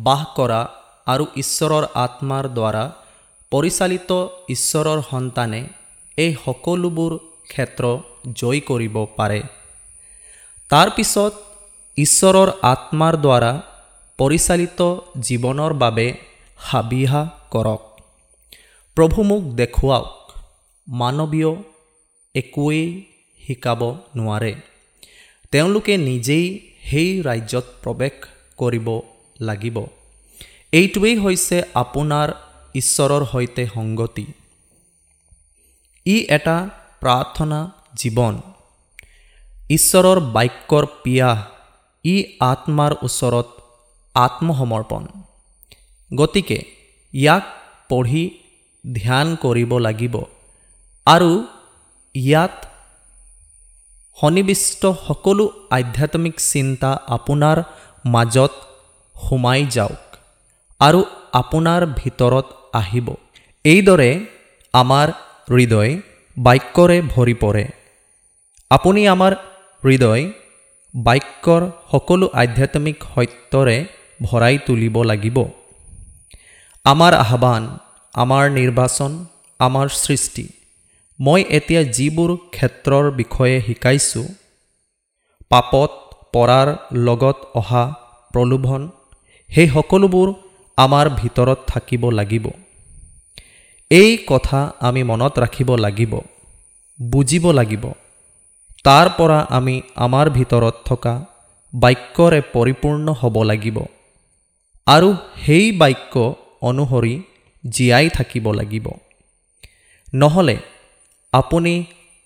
বাস কৰা আৰু ঈশ্বৰৰ আত্মাৰ দ্বাৰা পৰিচালিত ঈশ্বৰৰ সন্তানে এই সকলোবোৰ ক্ষেত্ৰ জয় কৰিব পাৰে। তাৰপিছত ঈশ্বৰৰ আত্মাৰ দ্বাৰা পৰিচালিত জীৱনৰ বাবে হাবিহা কৰক। প্ৰভু মোক দেখুৱাওক মানৱীয় একোৱেই শিকাব নোৱাৰে। তেওঁলোকে নিজেই সেই ৰাজ্যত প্ৰৱেশ কৰিব লাগিব। এইটোৱেই হৈছে আপোনাৰ ঈশ্বৰৰ সৈতে সংগতি। ই এটা প্ৰাৰ্থনা জীৱন। ঈশ্বৰৰ বাক্যৰ পিয়াহ ই আত্মাৰ ওচৰত আত্মসমৰ্পণ। গতিকে ইয়াক পঢ়ি ধ্যান কৰিব লাগিব আৰু ইয়াত সন্নিৱিষ্ট সকলো আধ্যাত্মিক চিন্তা আপোনাৰ মাজত সোমাই যাওক আৰু আপোনাৰ ভিতৰত আহিব। এইদৰে আমাৰ হৃদয় বাক্যৰে ভৰি পৰে। আপুনি আমাৰ হৃদয় বাক্যৰ সকলো আধ্যাত্মিক সত্যৰে ভৰাই তুলিব লাগিব। আমাৰ আহ্বান, আমাৰ নিৰ্বাচন, আমাৰ সৃষ্টি মই এতিয়া যিবোৰ ক্ষেত্ৰৰ বিষয়ে শিকাইছোঁ পাপত পৰাৰ লগত অহা প্ৰলোভন সেই সকলোবোৰ আমাৰ ভিতৰত থাকিব লাগিব। এই কথা আমি মনত ৰাখিব লাগিব বুজিব লাগিব। তাৰ পৰা আমি আমাৰ ভিতৰত থকা বাক্যৰে পৰিপূৰ্ণ হ'ব লাগিব আৰু সেই বাক্য অনুসৰি জীয়াই থাকিব লাগিব। নহ'লে আপুনি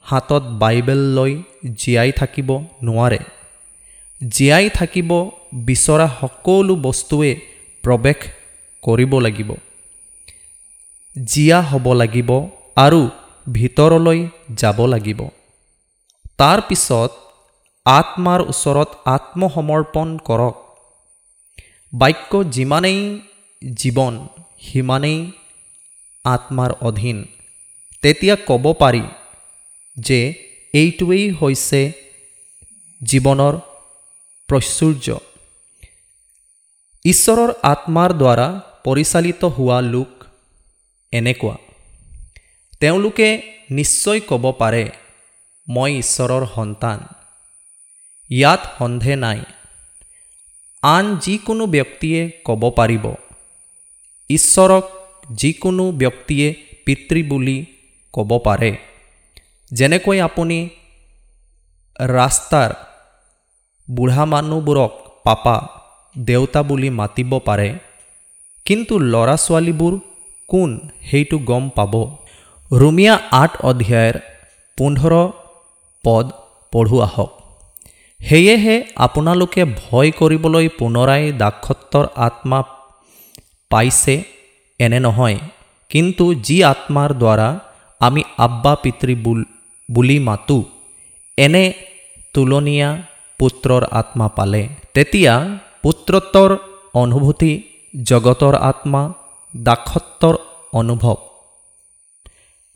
হাতত বাইবেল লৈ জীয়াই থাকিব নোৱাৰে। জীয়াই থাকিব বিচৰা সকলো বস্তুৱে প্ৰৱেশ কৰিব লাগিব। জীয়া হ'ব লাগিব আৰু ভিতৰলৈ যাব লাগিব। তাৰ পিছত আত্মাৰ ওচৰত আত্মসমৰ্পণ কৰক। বাক্য যিমানেই জীৱন সিমানেই আত্মাৰ অধীন। তেতিয়া ক'ব পাৰি যে এইটোৱেই হৈছে জীৱনৰ প্ৰচুৰ্য। ঈশ্বৰৰ আত্মাৰ দ্বাৰা পৰিচালিত হোৱা লোক এনেকুৱা। তেওঁলোকে নিশ্চয় ক'ব পাৰে মই ঈশ্বৰৰ সন্তান। ইয়াত সন্দেহ নাই। আন যিকোনো ব্যক্তিয়ে ক'ব পাৰিব ঈশ্বৰক যিকোনো ব্যক্তিয়ে পিতৃ বুলি ক'ব পাৰে। যেনেকৈ আপুনি ৰাস্তাৰ বুঢ়া মানুহবোৰক পাপা দেউতা বুলি মাতিব পাৰে কিন্তু ল'ৰা ছোৱালীবোৰ কোন সেইটো গম পাব? ৰুমিয়া আঠ অধ্যায়ৰ পোন্ধৰ পদ পঢ়ো আহক। সেয়েহে আপোনালোকে ভয় কৰিবলৈ পুনৰাই দাসত্বৰ আত্মা পাইছে এনে নহয় কিন্তু যি আত্মাৰ দ্বাৰা আমি আব্বা পিতৃ বুলি মাতোঁ। এনে তুলনীয়া পুত্ৰৰ আত্মা পালে। তেতিয়া পুত্ৰত্বৰ অনুভূতি, জগতৰ আত্মা, দাসত্বৰ অনুভৱ।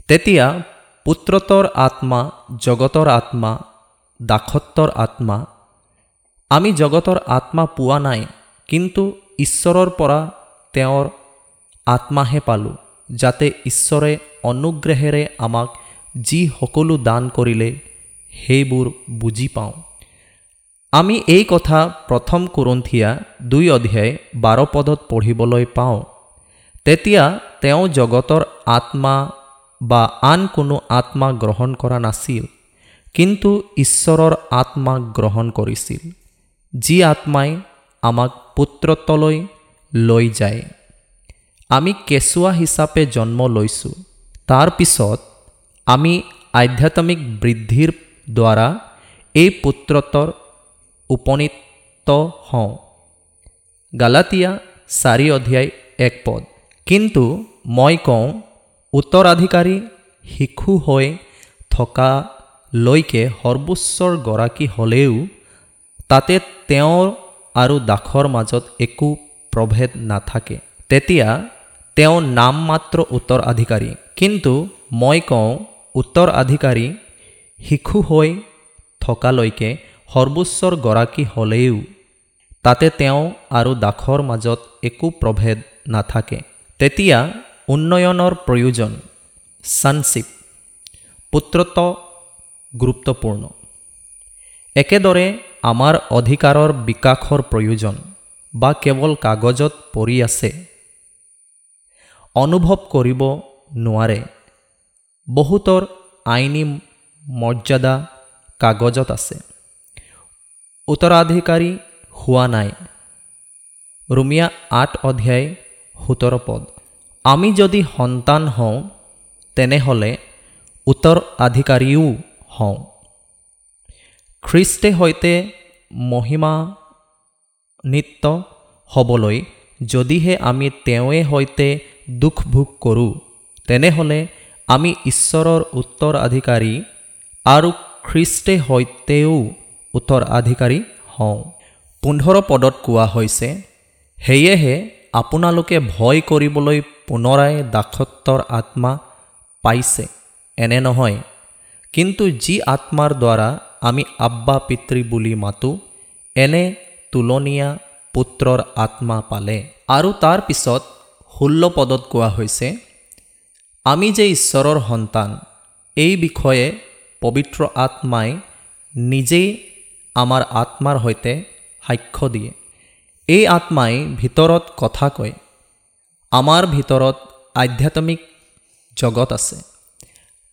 তেতিয়া পুত্ৰত্বৰ আত্মা, জগতৰ আত্মা, দাসত্বৰ আত্মা। আমি জগতৰ আত্মা পোৱা নাই, কিন্তু ঈশ্বৰৰ পৰা তেওঁৰ আত্মাহে পালোঁ। যাতে ঈশ্বৰে অনুগ্ৰহেৰে আমাক যি সকলো দান কৰিলে সেইবোৰ বুজি পাওঁ। আমি এই কথা প্ৰথম কুৰন্থিয়া দুই অধ্যায় বাৰ পদত পঢ়িবলৈ পাওঁ। তেতিয়া তেওঁ জগতৰ আত্মা বা আন কোনো আত্মা গ্ৰহণ কৰা নাছিল কিন্তু ঈশ্বৰৰ আত্মাক গ্ৰহণ কৰিছিল যি আত্মাই আমাক পুত্ৰত্বলৈ লৈ যায়। আমি কেঁচুৱা হিচাপে জন্ম লৈছোঁ। তাৰ পিছত আমি আধ্যাত্মিক বৃদ্ধিৰ দ্বাৰা এই পুত্ৰত্বৰ উপনীত হওঁ। গালাতিয়া চাৰি অধ্যায় এক পদ। কিন্তু মই কওঁ উত্তৰাধিকাৰী শিশু হৈ থকালৈকে সৰ্বোচ্চৰ গৰাকী হ'লেও তাতে তেওঁৰ আৰু দাসৰ মাজত একো প্ৰভেদ নাথাকে। তেতিয়া তেওঁ নাম মাত্ৰ উত্তৰাধিকাৰী কিন্তু মই কওঁ উত্তৰাধিকাৰী শিশু হৈ থকালৈকে সৰ্বোচ্চৰ গৰাকী হ'লেও তাতে তেওঁ আৰু দাসৰ মাজত একো প্ৰভেদ নাথাকে। তেতিয়া উন্নয়নৰ প্ৰয়োজন ছানশ্বিপ পুত্ৰত্ব গুৰুত্বপূৰ্ণ। একেদৰে আমাৰ অধিকাৰৰ বিকাশৰ প্ৰয়োজন বা কেৱল কাগজত পৰি আছে। অনুভৱ কৰিব নোৱাৰে। বহুতৰ আইনী মৰ্যাদা কাগজত আছে। উত্তৰাধিকাৰী হোৱা নাই। ৰুমিয়া আঠ অধ্যায় সোতৰ পদ। আমি যদি সন্তান হওঁ তেনেহ'লে উত্তৰাধিকাৰীও হওঁ। খ্ৰীষ্টে সৈতে মহিমান্বিত হ'বলৈ যদিহে আমি তেওঁৱে সৈতে দুখ ভোগ কৰোঁ তেনেহ'লে আমি ঈশ্বৰৰ উত্তৰাধিকাৰী আৰু খ্ৰীষ্টে সৈতেও উত্তৰাধিকাৰী হওঁ। পোন্ধৰ পদত কোৱা হৈছে সেয়েহে আপোনালোকে ভয় কৰিবলৈ পুনৰাই দাসত্বৰ আত্মা পাইছে এনে নহয়। কিন্তু যি আত্মাৰ দ্বাৰা আমি আব্বা পিতৃ বুলি মাতোঁ এনে তুলনীয়া পুত্ৰৰ আত্মা পালে। আৰু তাৰ পিছত ষোল্ল পদত কোৱা হৈছে আমি যে ঈশ্বৰৰ সন্তান এই বিষয়ে পবিত্ৰ আত্মাই নিজেই আমাৰ আত্মাৰ সৈতে সাক্ষ্য দিয়ে। এই আত্মাই ভিতৰত কথা কয় আমাৰ ভিতৰত আধ্যাত্মিক জগত আছে।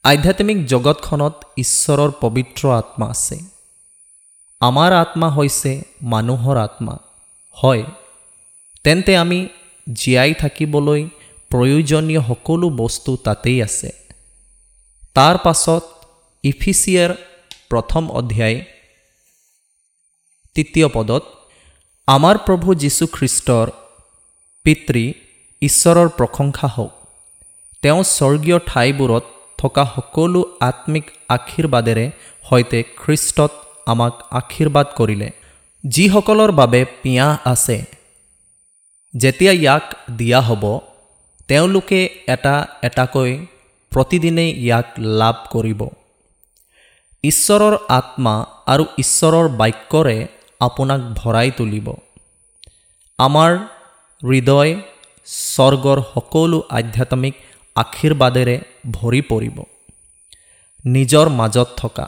আধ্যাত্মিক জগতখনত ঈশ্বৰৰ পবিত্ৰ আত্মা আছে। আমাৰ আত্মা হৈছে মানুহৰ আত্মা। হয় তেন্তে আমি জীয়াই থাকিবলৈ প্ৰয়োজনীয় সকলো বস্তু তাতেই আছে। তাৰ পাছত ইফিচিয়াৰ প্ৰথম অধ্যায় তৃতীয় পদত আমাৰ প্ৰভু যীশুখ্ৰীষ্টৰ পিতৃ ঈশ্বৰৰ প্ৰশংসা হওক। তেওঁ স্বৰ্গীয় ঠাইবোৰত থকা সকলো আত্মিক আশীৰ্বাদেৰে সৈতে খ্ৰীষ্টত আমাক আশীৰ্বাদ কৰিলে। যিসকলৰ বাবে পিঁয়াহ আছে যেতিয়া ইয়াক দিয়া হ'ব তেওঁলোকে এটা এটাকৈ প্ৰতিদিনে ইয়াক লাভ কৰিব। ঈশ্বৰৰ আত্মা আৰু ঈশ্বৰৰ বাক্যৰে আপোনাক ভৰাই তুলিব। আমাৰ হৃদয় স্বৰ্গৰ সকলো আধ্যাত্মিক আশীৰ্বাদেৰে ভৰি পৰিব। নিজৰ মাজত থকা।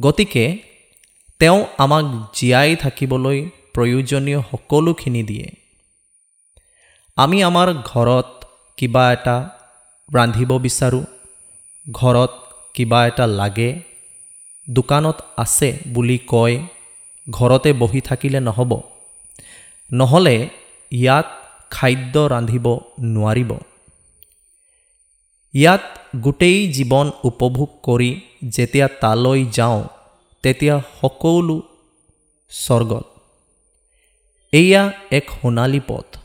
গতিকে তেওঁ আমাক জীয়াই থাকিবলৈ প্ৰয়োজনীয় সকলোখিনি দিয়ে। আমি আমাৰ ঘৰত কিবা এটা ৰান্ধিব বিচাৰোঁ ঘৰত কিবা এটা লাগে দোকানত আছে বুলি কয় ঘৰতে বহি থাকিলে নহ'ব। নহ'লে ইয়াত খাদ্য ৰান্ধিব নোৱাৰিব। ইয়াত গোটেই জীৱন উপভোগ কৰি যেতিয়া তালৈ যাওঁ তেতিয়া সকলো স্বৰ্গত। এয়া এক সোণালী পথ।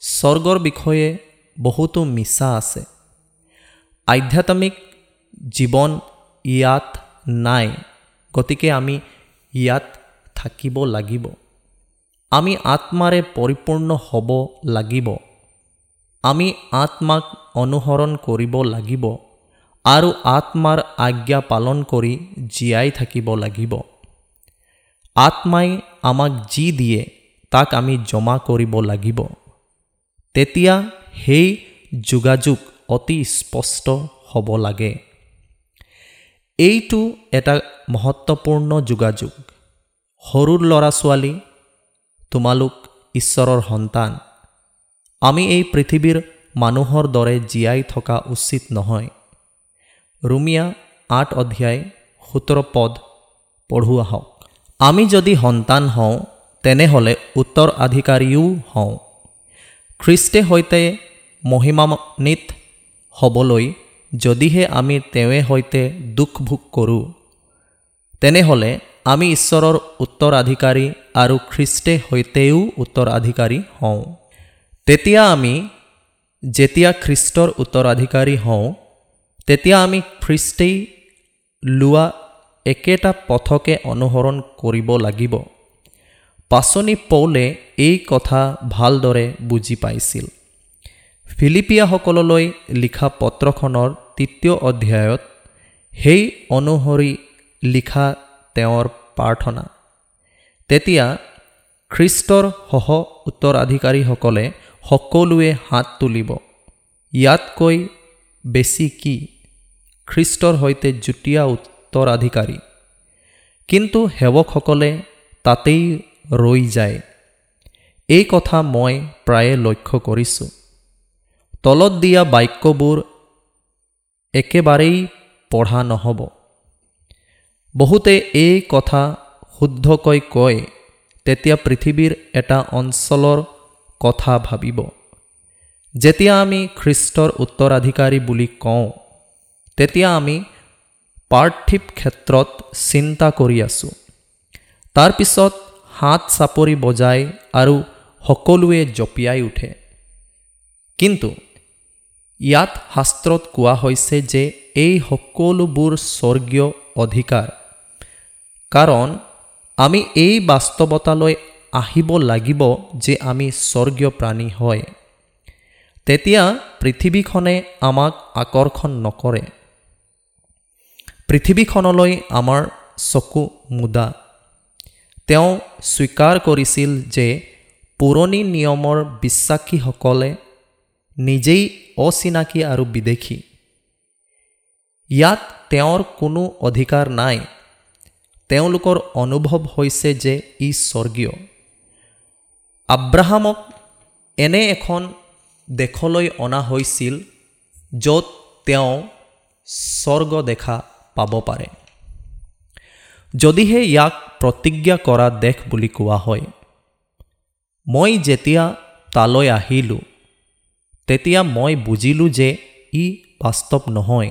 স্বৰ্গৰ বিষয়ে বহুতো মিছা আছে। আধ্যাত্মিক জীৱন ইয়াত নাই গতিকে আমি ইয়াত থাকিব লাগিব। আমি আত্মাৰে পৰিপূৰ্ণ হ'ব লাগিব। আমি আত্মাক অনুসৰণ কৰিব লাগিব আৰু আত্মাৰ আজ্ঞা পালন কৰি জীয়াই থাকিব লাগিব। আত্মাই আমাক যি দিয়ে তাক আমি জমা কৰিব লাগিব। তেতিয়া সেই যোগাযোগ অতি স্পষ্ট হ'ব লাগে। এইটো এটা মহত্বপূৰ্ণ যোগাযোগ। সৰু ল'ৰা ছোৱালী তোমালোক ঈশ্বৰৰ সন্তান। আমি এই পৃথিৱীৰ মানুহৰ দৰে জীয়াই থকা উচিত নহয়। ৰুমিয়া আঠ অধ্যায় সোতৰ পদ পঢ়োৱা হওক। আমি যদি সন্তান হওঁ তেনেহ'লে উত্তৰাধিকাৰীও হওঁ। খ্ৰীষ্টে সৈতে মহিমান্বিত হ'বলৈ যদিহে আমি তেওঁৱে সৈতে দুখ ভোগ কৰোঁ তেনেহ'লে আমি ঈশ্বৰৰ উত্তৰাধিকাৰী আৰু খ্ৰীষ্টে সৈতেও উত্তৰাধিকাৰী হওঁ। তেতিয়া আমি যেতিয়া খ্ৰীষ্টৰ উত্তৰাধিকাৰী হওঁ তেতিয়া আমি খ্ৰীষ্টেই লোৱা একেটা পথকে অনুসৰণ কৰিব লাগিব। পাচনি পৌলে এই কথা ভালদৰে বুজি পাইছিল। ফিলিপিয়াসকললৈ লিখা পত্ৰখনৰ তৃতীয় অধ্যায়ত সেই অনুসৰি লিখা তেওঁৰ প্ৰাৰ্থনা। তেতিয়া খ্ৰীষ্টৰ সহ উত্তৰাধিকাৰীসকলে সকলোৱে হাত তুলিব। ইয়াতকৈ বেছি কি? খ্ৰীষ্টৰ সৈতে যুটীয়া উত্তৰাধিকাৰী। কিন্তু সেৱকসকলে তাতেই ৰৈ যায়। এই কথা মই প্ৰায়ে লক্ষ্য কৰিছোঁ। তলত দিয়া বাক্যবোৰ একেবাৰেই পঢ়া নহ'ব। বহুতে এই কথা শুদ্ধকৈ কয় তেতিয়া পৃথিৱীৰ এটা অঞ্চলৰ কথা ভাবিব। যেতিয়া আমি খ্ৰীষ্টৰ উত্তৰাধিকাৰী বুলি কওঁ তেতিয়া আমি পাৰ্থিৱ ক্ষেত্ৰত চিন্তা কৰি আছোঁ। তাৰপিছত হাত চাপৰি বজাই আৰু সকলোৱে জঁপিয়াই উঠে। কিন্তু ইয়াত শাস্ত্ৰত কোৱা হৈছে যে এই সকলোবোৰ স্বৰ্গীয় অধিকাৰ। কাৰণ আমি এই বাস্তৱতালৈ আহিব লাগিব যে আমি স্বৰ্গীয় প্ৰাণী হয়। তেতিয়া পৃথিৱীখনে আমাক আকৰ্ষণ নকৰে। পৃথিৱীখনলৈ আমাৰ চকু মুদা। তেওঁ স্বীকাৰ কৰিছিল যে পুৰণি নিয়মৰ বিশ্বাসীসকলে নিজেই অচিনাকি আৰু বিদেশী। ইয়াত তেওঁৰ কোনো অধিকাৰ নাই। তেওঁলোকৰ অনুভৱ হৈছে যে ই স্বৰ্গীয়। আব্ৰাহামক এনে এখন দেশলৈ অনা হৈছিল য'ত তেওঁ স্বৰ্গ দেখা পাব পাৰে। যদিহে ইয়াক প্ৰতিজ্ঞা কৰা দেশ বুলি কোৱা হয়। মই যেতিয়া তালৈ আহিলোঁ তেতিয়া মই বুজিলোঁ যে ই বাস্তৱ নহয়।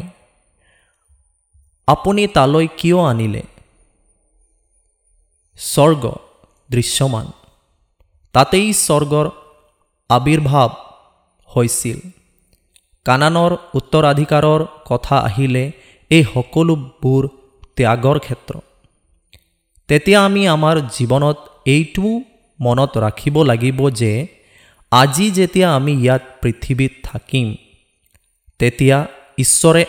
আপুনি তালৈ কিয় আনিলে? স্বৰ্গ দৃশ্যমান। তাতেই স্বৰ্গৰ আৱিৰ্ভাৱ হৈছিল। কানানৰ উত্তৰাধিকাৰৰ কথা আহিলে এই সকলোবোৰ ত্যাগৰ ক্ষেত্ৰ। তেতিয়া আমি আমাৰ জীৱনত এইটোও মনত ৰাখিব লাগিব যে আজি যেতিয়া আমি ইয়াত পৃথিৱীত থাকিম তেতিয়া ঈশ্বৰে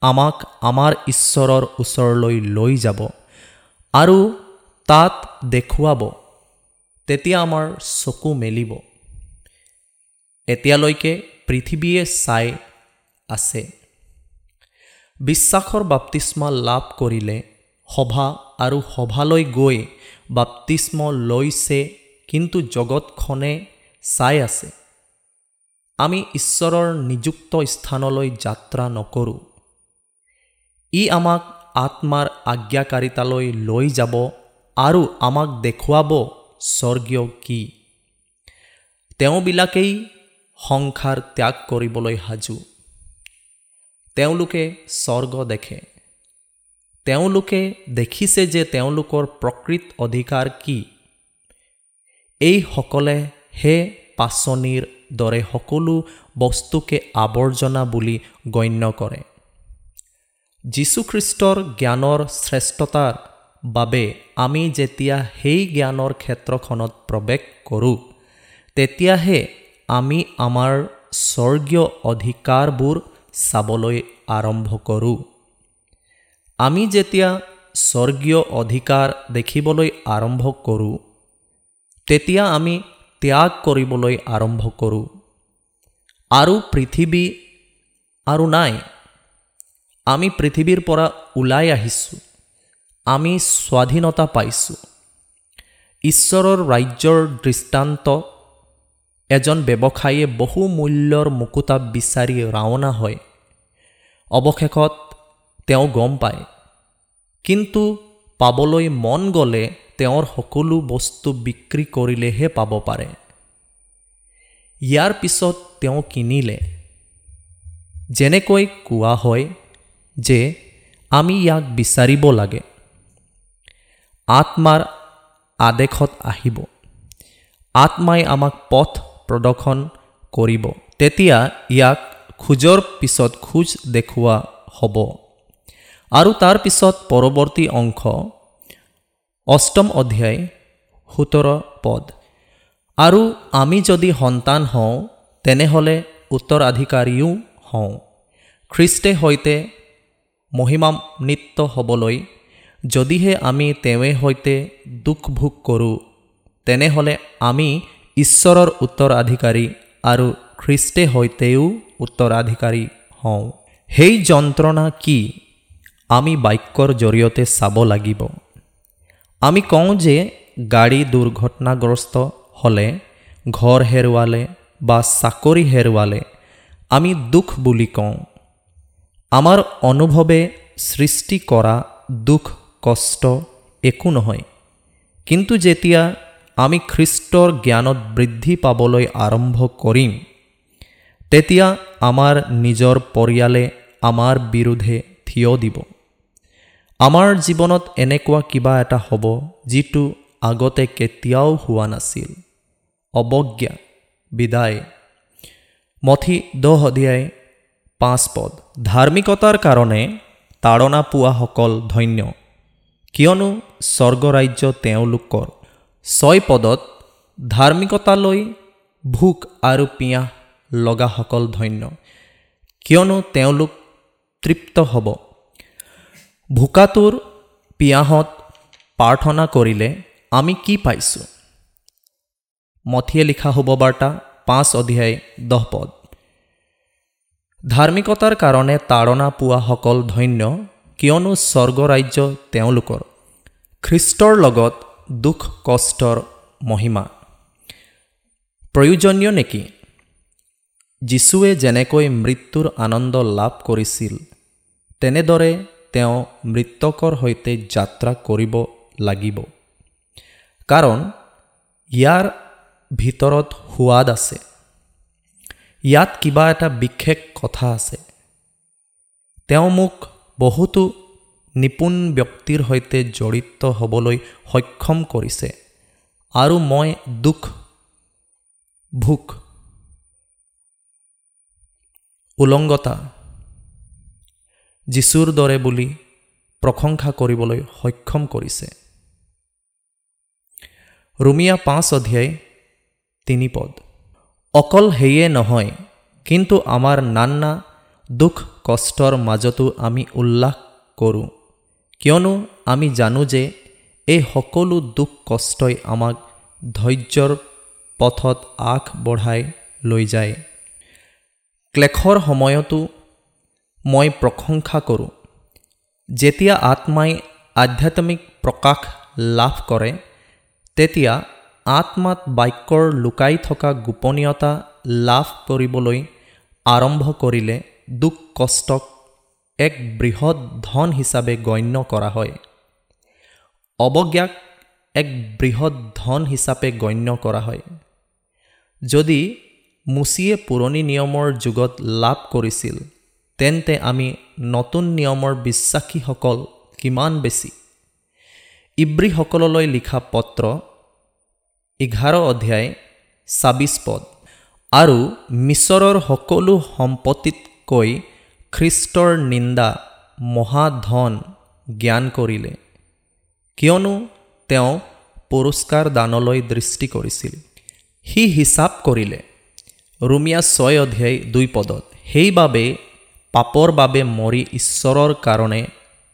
আমাক আমাৰ ঈশ্বৰৰ ওচৰলৈ লৈ যাব আৰু তাত দেখুৱাব তেতিয়া আমাৰ চকু মেলিব। এতিয়ালৈকে পৃথিৱীয়ে চাই আছে। বিশ্বাসৰ বাপ্তিস্মা লাভ কৰিলে সভা আৰু সভালৈ গৈ বাপ্তিস্ম লৈছে কিন্তু জগতখনে চাই আছে। আমি ঈশ্বৰৰ নিযুক্ত স্থানলৈ যাত্ৰা নকৰোঁ। ই আমাক আত্মাৰ আজ্ঞাকাৰিতালৈ লৈ যাব আৰু আমাক দেখুৱাব স্বৰ্গীয় কি। তেওঁবিলাকেই সংসাৰ ত্যাগ কৰিবলৈ সাজু। তেওঁলোকে স্বৰ্গ দেখে। তেওঁলোকে দেখিছে যে তেওঁলোকৰ প্ৰকৃত অধিকাৰ কি। এইসকলে হে পাচনিৰ দৰে সকলো বস্তুকে আৱৰ্জনা বুলি গণ্য কৰে। যীশুখ্ৰীষ্টৰ জ্ঞানৰ শ্ৰেষ্ঠতাৰ বাবে আমি যেতিয়া সেই জ্ঞানৰ ক্ষেত্ৰখনত প্ৰৱেশ কৰোঁ তেতিয়াহে আমি আমাৰ স্বৰ্গীয় অধিকাৰবোৰ চাবলৈ আৰম্ভ কৰোঁ। আমি যেতিয়া স্বৰ্গীয় অধিকাৰ দেখিবলৈ আৰম্ভ কৰোঁ তেতিয়া আমি ত্যাগ কৰিবলৈ আৰম্ভ কৰোঁ। আৰু পৃথিৱী আৰু নাই আমি পৃথিৱীৰ পৰা ওলাই আহিছোঁ আমি স্বাধীনতা পাইছোঁ। ঈশ্বৰৰ ৰাজ্যৰ দৃষ্টান্ত এজন ব্যৱসায়ীয়ে বহু মূল্যৰ মুকুতা বিচাৰি ৰাওনা হয়। অৱশেষত তেওঁ গম পায়। কিন্তু পাবলৈ মন গ'লে তেওঁৰ সকলো বস্তু বিক্ৰী কৰিলেহে পাব পাৰে। ইয়াৰ পিছত তেওঁ কিনিলে। যেনেকৈ কোৱা হয় যে আমি ইয়াক বিচাৰিব লাগে। আত্মাৰ আদেশত আহিব। আত্মাই আমাক পথ প্ৰদৰ্শন কৰিব। তেতিয়া ইয়াক খোজৰ পিছত খোজ দেখুওৱা হ'ব। আৰু তাৰ পিছত পৰৱৰ্তী অংশ অষ্টম অধ্যায় সোতৰ পদ। আৰু আমি যদি সন্তান হওঁ তেনেহ'লে উত্তৰাধিকাৰীও হওঁ। খ্ৰীষ্টে সৈতে মহিমান্বিত হ'বলৈ যদিহে আমি তেওঁৱে সৈতে দুখ ভোগ কৰোঁ তেনেহ'লে আমি ঈশ্বৰৰ উত্তৰাধিকাৰী আৰু খ্ৰীষ্টে সৈতেও উত্তৰাধিকাৰী হওঁ। সেই যন্ত্ৰণা কি? আমি বাক্যৰ জৰিয়তে চাব লাগিব। আমি কওঁ যে গাড়ী দুৰ্ঘটনাগ্ৰস্ত হ'লে, ঘৰ হেৰুৱালে বা চাকৰি হেৰুৱালে, আমি দুখ বুলি কওঁ। আমাৰ অনুভৱে সৃষ্টি কৰা দুখ, কষ্ট একো নহয়। কিন্তু যেতিয়া আমি খ্ৰীষ্টৰ জ্ঞানত বৃদ্ধি পাবলৈ আৰম্ভ কৰিম, তেতিয়া আমাৰ নিজৰ পৰিয়ালে আমাৰ বিৰুদ্ধে থিয় দিব। আমাৰ জীৱনত এনেকুৱা কিবা এটা হ'ব যিটো আগতে কেতিয়াও হোৱা নাছিল। অৱজ্ঞা বিদায়। মঠি দহ অধ্যায় পাঁচ পদ। ধাৰ্মিকতাৰ কাৰণে তাৰণা পোৱাসকল ধন্য। কিয়নো স্বৰ্গৰাজ্য তেওঁলোকৰ। ছয় পদত ধাৰ্মিকতালৈ ভোক আৰু পিয়াহ লগাসকল ধন্য। কিয়নো তেওঁলোক তৃপ্ত হ'ব। ভোকাটোৰ পিয়াহত প্ৰাৰ্থনা কৰিলে আমি কি পাইছোঁ? মঠিয়ে লিখা শুভ বাৰ্তা পাঁচ অধ্যায় দহ পদ। ধাৰ্মিকতাৰ কাৰণে তাৰণা পোৱাসকল ধন্য কিয়নো স্বৰ্গৰাজ্য তেওঁলোকৰ খ্ৰীষ্টৰ লগত দুখ কষ্টৰ মহিমা। প্ৰয়োজনীয় নেকি? যীশুৱে যেনেকৈ মৃত্যুৰ আনন্দ লাভ কৰিছিল তেনেদৰে তেওঁ মৃতকৰ সৈতে যাত্ৰা কৰিব লাগিব। কাৰণ ইয়াৰ ভিতৰত সোৱাদ আছে। ইয়াত কিবা এটা বিশেষ কথা আছে। তেওঁ মোক বহুতো নিপুণ ব্যক্তিৰ সৈতে জড়িত হ'বলৈ সক্ষম কৰিছে আৰু মই দুখ ভোক উলংগতা যীশুৰ দৰে বুলি প্ৰশংসা কৰিবলৈ সক্ষম কৰিছে। ৰুমিয়া পাঁচ অধ্যায় তিনি পদ। অকল সেয়ে নহয় কিন্তু আমাৰ নান্না দুখ কষ্টৰ মাজতো আমি উল্লাস কৰোঁ। কিয়নো আমি জানো যে এই সকলো দুখ কষ্টই আমাক ধৈৰ্যৰ পথত আগবঢ়াই লৈ যায়। ক্লেশৰ সময়তো মই প্ৰশংসা কৰোঁ। যেতিয়া আত্মাই আধ্যাত্মিক প্ৰকাশ লাভ কৰে তেতিয়া আত্মাত বাক্যৰ লুকাই থকা গোপনীয়তা লাভ কৰিবলৈ আৰম্ভ কৰিলে দুখ কষ্টক এক বৃহৎ ধন হিচাপে গণ্য কৰা হয়। অৱজ্ঞাক এক বৃহৎ ধন হিচাপে গণ্য কৰা হয়। যদি মুচিয়ে পুৰণি নিয়মৰ যুগত লাভ কৰিছিল তেন্তে আমি নতুন নিয়মৰ বিশ্বাসীসকল কিমান বেছি? ইব্ৰীসকললৈ লিখা পত্ৰ এঘাৰ অধ্যায় ছাব্বিছ পদ। আৰু মিছৰৰ সকলো সম্পত্তিতকৈ খ্ৰীষ্টৰ নিন্দা মহাধন জ্ঞান কৰিলে। কিয়নো তেওঁ পুৰস্কাৰ দানলৈ দৃষ্টি কৰিছিল। সি হিচাপ কৰিলে। ৰুমিয়া ছয় অধ্যায় দুই পদত। সেইবাবে পাপৰ বাবে মৰি ঈশ্বৰৰ কাৰণে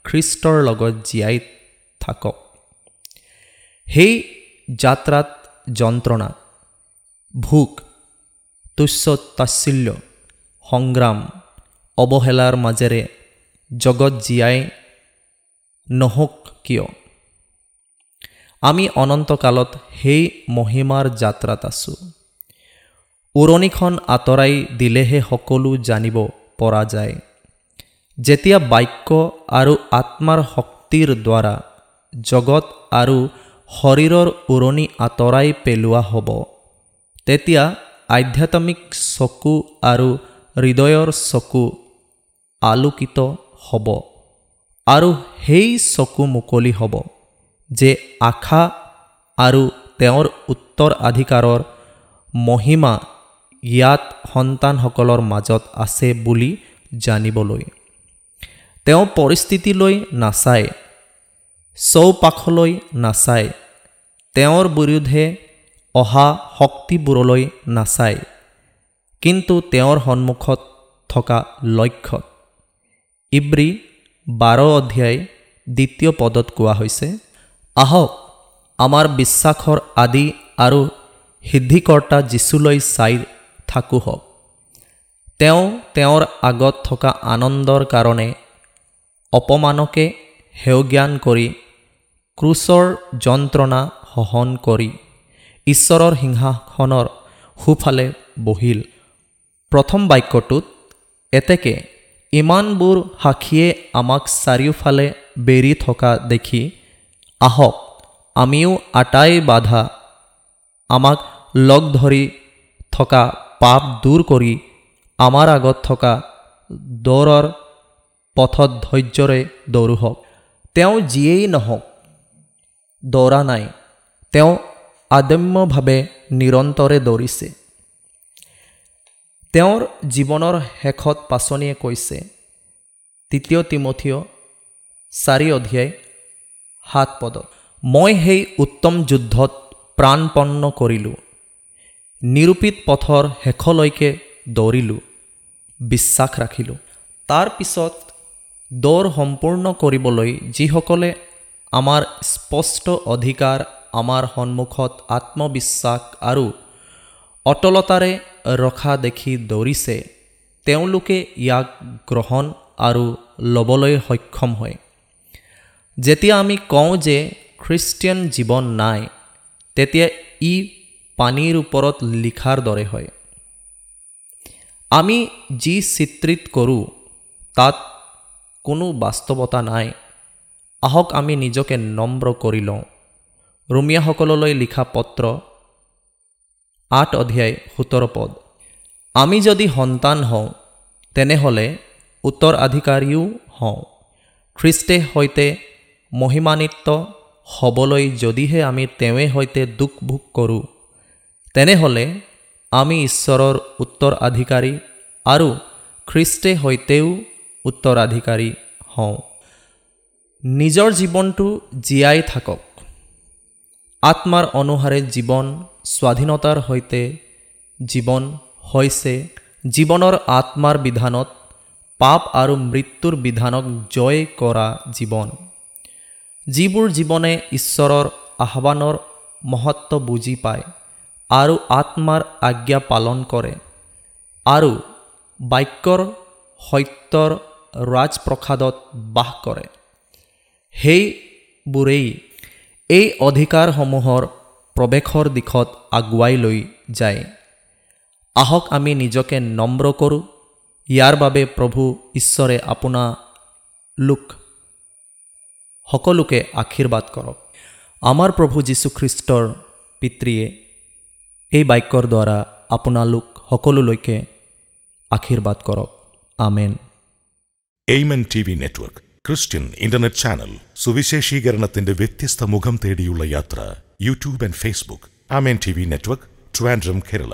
খ্ৰীষ্টৰ লগত জীয়াই থাকক। সেই যাত্ৰাত যন্ত্ৰণা ভোক তুচ্ছ সংগ্ৰাম, অৱহেলাৰ মাজেৰে জগত জীয়াই নহওক কিয়? আমি অনন্তকালত সেই মহিমাৰ যাত্ৰাত আছোঁ। উৰণিখন আঁতৰাই দিলেহে সকলো জানিব পৰা যায় যেতিয়া বাক্য আৰু আত্মাৰ শক্তিৰ দ্বাৰা জগত আৰু শৰীৰৰ উৰণি আঁতৰাই পেলোৱা হ'ব তেতিয়া আধ্যাত্মিক চকু আৰু হৃদয়ৰ চকু আলোকিত হ'ব আৰু সেই চকু মুকলি হ'ব যে আশা আৰু তেওঁৰ উত্তৰাধিকাৰৰ মহিমা ইয়াত সন্তানসকলৰ মাজত আছে বুলি জানিবলৈ। তেওঁ পৰিস্থিতিলৈ নাচায় চৌপাশলৈ নাচায় তেওঁৰ বিৰুদ্ধে অহা শক্তিবোৰলৈ নাচায় কিন্তু তেওঁৰ সন্মুখত থকা লক্ষ্যত। ইব্ৰী বাৰ অধ্যায় দ্বিতীয় পদত কোৱা হৈছে আহক আমাৰ বিশ্বাসৰ আদি আৰু সিদ্ধিকৰ্তা যীচুলৈ চাই থাকোঁ হওক তেওঁ তেওঁৰ আগত থকা আনন্দৰ কাৰণে অপমানকে সেউজ্ঞান কৰি ক্ৰুচৰ যন্ত্ৰণা সহন কৰি ঈশ্বৰৰ সিংহাসনৰ সোঁফালে বহিল। প্ৰথম বাক্যটোত এতেকে ইমানবোৰ সাক্ষীয়ে আমাক চাৰিওফালে বেৰি থকা দেখি আহক আমিও আটাই বাধা আমাক লগ ধৰি থকা পাপ দূৰ কৰি আমাৰ আগত থকা দৌৰৰ পথত ধৈৰ্যৰে দৌৰো হওক তেওঁ যিয়েই নহওক দৌৰা নাই তেওঁ আদম্যভাৱে নিৰন্তৰে দৌৰিছে। তেওঁৰ জীৱনৰ শেষত পাচনিয়ে কৈছে তৃতীয় তিমঠিয় চাৰি অধ্যায় সাত পদত মই সেই উত্তম যুদ্ধত প্ৰাণপন্ন কৰিলোঁ। নিৰূপিত পথৰ শেষলৈকে দৌৰিলোঁ বিশ্বাস ৰাখিলোঁ। তাৰ পিছত দৌৰ সম্পূৰ্ণ কৰিবলৈ যিসকলে আমাৰ স্পষ্ট অধিকাৰ আমাৰ সন্মুখত আত্মবিশ্বাস আৰু অটলতাৰে ৰখা দেখি দৌৰিছে তেওঁলোকে ইয়াক গ্ৰহণ আৰু ল'বলৈ সক্ষম হয়। যেতিয়া আমি কওঁ যে খ্ৰীষ্টিয়ান জীৱন নাই তেতিয়া ই পানীৰ ওপৰত লিখাৰ দৰে হয়। আমি যি চিত্ৰিত কৰোঁ, তাত কোনো বাস্তৱতা নাই। আহক আমি নিজকে নম্ৰ কৰি লওঁ। ৰুমিয়াসকললৈ লিখা পত্ৰ, আঠ অধ্যায়, সোতৰ পদ। আমি যদি সন্তান হওঁ, তেনেহ'লে উত্তৰাধিকাৰীও হওঁ। খ্ৰীষ্টে সৈতে মহিমানিত্ব হ'বলৈ যদিহে আমি তেওঁৱে সৈতে দুখ ভোগ কৰোঁ তেনেহ'লে আমি ঈশ্বৰৰ উত্তৰাধিকাৰী আৰু খ্ৰীষ্টে সৈতেও উত্তৰাধিকাৰী হওঁ। নিজৰ জীৱনটো জীয়াই থাকক। আত্মাৰ অনুসাৰে জীৱন স্বাধীনতাৰ সৈতে জীৱন হৈছে জীৱনৰ আত্মাৰ বিধানত পাপ আৰু মৃত্যুৰ বিধানক জয় কৰা জীৱন। যিবোৰ জীৱনে ঈশ্বৰৰ আহ্বানৰ মহত্ব বুজি পায় আৰু আত্মাৰ আজ্ঞা পালন কৰে। আৰু বাক্যৰ সত্যৰ ৰাজপ্ৰসাদত বাস কৰে। সেইবোৰেই এই অধিকাৰসমূহৰ প্ৰৱেশৰ দিশত আগুৱাই লৈ যায়। আহক আমি নিজকে নম্ৰ কৰোঁ। ইয়াৰ বাবে প্ৰভু ঈশ্বৰে আপোনালোক সকলোকে আশীৰ্বাদ কৰক। আমাৰ প্ৰভু যীশুখ্ৰীষ্টৰ পিতৃয়ে এই বাক্যৰ দ্বাৰা আপোনালোক সকলোলৈকে আশীৰ্বাদ কৰক amen amen T V network Christian internet channel സുവിശേഷീകരണത്തിന്റെ വ്യത്യസ്ത മുഖം തേടിയുള്ള യാത്ര YouTube and Facebook amen T V network Trivandrum Kerala